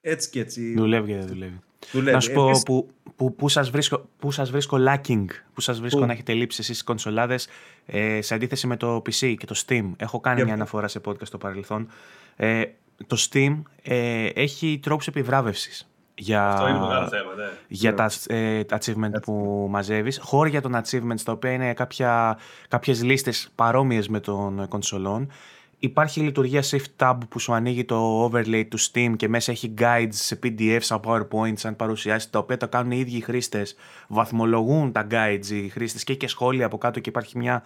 έτσι και έτσι. Δουλεύει και δεν δουλεύει. δουλεύει. Να σου πω Επίσης... που, που, που, σας βρίσκω, που σας βρίσκω lacking, που σας βρίσκω που; να έχετε λείψεις εσείς στις κονσολάδες ε, σε αντίθεση με το PC και το Steam. Έχω κάνει μια αναφορά σε podcast στο παρελθόν. Ε, το Steam ε, έχει τρόπους επιβράβευσης για, Αυτό είναι μεγάλο θέμα, ναι. για τα ε, achievement που μαζεύεις. Χώρια των achievements, τα οποία είναι κάποια, κάποιες λίστες παρόμοιες με των κονσολών. Υπάρχει η λειτουργία Shift Tab που σου ανοίγει το overlay του Steam και μέσα έχει guides σε PDF, σαν PowerPoint, σαν παρουσιάσεις, τα οποία το κάνουν οι ίδιοι οι χρήστες. Βαθμολογούν τα guides οι χρήστες και και σχόλια από κάτω και υπάρχει μια,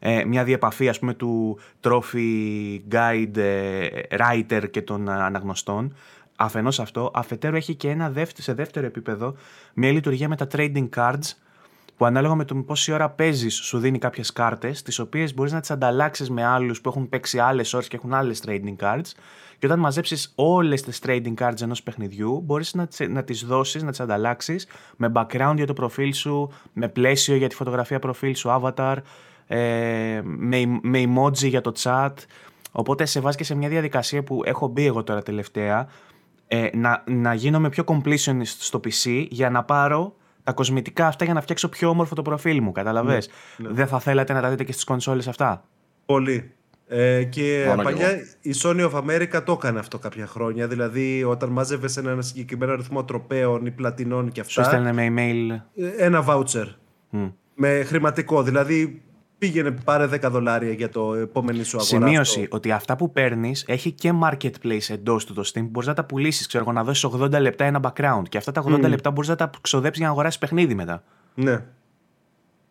ε, μια διαπαφή ας πούμε του trophy guide ε, writer και των αναγνωστών. Αφενός αυτό, αφετέρου έχει και ένα δεύτερο, σε δεύτερο επίπεδο μια λειτουργία με τα trading cards που ανάλογα με το πόση ώρα παίζεις, σου δίνει κάποιες κάρτες, τις οποίες μπορείς να τις ανταλλάξεις με άλλους που έχουν παίξει άλλες ώρες και έχουν άλλες trading cards. Και όταν μαζέψεις όλες τις trading cards ενός παιχνιδιού, μπορείς να, να τις δώσεις, να τις ανταλλάξεις με background για το προφίλ σου, με πλαίσιο για τη φωτογραφία προφίλ σου, avatar, ε, με, με emoji για το chat. Οπότε σε βάζει και σε μια διαδικασία που έχω μπει εγώ τώρα τελευταία, ε, να, να γίνομαι πιο completionist στο PC για να πάρω τα κοσμητικά αυτά για να φτιάξω πιο όμορφο το προφίλ μου. Καταλαβες; Ναι, ναι. Δεν θα θέλατε να τα δείτε και στις κονσόλες αυτά; Πολύ. Ε, και παλιά η Sony of America το έκανε αυτό κάποια χρόνια. Δηλαδή, όταν μάζευες ένα συγκεκριμένο αριθμό τροπέων ή πλατινών και αυτά. Σου στέλνε με email. Ε, ένα voucher. Mm. Με χρηματικό. Δηλαδή, Πήγαινε πάρε 10 δολάρια για το επόμενη σου αγορά. Σημείωση αυτό. ότι αυτά που παίρνεις έχει και marketplace εντός του το Steam. Μπορείς να τα πουλήσεις, ξέρω εγώ, να δώσεις 80 λεπτά ένα background. Και αυτά τα 80 mm. λεπτά μπορείς να τα ξοδέψεις για να αγοράσεις παιχνίδι μετά. Ναι.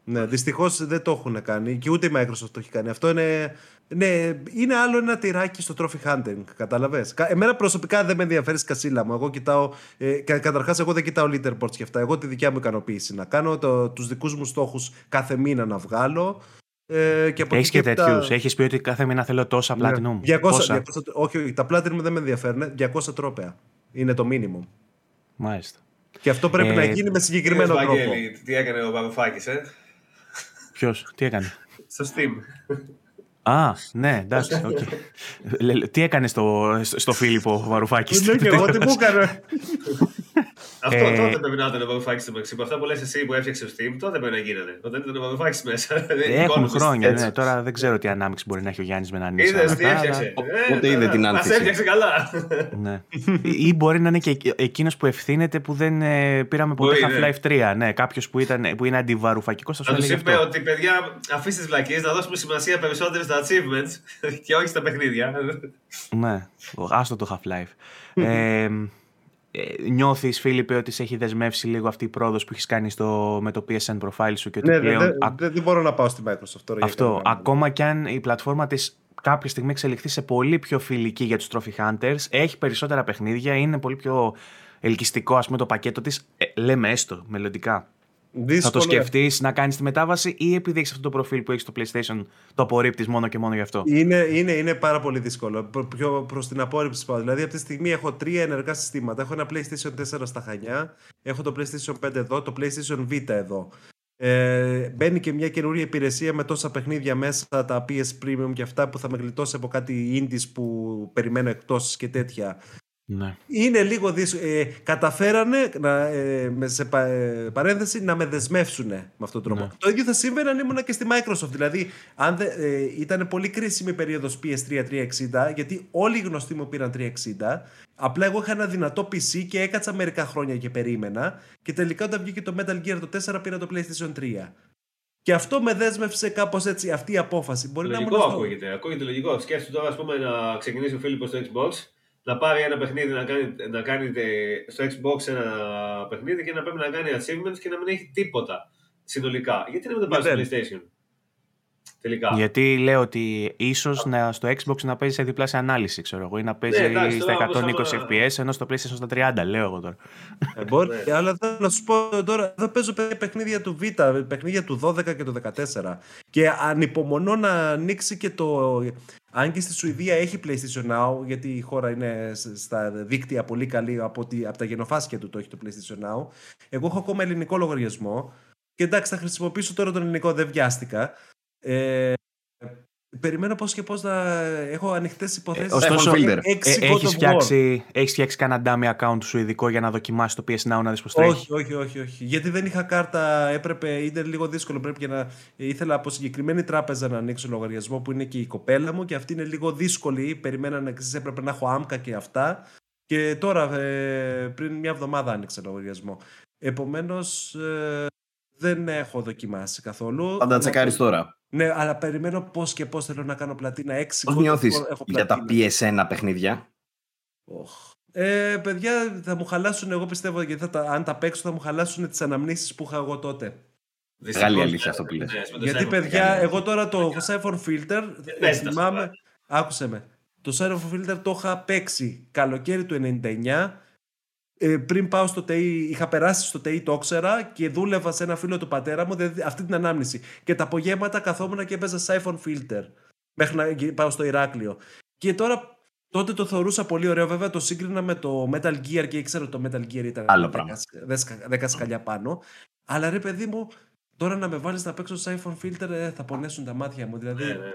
Ναι, δυστυχώς δεν το έχουν κάνει και ούτε η Microsoft το έχει κάνει. Αυτό είναι, ναι, είναι άλλο ένα τυράκι στο trophy hunting. Κατάλαβες; Εμένα προσωπικά δεν με ενδιαφέρει σκασίλα μου. Εγώ κοιτάω. Ε, Καταρχάς, εγώ δεν κοιτάω leaderboards και αυτά. Εγώ τη δικιά μου ικανοποίηση να κάνω, το, τους δικούς μου στόχους κάθε μήνα να βγάλω. Ε, και Έχεις και, και τέτοιους. Τα... Έχεις πει ότι κάθε μήνα θέλω τόσα ναι. Platinum. 200, 200, όχι, όχι, τα Platinum δεν με ενδιαφέρουν. 200 τρόπαια. Είναι το minimum. Μάλιστα. Και αυτό πρέπει ε, να γίνει με συγκεκριμένο τρόπο. Τι έκανε ο Παπαφάκη, ε; Ποιος, τι έκανε; Στο Steam. Α, ναι, εντάξει. Okay. [laughs] τι έκανε στο, στο Φίλιππο Βαρουφάκης; Ναι, και εγώ τι μου έκανε; [laughs] Αυτό ε... τότε πρέπει να ήταν το Mobile στο Μεξικό. Αυτά που λες εσύ που έφτιαξες ο Steam, τότε πρέπει να γίνεται. Όταν ήταν το Mobile μέσα. [laughs] Έχουν χρόνια, ναι. Τώρα δεν ξέρω τι ανάμειξη μπορεί να έχει ο Γιάννης με έναν Είδες τι έφτιαξε. Πότε είδε την άνθηση. Μα έφτιαξε καλά. Ναι. Ή μπορεί να είναι και εκείνος που ευθύνεται που δεν ε, πήραμε ποτέ Half-Life 3. Ναι, κάποιος που είναι αντιβαρουφακικός θα σου έλεγε. Να τους είπε ότι παιδιά, αφήστε τις βλακίες να δώσουμε σημασία περισσότερο στα achievements [laughs] και όχι στα παιχνίδια. Ναι, άστο το Half-Life. [laughs] ε, ε, Νιώθεις, Φίλιππε, ότι σε έχει δεσμεύσει λίγο αυτή η πρόοδος που έχεις κάνει στο, με το PSN profile σου και ότι ναι, πλέον. Δεν δε, δε μπορώ να πάω στη Microsoft τώρα. Αυτό. Ακόμα κι αν η πλατφόρμα της κάποια στιγμή εξελιχθεί σε πολύ πιο φιλική για τους Trophy Hunters, έχει περισσότερα παιχνίδια, είναι πολύ πιο ελκυστικό, ας πούμε, το πακέτο της. Ε, λέμε έστω μελλοντικά. Δύσκολο. Θα το σκεφτείς να κάνεις τη μετάβαση ή επειδή έχει αυτό το προφίλ που έχεις στο PlayStation, το απορρίπτεις μόνο και μόνο γι' αυτό; Είναι, είναι, είναι πάρα πολύ δύσκολο. Προ προς την απόρριψη πάω. Δηλαδή, αυτή τη στιγμή έχω τρία ενεργά συστήματα. Έχω ένα PlayStation 4 στα Χανιά, έχω το PlayStation 5 εδώ, το PlayStation Vita εδώ. Ε, μπαίνει και μια καινούργια υπηρεσία με τόσα παιχνίδια μέσα, τα PS Premium και αυτά που θα με γλιτώσει από κάτι indies που περιμένω εκτός και τέτοια. Ναι. Είναι λίγο δύσκολο. Ε, καταφέρανε να, ε, σε πα, ε, παρένθεση να με δεσμεύσουν με αυτόν τον τρόπο. Ναι. Το ίδιο θα συμβαίνει αν ήμουν και στη Microsoft. Δηλαδή, αν δε, ε, ήταν πολύ κρίσιμη περίοδος PS3 360, γιατί όλοι οι γνωστοί μου πήραν 360. Απλά εγώ είχα ένα δυνατό PC και έκατσα μερικά χρόνια και περίμενα. Και τελικά όταν βγήκε το Metal Gear το 4 πήρα το PlayStation 3. Και αυτό με δέσμευσε κάπως έτσι αυτή η απόφαση. Μπορεί λογικό να ακούγεται. Ακούγεται λογικό. Σκέφτομαι τώρα ας πούμε, να ξεκινήσει ο Φίλιππος στο Xbox να πάρει ένα παιχνίδι να κάνει, να κάνει στο Xbox ένα παιχνίδι και να πρέπει να κάνει achievements και να μην έχει τίποτα συνολικά. Γιατί να μην το πάρει στο PlayStation; Τελικά. Γιατί λέω ότι ίσως στο Xbox να παίζει σε διπλάσια ανάλυση, ξέρω εγώ, ή να παίζει ναι, εντάξει, στα 120 FPS, ενώ στο PlayStation στα 30, λέω εγώ τώρα. Ε, μπορεί, ναι. αλλά θέλω να σου πω τώρα, εδώ παίζω παιχνίδια του Vita, παιχνίδια του 12 και του 14. Και ανυπομονώ να ανοίξει και το αν και στη Σουηδία έχει PlayStation Now, γιατί η χώρα είναι στα δίκτυα πολύ καλή από, ότι, από τα γενοφάσκια του το έχει το PlayStation Now. Εγώ έχω ακόμα ελληνικό λογαριασμό. Και εντάξει, θα χρησιμοποιήσω τώρα τον ελληνικό, δεν βιάστηκα. Ε, Περιμένω πώς και πώς να έχω ανοιχτές υποθέσεις. Ε, ωστόσο, ε, έχεις φτιάξει, έχεις φτιάξει κανένα dummy account σου ειδικό για να δοκιμάσεις το PS Now να δεις πώς τρέχει; Όχι, όχι, όχι, όχι. Γιατί δεν είχα κάρτα, έπρεπε, ήταν λίγο δύσκολο. Πρέπει και να. Ήθελα από συγκεκριμένη τράπεζα να ανοίξω λογαριασμό που είναι και η κοπέλα μου και αυτή είναι λίγο δύσκολη. Περιμένα να ξέρεις, έπρεπε να έχω άμκα και αυτά. Και τώρα, ε, πριν μια εβδομάδα άνοιξε λογαριασμό. Επομένως, ε, δεν έχω δοκιμάσει καθόλου. Θα τα τσεκάρεις τώρα. Ναι, αλλά περιμένω πώς και πώς θέλω να κάνω πλατίνα. Έξι Πώς νιώθεις για τα PSN παιχνίδια; Oh. Ε, παιδιά, θα μου χαλάσουν, εγώ πιστεύω, γιατί θα τα, αν τα παίξω θα μου χαλάσουν τις αναμνήσεις που είχα εγώ τότε. Μεγάλη αλήθεια αυτό που λες. Γιατί, παιδιά, εγώ τώρα το Siphon Filter, θυμάμαι, άκουσε με, το Siphon Filter το είχα παίξει καλοκαίρι του 99 ε, πριν πάω στο ΤΕΙ, είχα περάσει στο ΤΕΙ, το ήξερα και δούλευα σε ένα φίλο του πατέρα μου δηλαδή αυτή την ανάμνηση. Και τα απογεύματα καθόμουν και έπαιζα siphon filter μέχρι να πάω στο Ηράκλειο. Και τώρα τότε το θεωρούσα πολύ ωραίο. Βέβαια το σύγκρινα με το Metal Gear και ήξερα ότι το Metal Gear ήταν Άλλο 10, σκαλιά πάνω. Αλλά ρε παιδί μου, τώρα να με βάλεις να παίξω siphon filter ε, θα πονέσουν τα μάτια μου. Δηλαδή... Ναι, ναι.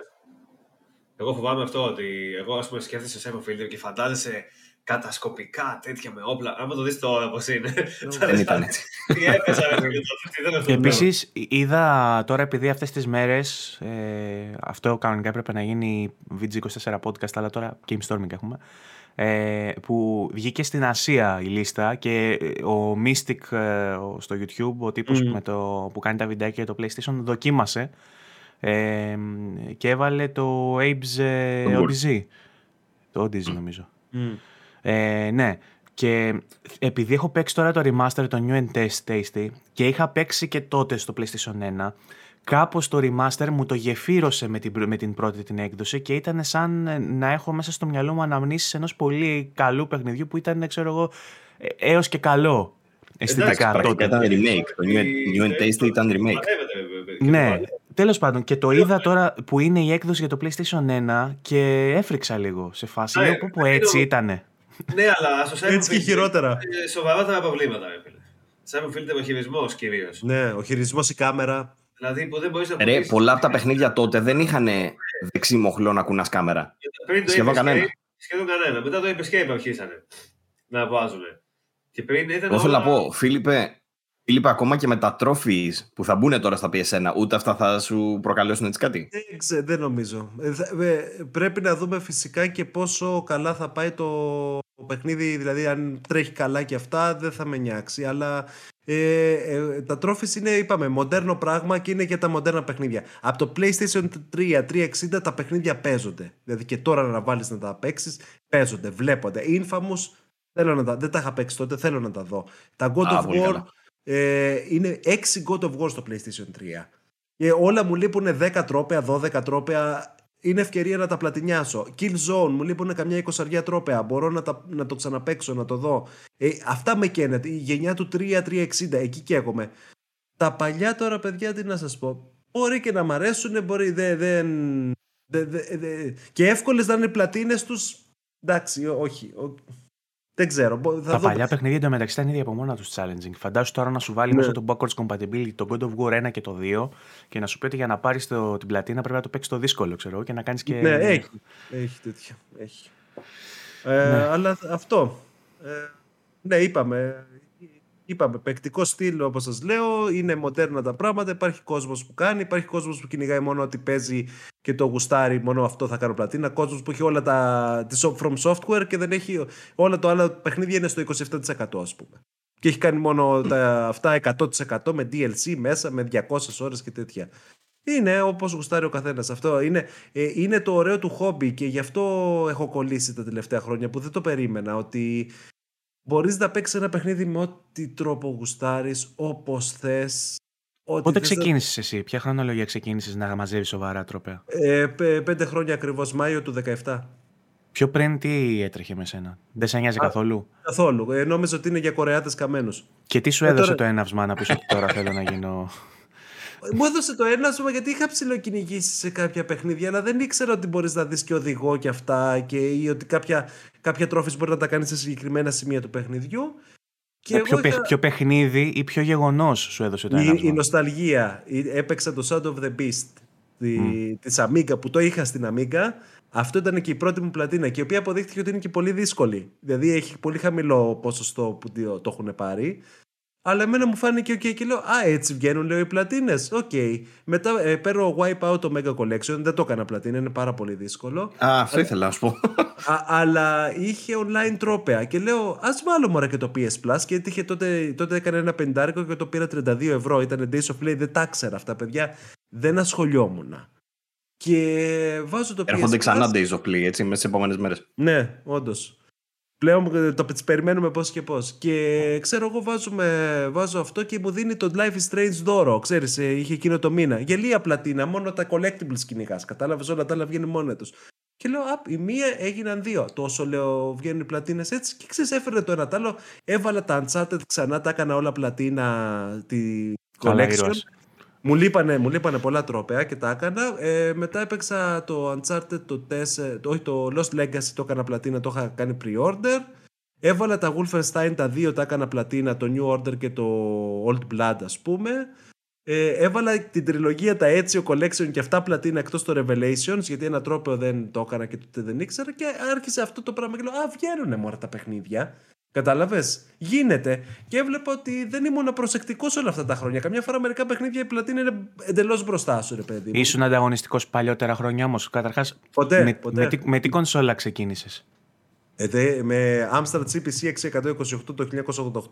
Εγώ φοβάμαι αυτό ότι εγώ ας πούμε σκέφτεσαι siphon filter και φαντάζεσαι κατασκοπικά τέτοια με όπλα. Άμα το δεις τώρα πώς είναι. Δεν ήταν έτσι. Τι έπαιζα, Και επίσης είδα τώρα επειδή αυτές τις μέρες. Ε, αυτό κανονικά έπρεπε να γίνει VG24 podcast, αλλά τώρα Game Storming έχουμε. Ε, που βγήκε στην Ασία η λίστα και ο Mystic ε, στο YouTube, ο τύπος mm. το, που κάνει τα βιντεάκια για το PlayStation, δοκίμασε ε, και έβαλε το Abe's ε, Odyssey. Το Odyssey νομίζω. Mm. Ε, ναι. Και επειδή έχω παίξει τώρα το remaster, το New and Tasty, και είχα παίξει και τότε στο PlayStation 1, κάπως το remaster μου το γεφύρωσε με την, με την πρώτη την έκδοση και ήταν σαν να έχω μέσα στο μυαλό μου αναμνήσεις ενός πολύ καλού παιχνιδιού που ήταν, ξέρω εγώ, ε, έως και καλό αισθητικά τότε. Ήταν remake. Το New and Tasty ήταν remake. Ναι, τέλος πάντων. Και το είδα τώρα που είναι η έκδοση για το PlayStation 1 και έφρυξα λίγο σε φάση. Λέω πω έτσι ήτανε ναι, αλλά στο Cyber Έτσι και χειρότερα. Σοβαρότερα προβλήματα. Cyber οφείλεται ο χειρισμό κυρίως. Ναι, ο χειρισμός, η κάμερα. Δηλαδή που δεν μπορείς να Ρε, πολλά από τα παιχνίδια τότε δεν είχαν δεξί μοχλό να κουνάς κάμερα. Πριν το Σχεδόν κανένα. Σχεδόν κανένα. Μετά το Escape αρχίσανε να βάζουν. Και πριν ήταν. Εγώ θέλω να πω, Φίλιππε, Φίλιππε, ακόμα και με τα trophies που θα μπουν τώρα στα PSN, ούτε αυτά θα σου προκαλέσουν έτσι κάτι; Δεν, ξέρω, δεν νομίζω. Ε, πρέπει να δούμε φυσικά και πόσο καλά θα πάει το παιχνίδι. Δηλαδή, αν τρέχει καλά και αυτά, δεν θα με νιάξει. Αλλά ε, ε, τα trophies είναι, είπαμε, μοντέρνο πράγμα και είναι για τα μοντέρνα παιχνίδια. Από το PlayStation 3, 360 τα παιχνίδια παίζονται. Δηλαδή και τώρα να βάλεις να τα παίξεις, παίζονται, βλέπονται. Infamous, θέλω να τα, δεν τα είχα παίξει τότε, θέλω να τα δω. Τα God of War ε, είναι 6 God of War στο PlayStation 3. Και όλα μου λείπουν 10 τρόπαια, 12 τρόπαια. Είναι ευκαιρία να τα πλατινιάσω. Kill Zone μου λείπουν καμιά εικοσαριά τρόπαια. Μπορώ να, τα, να το ξαναπέξω, να το δω. Ε, αυτά με καίνε. Η γενιά του 3-360, εκεί καίγομαι. Τα παλιά τώρα, παιδιά, τι να σας πω. Μπορεί και να μ' αρέσουν, μπορεί δεν. Δε, δε, δε, και εύκολες να είναι οι πλατίνες τους. Εντάξει, όχι. Δεν ξέρω. Θα τα δω... παλιά παιχνίδια εντωμεταξύ ήταν ήδη από μόνα τους challenging. Φαντάσου τώρα να σου βάλει ναι. μέσα το backwards compatibility το God of War 1 και το 2 και να σου πει ότι για να πάρεις την πλατίνα πρέπει να το παίξεις το δύσκολο, ξέρω και να κάνεις και. Ναι, έχει. Έχει τέτοια. Έχει. Ε, ναι. Αλλά αυτό. Ε, ναι, είπαμε. Είπαμε, παικτικό στυλ όπως σας λέω, είναι μοντέρνα τα πράγματα. Υπάρχει κόσμος που κάνει, υπάρχει κόσμος που κυνηγάει μόνο ότι παίζει και το γουστάρει, μόνο αυτό θα κάνω πλατίνα. Κόσμος που έχει όλα τα της from software και δεν έχει. Όλα το άλλο παιχνίδια είναι στο 27% ας πούμε. Και έχει κάνει μόνο τα, αυτά 100% με DLC μέσα, με 200 ώρες και τέτοια. Είναι όπως γουστάρει ο καθένας. Αυτό είναι, ε, είναι το ωραίο του χόμπι και γι' αυτό έχω κολλήσει τα τελευταία χρόνια που δεν το περίμενα. Ότι Μπορείς να παίξεις ένα παιχνίδι με ό,τι τρόπο γουστάρεις, όπως θες. Πότε ξεκίνησες εσύ, ποια χρονολογία ξεκίνησες να μαζεύεις σοβαρά τρόπια. Ε, πέντε χρόνια ακριβώς, Μάιο του 17. Πιο πριν τι έτρεχε με σένα, δεν σε νοιάζει καθόλου; Καθόλου, ε, νόμιζα ότι είναι για Κορεάτες καμένους. Και τι σου ε, έδωσε το έναυσμα να πεις ότι τώρα θέλω να γίνω... Μου έδωσε το ένασμα γιατί είχα ψηλοκυνηγήσει σε κάποια παιχνίδια, αλλά δεν ήξερα ότι μπορείς να δεις και οδηγό και αυτά και ή ότι κάποια, κάποια τρόφις μπορεί να τα κάνεις σε συγκεκριμένα σημεία του παιχνιδιού. Και ε, ποιο, είχα... ποιο παιχνίδι ή ποιο γεγονός σου έδωσε το ένασμα. Η, η νοσταλγία. Έπαιξα το Sound of the Beast τη, mm. της Amiga που το είχα στην Amiga. Αυτό ήταν και η πρώτη μου πλατίνα και η οποία αποδείχθηκε ότι είναι και πολύ δύσκολη. Δηλαδή έχει πολύ χαμηλό ποσοστό που το έχουν πάρει. Αλλά εμένα μου φάνηκε OK και λέω Α, έτσι βγαίνουν λέω οι πλατίνες. OK. Okay. Μετά ε, παίρνω Wipeout το Omega Collection. Δεν το έκανα πλατίνα, είναι πάρα πολύ δύσκολο. Α, αυτό ήθελα να σου πω. Α, αλλά είχε online τρόπαια και λέω Ας βάλω μωρέ και το PS Plus. Και είχε, τότε, τότε έκανε ένα πεντάρικο και το πήρα 32 ευρώ. Ήταν Days of Play, δεν τα ήξερα αυτά, παιδιά. Δεν ασχολιόμουν. Και βάζω το PS Έρχονται ξανά Days of Play, έτσι, μέσα στι επόμενες μέρες. Ναι, όντως. Πλέον το περιμένουμε πώς και πώς. Και ξέρω εγώ βάζουμε, βάζω αυτό και μου δίνει το Life is Strange δώρο. Ξέρεις, ε, είχε εκείνο το μήνα. Γελία πλατίνα, μόνο τα collectibles κυνηγάς. Κατάλαβες όλα τα άλλα βγαίνουν μόνα τους. Και λέω, Απ, η μία έγιναν δύο. Τόσο λέω, βγαίνουν οι πλατίνες έτσι. Και ξέρεις, έφερε το ένα τ' άλλο. Έβαλα τα Uncharted ξανά, τα έκανα όλα πλατίνα τη collection. Μου λείπανε, μου λείπανε πολλά τρόπαια και τα έκανα. Ε, μετά έπαιξα το Uncharted, το, 4, το, όχι, το Lost Legacy, το έκανα πλατίνα, το είχα κάνει pre-order. Έβαλα τα Wolfenstein τα δύο, τα έκανα πλατίνα, το New Order και το Old Blood ας πούμε. Ε, έβαλα την τριλογία τα Ezio Collection και αυτά πλατίνα εκτός το Revelations γιατί ένα τρόπαιο δεν το έκανα και τότε δεν ήξερα και άρχισε αυτό το πράγμα και λέω «Α, βγαίνουνε μόρα τα παιχνίδια». Κατάλαβες; Γίνεται. Και έβλεπα ότι δεν ήμουν προσεκτικός όλα αυτά τα χρόνια. Καμιά φορά μερικά παιχνίδια η πλατίνα είναι εντελώς μπροστά σου, ρε παιδί. Ήσουν ανταγωνιστικός παλιότερα χρόνια όμως. Καταρχάς, ποτέ, με, ποτέ. Με, με, τι κονσόλα ξεκίνησες; Ε, με Amstrad CPC 628 το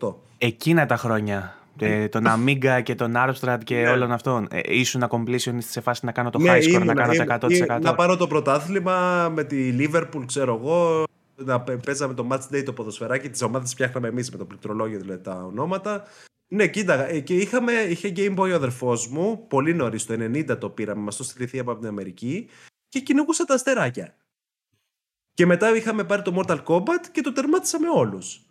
1988. Εκείνα τα χρόνια. Ε, τον Amiga και τον Armstrad και ναι. όλων αυτών. Ε, ήσουν completion σε φάση να κάνω το ναι, high score, να κάνω το 100%. Να πάρω το πρωτάθλημα με τη Liverpool, ξέρω εγώ να παίζαμε το match day το ποδοσφαιράκι, τι ομάδε φτιάχναμε εμείς με το πληκτρολόγιο δηλαδή τα ονόματα. Ναι, κοίτα, ε, και είχαμε, είχε Game Boy ο αδερφός μου, πολύ νωρίς, το 90 το πήραμε, μας το στείλει από την Αμερική και κυνηγούσα τα αστεράκια. Και μετά είχαμε πάρει το Mortal Kombat και το τερμάτισα με όλους.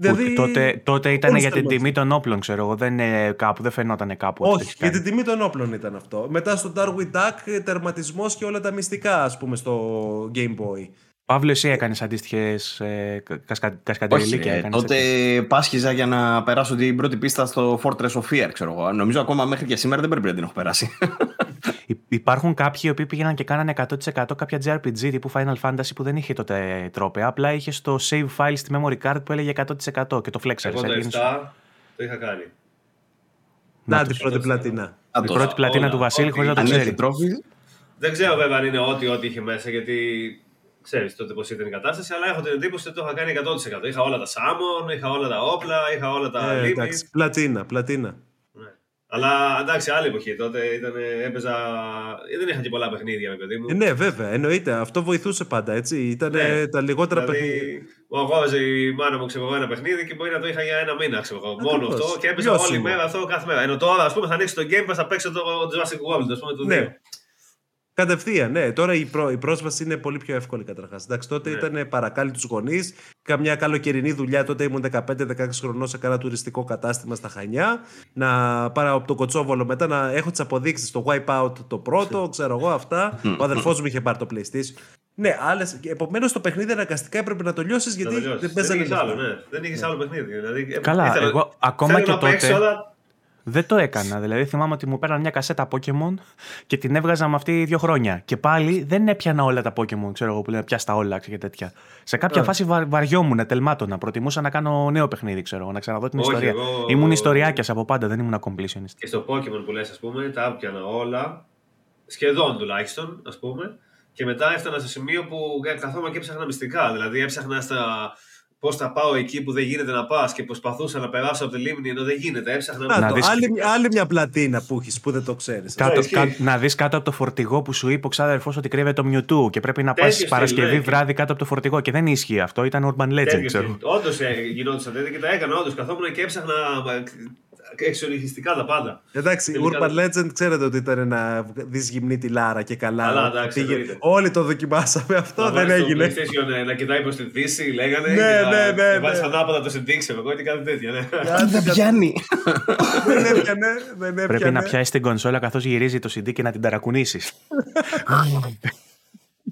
Δηλαδή, τότε, τότε ήταν για την τιμή των όπλων, ξέρω εγώ. Δεν, κάπου, δεν φαινόταν κάπου. Όχι, για την τιμή των όπλων ήταν αυτό. Μετά στο Darwin Duck, τερματισμό και όλα τα μυστικά, ας πούμε, στο Game Boy. Παύλος, εσύ έκανες αντίστοιχες ε, κασκαντελίκια. Ε, τότε πάσχιζα για να περάσω την πρώτη πίστα στο Fortress of Fear, ξέρω εγώ. Νομίζω ακόμα μέχρι και σήμερα δεν πρέπει να την έχω περάσει. Υπάρχουν κάποιοι οι οποίοι πήγαιναν και κάνανε 100% κάποια JRPG τύπου Final Fantasy που δεν είχε τότε τρόπε. Απλά είχε στο save file στη memory card που έλεγε 100% και το flexer. Εγώ το 7 το είχα κάνει. Να, την πρώτη πλατίνα. Η πρώτη πλατίνα του Βασίλη χωρίς να το ξέρει. Δεν ξέρω βέβαια αν είναι ό,τι ό,τι είχε μέσα γιατί ξέρεις τότε πώς ήταν η κατάσταση, αλλά έχω την εντύπωση ότι το είχα κάνει 100%. Είχα όλα τα σάμον, είχα όλα τα όπλα, είχα όλα τα ε, εντάξει, πλατίνα, πλατίνα. Αλλά εντάξει, άλλη εποχή τότε ήταν, έπαιζα. Δεν είχα και πολλά παιχνίδια με παιδί μου. Ε, ναι, βέβαια, εννοείται. Αυτό βοηθούσε πάντα έτσι. Ήταν ναι. τα λιγότερα δηλαδή, παιχνίδια. Μου αγόραζε η μάνα μου ξέρω, ένα παιχνίδι και μπορεί να το είχα για ένα μήνα. Ξέρω, μόνο αυτό και έπαιζα όλη μέρα αυτό κάθε μέρα. Ενώ τώρα ας πούμε θα ανοίξει το Game Pass, θα παίξω το Jurassic World, ας πούμε το ναι. Κατευθείαν, ναι. Τώρα η, η πρόσβαση είναι πολύ πιο εύκολη καταρχάς. Εντάξει, τότε ναι. ήταν παρακάλι τους γονείς. Καμιά καλοκαιρινή δουλειά. Τότε ήμουν 15-16 χρονών σε ένα τουριστικό κατάστημα στα Χανιά. Να πάρω από το κοτσόβολο μετά να έχω τις αποδείξεις στο Wipeout το πρώτο, ξέρω εγώ αυτά. Ο αδερφός μου είχε πάρει το PlayStation. Ναι, άλλε. Επομένως το παιχνίδι αναγκαστικά έπρεπε να το λιώσεις γιατί δεν παίζανε. Δεν είχε άλλο, ναι. Δεν είχες άλλο παιχνίδι. Δηλαδή, Καλά, ήθελα, εγώ ακόμα και τότε. Παίξω, αλλά δεν το έκανα. Δηλαδή θυμάμαι ότι μου πέραν μια κασέτα Pokémon και την έβγαζα με αυτή δύο χρόνια. Και πάλι δεν έπιανα όλα τα Pokémon, ξέρω εγώ που λένε πιάστα όλα και τέτοια. Σε κάποια yeah. φάση βα, βαριόμουν, τελμάτωνα. Προτιμούσα να κάνω νέο παιχνίδι, ξέρω να ξαναδώ την Όχι, ιστορία. Εγώ... Ήμουν ιστοριάκιας από πάντα, δεν ήμουν completionist. Και στο Pokémon που λες, ας πούμε, τα έπιανα όλα. Σχεδόν τουλάχιστον, ας πούμε. Και μετά έφτανα σε σημείο που καθόμουν και έψαχνα μυστικά. Δηλαδή έψαχνα στα πώς θα πάω εκεί που δεν γίνεται να πας και προσπαθούσα να περάσω από τη λίμνη ενώ δεν γίνεται. Έψαχνα να, να δεις... άλλη, άλλη μια πλατίνα που έχεις που δεν το ξέρεις. να δεις κάτω από το φορτηγό που σου είπε ο ξάδερφο ότι κρύβεται το Mewtwo και πρέπει να πας Παρασκευή ναι. βράδυ κάτω από το φορτηγό. Και δεν ισχύει αυτό, ήταν urban legend, ξέρω. Όντως ε, γινόντουσαν τέτοια και τα έκανα. Όντως καθόμουν και έψαχνα εξοργιστικά τα πάντα. Εντάξει, Urban Legend ξέρετε ότι ήταν να δει γυμνή τη Λάρα και καλά. καλά εντάξει, Όλοι το δοκιμάσαμε αυτό, να δεν έγινε. PlayStation, να κοιτάει προς τη Δύση, λέγανε. Ναι, ναι, ναι. Να βάζεις ανάποδα το συντήξε εγώ ή κάτι τέτοιο. Ναι. Δεν πιάνει. Δεν έπιανε. Πρέπει να πιάσεις την κονσόλα καθώς γυρίζει το CD και να την ταρακουνήσεις.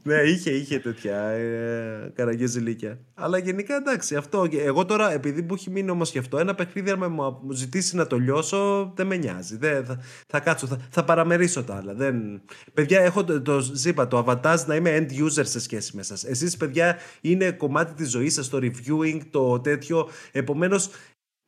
Ναι, είχε, είχε τέτοια ε, καραγκιόζηλίκια. Αλλά γενικά εντάξει, αυτό. Εγώ τώρα, επειδή μου έχει μείνει όμως και αυτό, ένα παιχνίδι, αν μου ζητήσει να το λιώσω, δεν με νοιάζει. Δεν, θα, θα κάτσω, θα, θα παραμερίσω τα άλλα. Δεν... Παιδιά, έχω το, το, ζήπα, το avatar να είμαι end user σε σχέση με εσά. Εσείς, παιδιά, είναι κομμάτι της ζωής σας, το reviewing, το τέτοιο. Επομένως,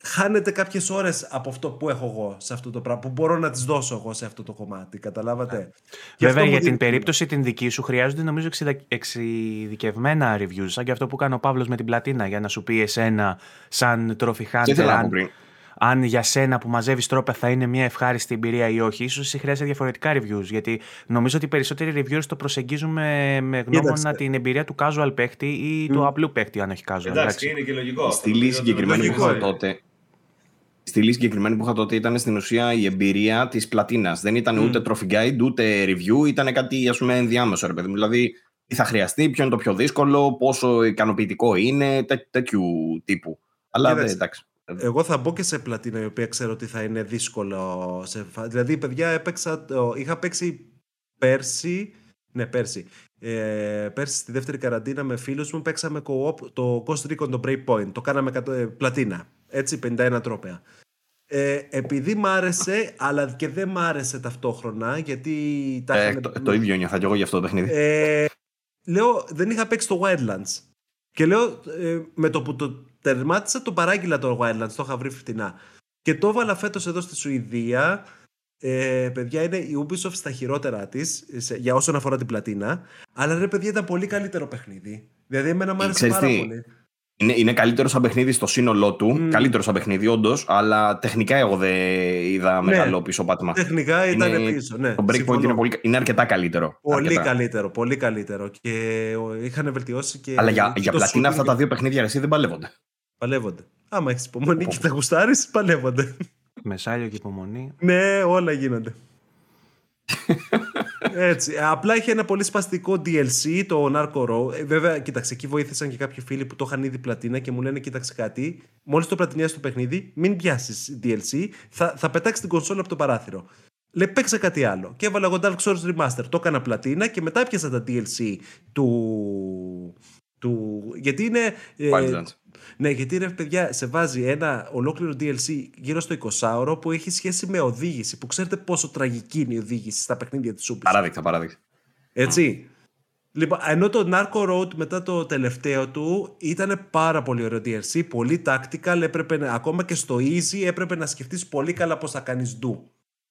χάνετε κάποιες ώρες από αυτό που έχω εγώ σε αυτό το πράγμα, που μπορώ να τις δώσω εγώ σε αυτό το κομμάτι. Καταλάβατε; Βέβαια, για την περίπτωση την δική σου χρειάζονται νομίζω εξειδικευμένα reviews, σαν και αυτό που κάνει ο Παύλος με την πλατίνα, για να σου πει εσένα, σαν trophy hunter, αν, αν για σένα που μαζεύεις τρόπια θα είναι μια ευχάριστη εμπειρία ή όχι. σω εσύ χρειάζεται διαφορετικά reviews. Γιατί νομίζω ότι οι περισσότεροι reviewers το προσεγγίζουμε με γνώμονα την εμπειρία του casual παίχτη ή του απλού παίχτη, αν έχει casual. Εντάξει, είναι και λογικό. Στη λύση συγκεκριμένη που τότε, στη λύση συγκεκριμένη που είχα τότε ήταν στην ουσία η εμπειρία της πλατίνας. Δεν ήταν ούτε trophy guide, ούτε review, ήταν κάτι ας πούμε ενδιάμεσο, ρε παιδί Δηλαδή, τι θα χρειαστεί, ποιο είναι το πιο δύσκολο, πόσο ικανοποιητικό είναι, τέ, τέτοιου τύπου. Αλλά δεν, εντάξει. Εγώ θα μπω και σε πλατίνα η οποία ξέρω ότι θα είναι δύσκολο. Σε... Δηλαδή, παιδιά, έπαιξα, είχα παίξει πέρσι. Ναι, πέρσι. Ε, πέρσι στη δεύτερη καραντίνα με φίλους μου παίξαμε το Ghost Recon το Breakpoint. Το κάναμε κατω... Ε, πλατίνα. Έτσι, 51 τρόπαια. Ε, επειδή μ' άρεσε, αλλά και δεν μ' άρεσε ταυτόχρονα, γιατί... Τα ε, το, το, ίδιο νιώθα και εγώ για αυτό το παιχνίδι. Ε, λέω, δεν είχα παίξει το Wildlands. Και λέω, ε, με το που το τερμάτισα, το παράγγειλα το Wildlands, το είχα βρει φτηνά. Και το έβαλα φέτος εδώ στη Σουηδία, ε, παιδιά, είναι η Ubisoft στα χειρότερα της για όσον αφορά την πλατίνα. Αλλά ρε, παιδιά, ήταν πολύ καλύτερο παιχνίδι. Δηλαδή, εμένα μου άρεσε πάρα πολύ. Είναι, είναι καλύτερο σαν παιχνίδι στο σύνολό του. Mm. Καλύτερο σαν παιχνίδι, όντως. Αλλά τεχνικά εγώ δεν είδα ναι. μεγάλο πίσω πάτημα. Τεχνικά ήταν είναι, πίσω. Ναι. Το breakpoint είναι, πολύ, είναι αρκετά καλύτερο. Πολύ αρκετά. καλύτερο. Πολύ καλύτερο. Και είχαν βελτιώσει και. Αλλά για, για πλατίνα αυτά τα δύο παιχνίδια εσύ δεν παλεύονται. Παλεύονται. Άμα έχεις υπομονή και τα γουστάρεις, παλεύονται. Μεσάλιο και υπομονή. ναι, όλα γίνονται. Έτσι. Απλά είχε ένα πολύ σπαστικό DLC, το Narco Row. Ε, βέβαια, κοίταξε, εκεί βοήθησαν και κάποιοι φίλοι που το είχαν ήδη πλατίνα και μου λένε: Κοίταξε κάτι, μόλις το πλατινιάσει το παιχνίδι, μην πιάσεις DLC, θα, θα πετάξεις την κονσόλα από το παράθυρο. Λέει, παίξε κάτι άλλο. Και έβαλα εγώ Dark Souls Remaster. Το έκανα πλατίνα και μετά πιάσα τα DLC του, Του... Γιατί είναι. Ε, ναι, γιατί ρε παιδιά, σε βάζει ένα ολόκληρο DLC γύρω στο 20ωρο που έχει σχέση με οδήγηση. Που ξέρετε πόσο τραγική είναι η οδήγηση στα παιχνίδια της Ubisoft. Παράδειγμα, παράδειγμα. Έτσι. Λοιπόν, ενώ το Narco Road μετά το τελευταίο του ήταν πάρα πολύ ωραίο DLC, πολύ tactical, έπρεπε, ακόμα και στο easy έπρεπε να σκεφτείς πολύ καλά πώς θα κάνεις do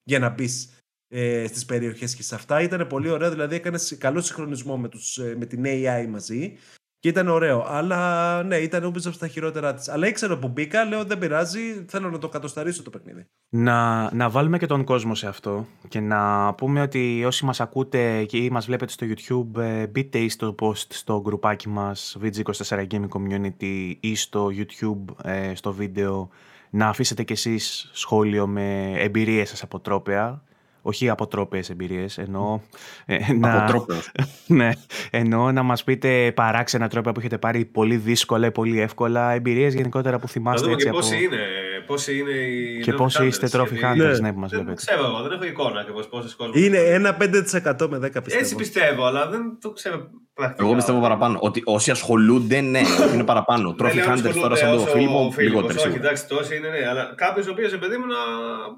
για να μπεις ε, στις περιοχές και σε αυτά. Ήταν πολύ ωραίο, δηλαδή έκανες καλό συγχρονισμό με, τους, ε, με την AI μαζί και ήταν ωραίο. Αλλά ναι, ήταν Ubisoft στα χειρότερά της. Αλλά ήξερα που μπήκα, λέω δεν πειράζει, θέλω να το κατοσταρίσω το παιχνίδι. Να, να βάλουμε και τον κόσμο σε αυτό και να πούμε ότι όσοι μας ακούτε και μας βλέπετε στο YouTube, ε, μπείτε στο post στο γκρουπάκι μας VG24 Gaming Community ή στο YouTube ε, στο βίντεο να αφήσετε κι εσείς σχόλιο με εμπειρίες σας από τρόπια όχι αποτρόπαιες εμπειρίες, εννοώ. Ε, [laughs] να, [laughs] ναι, εννοώ να μας πείτε παράξενα τρόπια που έχετε πάρει πολύ δύσκολα ή πολύ εύκολα, εμπειρίες γενικότερα που θυμάστε. έτσι, και πόσοι από... είναι, πόσοι είναι οι. Και πόσοι είστε trophy hunters, ναι, ναι που μας βλέπετε. Ξέρω εγώ, δεν έχω εικόνα ακριβώς πόσες κόσμοι. Είναι ένα 5% με 10 πιστεύω. Έτσι πιστεύω, αλλά δεν το ξέρω πρακτικά. Εγώ πιστεύω παραπάνω. Ότι όσοι ασχολούνται, ναι, [laughs] είναι παραπάνω. Trophy hunters τώρα σαν τον Φίλιππο, λιγότερο. Όχι, εντάξει, τόσοι είναι, ναι, αλλά κάποιος ο οποίος παιδί μου να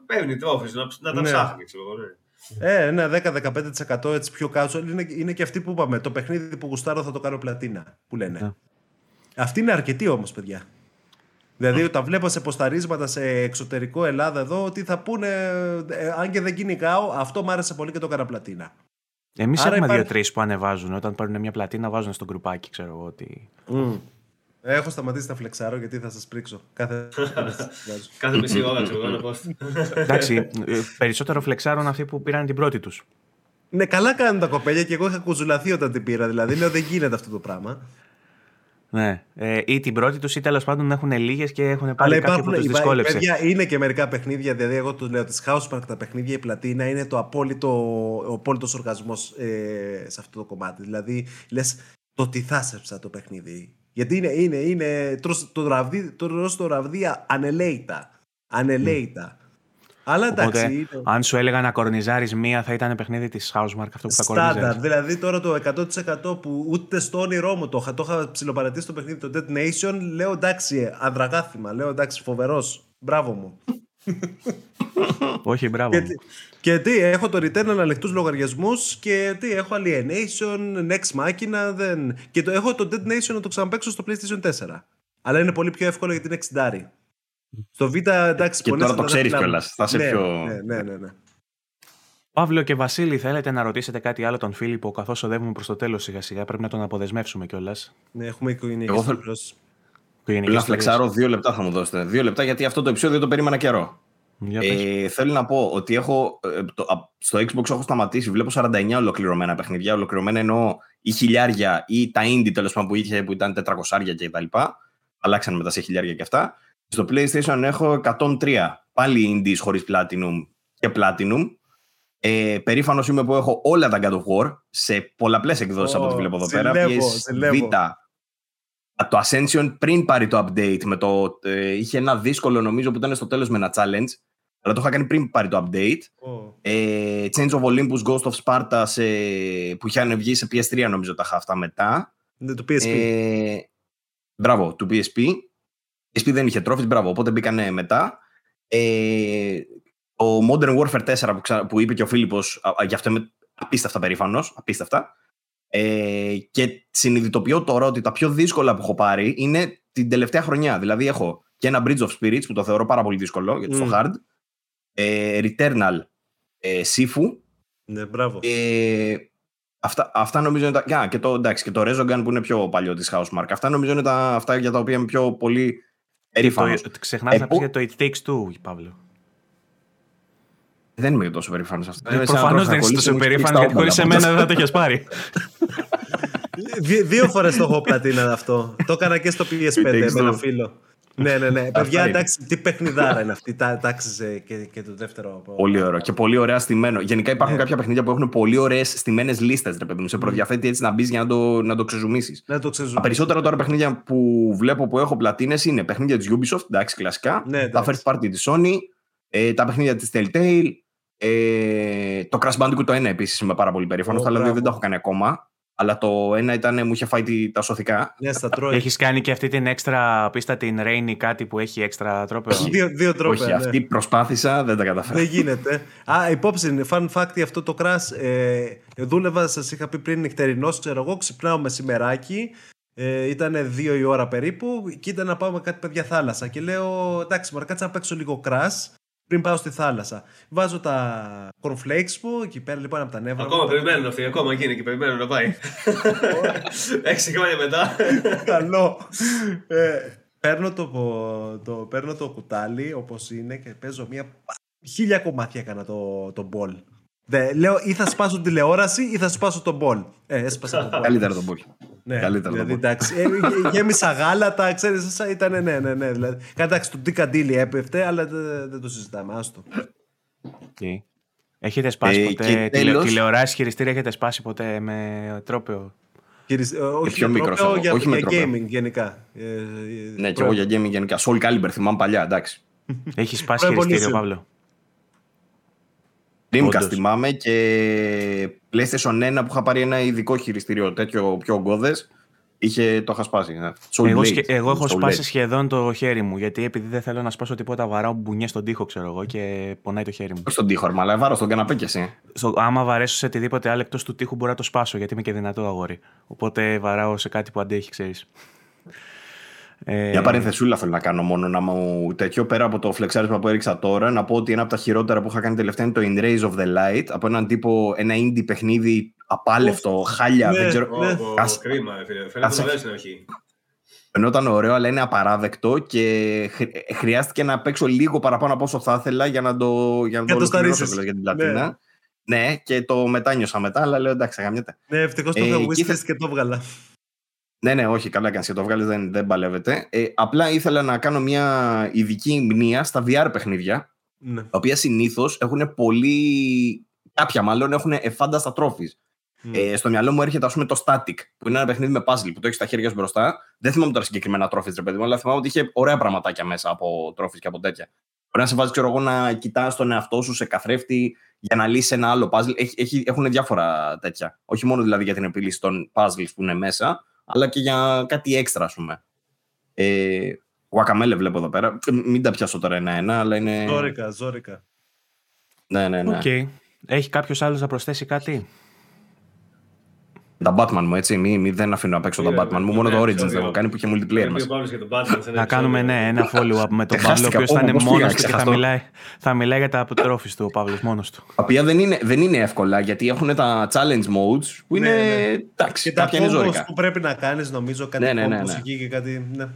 παίρνει τρόφι, να, να τα ναι. ψάχνει, ξέρω εγώ. Ναι. Ε, ένα 10-15% έτσι πιο casual είναι, είναι και αυτοί που είπαμε. Το παιχνίδι που γουστάρω θα το κάνω πλατίνα. Που λένε. Yeah. Αυτή είναι αρκετή όμως, παιδιά. Δηλαδή, όταν βλέπω σε ποσταρίσματα σε εξωτερικό Ελλάδα εδώ, ότι θα πούνε, ε, αν και δεν κυνηγάω, αυτό μου άρεσε πολύ και το έκανα πλατίνα. Εμείς έχουμε υπάρχει... δύο-τρεις που ανεβάζουν. Όταν παίρνουν μια πλατίνα, βάζουν στο γκρουπάκι, ξέρω εγώ. Ότι... Mm. Έχω σταματήσει να φλεξάρω γιατί θα σας πρίξω. Κάθε, [laughs] Κάθε μισή ώρα, ξέρω εγώ, Εντάξει, ε, περισσότερο φλεξάρουν αυτοί που πήραν την πρώτη τους. Ναι, καλά κάνουν τα κοπέλια και εγώ είχα κουζουλαθεί όταν την πήρα. Δηλαδή, λέω δεν γίνεται αυτό το πράγμα. Ναι. Ε, ή την πρώτη τους ή τέλος πάντων έχουν λίγες και έχουν πάρει κάτι που του δυσκόλεψες. Παιδιά, είναι και μερικά παιχνίδια. Δηλαδή, εγώ του λέω της Housemark τα παιχνίδια, η πλατίνα είναι το απόλυτο, ο απόλυτος οργασμός ε, σε αυτό το κομμάτι. Δηλαδή, λες το τι θάσεψα το παιχνίδι. Γιατί είναι, είναι, είναι τρως το ραβδί, το, το ραβδί ανελέητα. Ανελέητα. Mm. Αλλά εντάξει. Οπότε, είναι... Αν σου έλεγα να κορνιζάρεις μία, θα ήταν παιχνίδι της Housemark αυτό που θα κορνιζάρεις. Στάνταρ. Δηλαδή τώρα το 100% που ούτε στο όνειρό μου το, το είχα ψιλοπαρατήσει το παιχνίδι το Dead Nation, λέω εντάξει, αδραγάθημα. Λέω εντάξει, φοβερός. Μπράβο μου. [laughs] Όχι, μπράβο. Και, και τι, έχω το return αναλεκτούς λογαριασμούς και τι, έχω Alienation, Next Machina, δεν... Και το, έχω το Dead Nation να το ξαναπαίξω στο PlayStation 4. Αλλά είναι πολύ πιο εύκολο γιατί είναι 60. Στο Β, εντάξει, Και τώρα το ξέρεις κιόλας. Θα σε ναι, πιο. Ναι, ναι, ναι, ναι. Παύλο και Βασίλη, θέλετε να ρωτήσετε κάτι άλλο τον Φίλιππο, καθώς οδεύουμε προς το τέλος σιγά σιγά. Πρέπει να τον αποδεσμεύσουμε κιόλας. Ναι, έχουμε οικογενειακή Εγώ θέλω... να φλεξάρω δύο λεπτά θα μου δώσετε. Δύο λεπτά γιατί αυτό το επεισόδιο το περίμενα καιρό. Ε, θέλω να πω ότι έχω, ε, το, στο Xbox έχω σταματήσει, βλέπω 49 ολοκληρωμένα παιχνίδια. Ολοκληρωμένα εννοώ ή χιλιάρια ή τα indie τέλος πάντων που είχε που ήταν 400 και τα λοιπά. Αλλάξαν μετά σε χιλιάρια και αυτά. Στο PlayStation έχω 103 πάλι indies χωρίς Platinum και Platinum. Ε, Περήφανος είμαι που έχω όλα τα God of War σε πολλαπλές εκδόσεις oh, από ό,τι βλέπω εδώ πέρα. Vita, το Ascension πριν πάρει το update με το, ε, είχε ένα δύσκολο νομίζω που ήταν στο τέλος με ένα challenge αλλά το είχα κάνει πριν πάρει το update. Ε, Change of Olympus, Ghost of Sparta σε, που είχαν βγει σε PS3 νομίζω τα είχα αυτά μετά. Ναι, το PSP. Ε, μπράβο, του PSP. PSP δεν είχε trophies, μπράβο, οπότε μπήκανε μετά. Ε, ο Modern Warfare 4 που, ξα... που είπε και ο Φίλιππος, γι' αυτό είμαι απίστευτα περήφανος, απίστευτα. Ε, και συνειδητοποιώ τώρα ότι τα πιο δύσκολα που έχω πάρει είναι την τελευταία χρονιά. Δηλαδή έχω και ένα Bridge of Spirits που το θεωρώ πάρα πολύ δύσκολο γιατί mm. στο hard. Ε, Returnal ε, Sifu. Ναι, μπράβο. Ε, αυτά, αυτά νομίζω είναι τα. και, το, εντάξει, και το Rezogun που είναι πιο παλιό της Housemark. Αυτά νομίζω είναι τα, αυτά για τα οποία είμαι πιο πολύ περήφανος. Ξεχνάς να πεις για το It Takes Two, Παύλο. Δεν είμαι τόσο περήφανος αυτό. Ε, Προφανώς δεν είσαι τόσο περήφανος γιατί χωρίς εμένα δεν θα το έχει πάρει. Δύο φορές το έχω πλατίνα αυτό. Το έκανα και στο PS5 με ένα φίλο. Ναι, ναι, ναι. [laughs] Παιδιά, εντάξει, τι παιχνιδάρα είναι αυτή. Τα άξιζε και, και το δεύτερο. Πολύ ωραίο και πολύ ωραία στημένο. Γενικά υπάρχουν ναι. κάποια παιχνίδια που έχουν πολύ ωραίες στημένες λίστες, ρε παιδί μου. Σε προδιαθέτει έτσι να μπεις για να το, να το ξεζουμίσεις. Να το Τα περισσότερα τώρα παιχνίδια που βλέπω που έχω πλατίνες είναι παιχνίδια της Ubisoft, εντάξει, κλασικά. Ναι, τα first party της Sony, ε, τα παιχνίδια της Telltale. Ε, το Crash Bandicoot το 1 επίσης είμαι πάρα πολύ περήφανος, αλλά δεν το έχω κάνει ακόμα. Αλλά το ένα ήταν μου είχε φάει τα σωθικά. Ναι, στα τρώει. Έχεις κάνει και αυτή την έξτρα πίστα, την Rainy, κάτι που έχει έξτρα τρόπαιο. [laughs] δύο, δύο τρόπια. Όχι, ναι. αυτή προσπάθησα, δεν τα καταφέρω. Δεν γίνεται. Α, υπόψη, fun fact αυτό το crash. Ε, δούλευα, σας είχα πει πριν νυχτερινός, ξέρω εγώ, ξυπνάω μεσημεράκι. Ε, ήταν δύο η ώρα περίπου και ήταν να πάμε κάτι παιδιά θάλασσα. Και λέω, εντάξει, μωρέ, κάτσε να παίξω λίγο crash πριν πάω στη θάλασσα. Βάζω τα cornflakes μου εκεί πέρα λοιπόν από τα νεύρα. Ακόμα μου. περιμένουν αυτοί, ακόμα εκεί είναι και περιμένουν να πάει. Έξι χρόνια μετά. Καλό. Ε, παίρνω, το, το, παίρνω το κουτάλι όπως είναι και παίζω μια χίλια κομμάτια έκανα το, το μπολ. Δε, λέω ή θα σπάσω την τηλεόραση ή θα σπάσω τον μπολ. Ε, έσπασα τον μπολ. Καλύτερα τον πόλη. Ναι, Καλύτερα δηλαδή, τον πόλη. εντάξει, ε, γε- γέμισα γάλατα, ξέρεις, ήταν ναι, ναι, ναι. Δηλαδή. Εντάξει, το τικαντήλι έπεφτε, αλλά δεν, δεν το συζητάμε, άστο. Okay. Έχετε σπάσει Ε, ποτέ και τηλε, τέλος- τηλεοράσει χειριστήρια, έχετε σπάσει ποτέ με τρόπαιο; Κύριε, ε, όχι πιο με μικρός τρόπαιο, εγώ, για, όχι με για τρόπαιο. gaming γενικά. Ε, ε, Ναι, και προ- εγώ για gaming γενικά. Soul Calibur θυμάμαι παλιά, εντάξει. Έχει σπάσει Pro χειριστήριο, Evolution. Παύλο. Dreamcast Όντως. θυμάμαι και PlayStation 1 που είχα πάρει ένα ειδικό χειριστήριο τέτοιο πιο ογκώδε. Είχε, το είχα σπάσει. Ναι. Soul Εγώ, Blade. σχε- εγώ έχω Soul σπάσει Blade. σχεδόν το χέρι μου. Γιατί επειδή δεν θέλω να σπάσω τίποτα, βαράω μπουνιές στον τοίχο, ξέρω εγώ, και πονάει το χέρι μου. Όχι στον τοίχο, ρε, αλλά βάρω στον καναπέ κι εσύ. Στο, άμα βαρέσω σε οτιδήποτε άλλο εκτός του τοίχου, μπορώ να το σπάσω γιατί είμαι και δυνατό αγόρι. Οπότε βαράω σε κάτι που αντέχει, ξέρεις. Ε, Μια παρενθεσούλα θέλω να κάνω μόνο να μου τέτοιο πέρα από το φλεξάρισμα που έριξα τώρα. Να πω ότι ένα από τα χειρότερα που είχα κάνει τελευταία είναι το In Rays of the Light. Από έναν τύπο, ένα indie παιχνίδι απάλευτο, χάλια. Ναι, δεν ξέρω. ναι. Ω, Ας- Κρίμα, ρε φίλε. Φαίνεται Άσε. να στην αρχή. Φαινόταν ωραίο, αλλά είναι απαράδεκτο και χρ- χρειάστηκε να παίξω λίγο παραπάνω από όσο θα ήθελα για να το, για να Για το το ολοκληρώσω σταρίσεις. κιόλας για την πλατίνα. Ναι. και το μετάνιωσα μετά, αλλά λέω εντάξει, γαμιέται. Ναι, ευτυχώς το Ε, είχα εκεί wishlist θα- και το έβγαλα. Ναι, ναι, όχι, καλά κάνεις και το βγάλεις, δεν, δεν παλεύεται. Ε, απλά ήθελα να κάνω μια ειδική μνήα στα VR παιχνίδια, Ναι. τα οποία συνήθως έχουν πολύ. κάποια μάλλον έχουν εφάνταστα τρόφις. Μμ. Ε, στο μυαλό μου έρχεται, ας πούμε, το Static, που είναι ένα παιχνίδι με puzzle που το έχεις στα χέρια σου μπροστά. Δεν θυμάμαι τώρα συγκεκριμένα τρόφις, ρε παιδί μου, αλλά θυμάμαι ότι είχε ωραία πραγματάκια μέσα από τρόφις και από τέτοια. Μπορεί να σε βάζει, ξέρω εγώ, να κοιτάς τον εαυτό σου σε καθρέφτη για να λύσει ένα άλλο puzzle. Έχει, έχει, έχουν διάφορα τέτοια. Όχι μόνο δηλαδή για την επίλυση των puzzles που είναι μέσα, αλλά και για κάτι έξτρα, ας πούμε. Ε, Guacamele βλέπω εδώ πέρα. Ε, Μην τα πιάσω τώρα ένα-ένα, αλλά είναι. Ζόρικα, ζόρικα. Ναι, ναι, ναι. Οκ. Έχει κάποιος άλλος να προσθέσει κάτι; Τα Batman μου, έτσι. Μη, μη δεν αφήνω να παίξω τα Ναι, Batman μου. ναι, Μόνο ναι, το ναι, Origins δεν ναι. έχω κάνει που είχε multiplayer Πρέπει μέσα. ο Παύλος για τον Batman σε ένα Να κάνουμε επεισόδιο. ναι, ένα follow-up με τον Παύλο, ο Χάστηκα. οποίος θα Ω, είναι πώς μόνος πήγα, του και θα ξεχαστώ. μιλάει, θα μιλάει για τα τρόφις του ο Παύλος μόνος του. Τα οποία δεν είναι, δεν είναι εύκολα γιατί έχουν τα challenge modes που είναι. Ναι, ναι. Εντάξει, Και τα κάποια είναι combos ζώρικα. που πρέπει να κάνεις, νομίζω, κάτι Ναι, ναι, ναι, combos ναι. εκεί και κάτι. Ναι.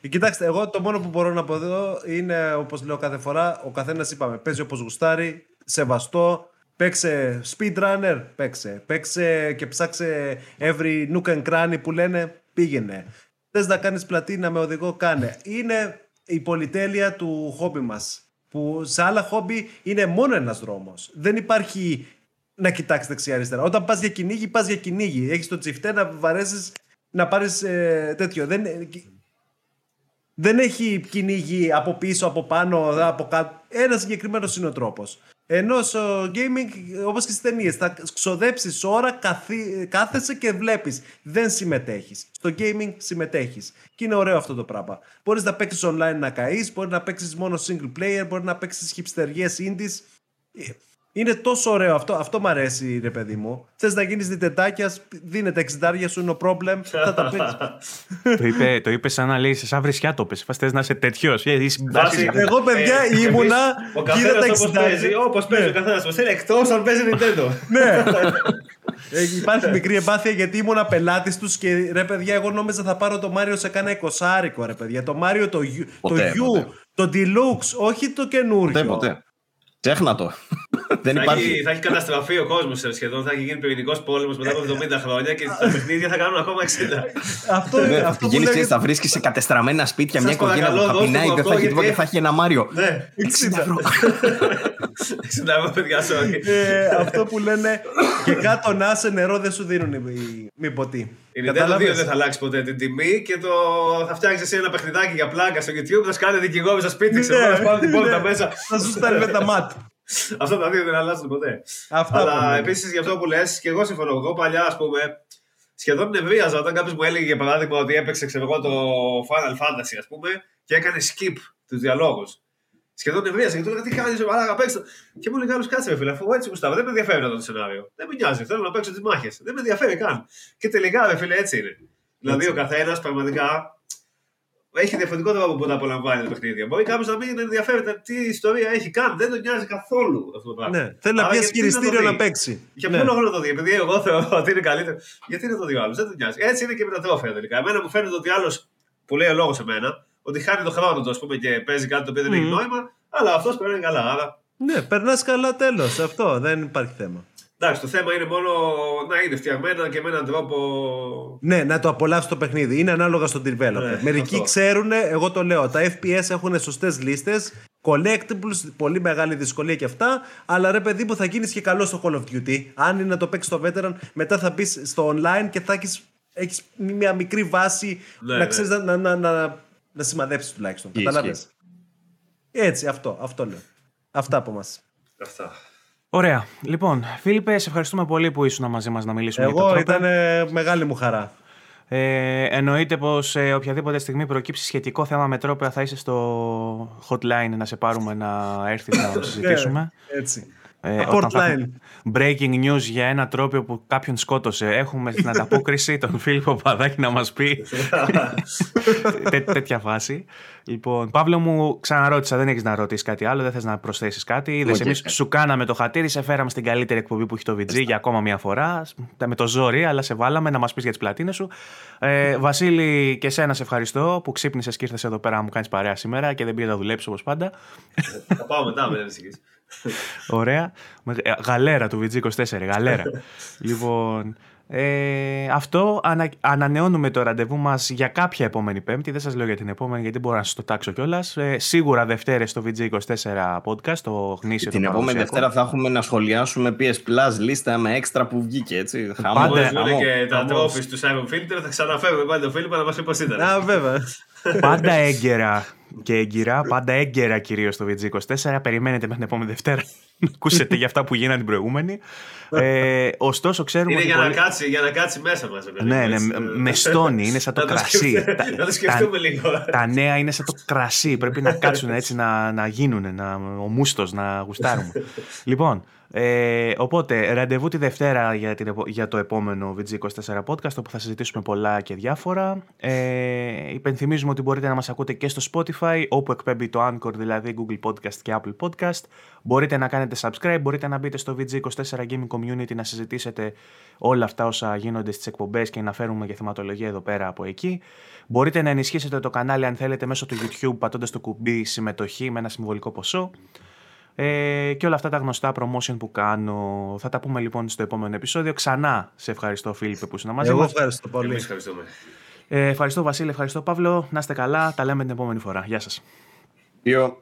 Ε, Κοιτάξτε, εγώ το μόνο που μπορώ να πω εδώ είναι, όπως λέω κάθε φορά, ο καθένας είπαμε, παίζει όπως γουστάρει, σεβαστό, παίξε speedrunner, παίξε. Παίξε και ψάξε every nook and cranny που λένε, πήγαινε. Θες να κάνεις πλατίνα με οδηγό, κάνε. Είναι η πολυτέλεια του χόμπι μας. Που σε άλλα χόμπι είναι μόνο ένας δρόμος. Δεν υπάρχει να κοιτάξεις δεξιά-αριστερά. Όταν πας για κυνήγι, πας για κυνήγι. Έχεις το τσιφτέ να βαρέσεις να πάρεις τέτοιο. Δεν, δεν έχει κυνήγι από πίσω, από πάνω, από κάτω. Ένας συγκεκριμένος είναι ο τρόπος. Ενώ στο gaming, όπως και στις ταινίες, θα ξοδέψεις ώρα, καθί, κάθεσαι και βλέπεις. Δεν συμμετέχεις. Στο gaming συμμετέχεις. Και είναι ωραίο αυτό το πράγμα. Μπορείς να παίξεις online να καείς, μπορείς να παίξεις μόνο single player, μπορείς να παίξεις χυψτεριέ indies. Ε, Είναι τόσο ωραίο αυτό. Αυτό μου αρέσει, ρε παιδί μου. Θες να γίνεις διτετάκιας, δίνεται εξιτάρια σου, no problem. Θα τα παίξει. [laughs] το, είπε, το είπε σαν να λέει, σαν βρισιά το πες. Φας θες να είσαι τέτοιος. Ε, είσαι Βάση- συμπτώσεις. Εγώ, παιδιά, Ε, ήμουνα. Ο Κοίτα τα καθένα όπω παίζει, 60. όπω παίζει ο καθένας μα θέλει, εκτός αν παίζει Nintendo. [laughs] Ναι. Ε, υπάρχει μικρή εμπάθεια γιατί ήμουνα πελάτης τους και ρε παιδιά, εγώ νόμιζα θα πάρω το Μάριο σε κάνα εικοσάρικο, ρε παιδιά. Το Μάριο το, U- το Ποτέ, U, ποτέ. το Deluxe, όχι το καινούριο. Ποτέ, ποτέ. Ξέχνα το. δεν Θα υπάρχει. έχει, θα έχει καταστραφεί ο κόσμος σχεδόν. Θα έχει γίνει πυρηνικός πόλεμος μετά από 70 χρόνια και τα παιχνίδια θα κάνουν ακόμα 60. Αυτό, Ναι, αυτό που Πηγαίνει και λέγεται θα βρίσκεις σε κατεστραμμένα σπίτια Σας μια οικογένεια παρακαλώ, που θα δώστε πεινάει, μου δεν θα αυτό, έχει τίποτα και γιατί- θα έχει ένα Μάριο. Ναι, 60 ευρώ. [laughs] 60 ευρώ παιδιά, sorry. ε, αυτό που λένε και κάτω να σε νερό δεν σου δίνουν οι, οι, μη ποτοί. Η Nintendo 2 Κατάλαβες; δεν θα αλλάξει ποτέ την τιμή και το... θα φτιάξεις εσύ ένα παιχνιδάκι για πλάκα στο YouTube, θα σκάνε δικηγόροι στο σπίτι, ξέρω Ναι, να σπάνε την πόρτα ναι. μέσα. Θα σου στέλνει με τα μάτ. Αυτά τα δύο δεν αλλάζουν ποτέ. Αυτά που Αλλά λένε. επίσης για αυτό που λες, και εγώ συμφωνώ. Εγώ παλιά, ας πούμε, σχεδόν νευρίαζα όταν κάποιος μου έλεγε για παράδειγμα ότι έπαιξε ξέρω εγώ, το Final Fantasy, ας πούμε, και έκανε skip τους διαλόγους. Σχεδόν νευρίαζα και του έλεγα τι κάνεις, αλλά παίξω. Και μου λέει άλλο κάτσε, φίλε, αφού έτσι γουστάβα, δεν με ενδιαφέρει αυτό το σενάριο. Δεν με νοιάζει, θέλω να παίξω τις μάχες. Δεν με ενδιαφέρει καν. Και τελικά, ρε φίλε, έτσι είναι. Δηλαδή ο καθένας πραγματικά έχει διαφορετικό τρόπο που να απολαμβάνει το παιχνίδι. Μπορεί κάποιος να μην ενδιαφέρεται τι ιστορία έχει καν. Δεν τον νοιάζει καθόλου αυτό το πράγμα. Ναι, θέλει να πιάσει χειριστήριο να, παίξει. Για ποιο ναι. λόγο να το δει, επειδή εγώ θεωρώ ότι είναι καλύτερο. Γιατί δεν το δει ο άλλος, δεν τον νοιάζει. Έτσι είναι και με τα τρόφια τελικά. Εμένα μου φαίνεται ότι άλλος που λέει ο λόγος σε μένα, ότι χάνει το χρόνο του πούμε, και παίζει κάτι το οποίο δεν έχει νόημα, αλλά αυτός περνάει καλά. Άρα... Ναι, περνάς καλά τέλος. Αυτό δεν υπάρχει θέμα. Εντάξει, το θέμα είναι μόνο να είναι φτιαγμένα και με έναν τρόπο. Ναι, να το απολαύσει το παιχνίδι. Είναι ανάλογα στον developer. Ναι, Μερικοί αυτό. ξέρουν, εγώ το λέω, τα FPS έχουν σωστές λίστες. Collectibles, πολύ μεγάλη δυσκολία και αυτά. Αλλά ρε παιδί μου, θα γίνεις και καλός στο Call of Duty. Αν είναι να το παίξεις στο veteran, μετά θα μπεις στο online και θα έχεις έχεις μια μικρή βάση ναι, να ναι. ξέρεις να, να, να, να, να σημαδέψεις τουλάχιστον. Κατάλαβες; Έτσι, αυτό, αυτό λέω. Αυτά από εμά. Αυτά. Ωραία. Λοιπόν, Φίλιππε, σε ευχαριστούμε πολύ που ήσουν μαζί μας να μιλήσουμε Εγώ, για το ήταν μεγάλη μου χαρά. Ε, εννοείται πως ε, οποιαδήποτε στιγμή προκύψει σχετικό θέμα με τρόπια θα είσαι στο hotline να σε πάρουμε να έρθεις να το [laughs] συζητήσουμε. Έτσι. Ε, breaking news για ένα τρόπο που κάποιον σκότωσε. Έχουμε στην ανταπόκριση τον Φίλιππο Παδάκη να μας πει [laughs] Τέ, τέτοια φάση. Λοιπόν, Παύλο μου, ξαναρώτησα, δεν έχεις να ρωτήσεις κάτι άλλο, δεν θες να προσθέσεις κάτι. Είδες, εμείς σου κάναμε το χατήρι, σε φέραμε στην καλύτερη εκπομπή που έχει το VG για ακόμα μια φορά. Με το ζόρι, αλλά σε βάλαμε να μας πεις για τις πλατίνες σου. Ε, Βασίλη, και εσένα σε ευχαριστώ που ξύπνησες και ήρθες εδώ πέρα να μου κάνεις παρέα σήμερα και δεν πήγες να δουλέψεις όπως πάντα. Θα πάω μετά, με Ωραία. Ε, γαλέρα του VG24, γαλέρα. [laughs] λοιπόν, ε, αυτό ανα, ανανεώνουμε το ραντεβού μας για κάποια επόμενη Πέμπτη. Δεν σας λέω για την επόμενη, γιατί μπορώ να σας το τάξω κιόλας. Ε, σίγουρα Δευτέρες στο VG24 podcast, το γνήσιο Την επόμενη Δευτέρα θα έχουμε να σχολιάσουμε PS Plus λίστα με έξτρα που βγήκε. Έτσι. Χαμό, Πάντα. και τα τρόφι του Simon Filter θα ξαναφέρουμε πάλι τον Φίλιππ να μας πει πώ ήταν. Α, βέβαια. Πάντα έγκαιρα και έγκυρα, πάντα έγκαιρα κυρίως στο VG24. Περιμένετε μέχρι την επόμενη Δευτέρα [laughs] να ακούσετε [laughs] για αυτά που γίνανε την προηγούμενη. Ε, ωστόσο, ξέρουμε. Είναι για, να κάτσει, για να κάτσει μέσα μας. Ναι, ναι, με στόνι, είναι σαν το [laughs] κρασί. Να το σκεφτούμε λίγο. Τα νέα είναι σαν το κρασί. Πρέπει να κάτσουν έτσι να, να γίνουν, να, ο μούστο να γουστάρουμε. λοιπόν, ε, οπότε, ραντεβού τη Δευτέρα για, την, για το επόμενο VG24 podcast, όπου θα συζητήσουμε πολλά και διάφορα. Ε, υπενθυμίζουμε ότι μπορείτε να μας ακούτε και στο Spotify, όπου εκπέμπει το Anchor, δηλαδή Google Podcast και Apple Podcast. Μπορείτε να κάνετε subscribe, μπορείτε να μπείτε στο VG24 Gaming Community να συζητήσετε όλα αυτά όσα γίνονται στις εκπομπές και να φέρουμε και θεματολογία εδώ πέρα από εκεί. Μπορείτε να ενισχύσετε το κανάλι αν θέλετε μέσω του YouTube πατώντας το κουμπί συμμετοχή με ένα συμβολικό ποσό. Ε, και όλα αυτά τα γνωστά promotion που κάνω. Θα τα πούμε λοιπόν στο επόμενο επεισόδιο. Ξανά σε ευχαριστώ Φίλιππε που ήσουν μαζί Εγώ ευχαριστώ πολύ. Εμείς ευχαριστούμε. Ε, ευχαριστώ Βασίλη, ευχαριστώ Παύλο. Να είστε καλά. Τα λέμε την επόμενη φορά. Γεια σας. Yo.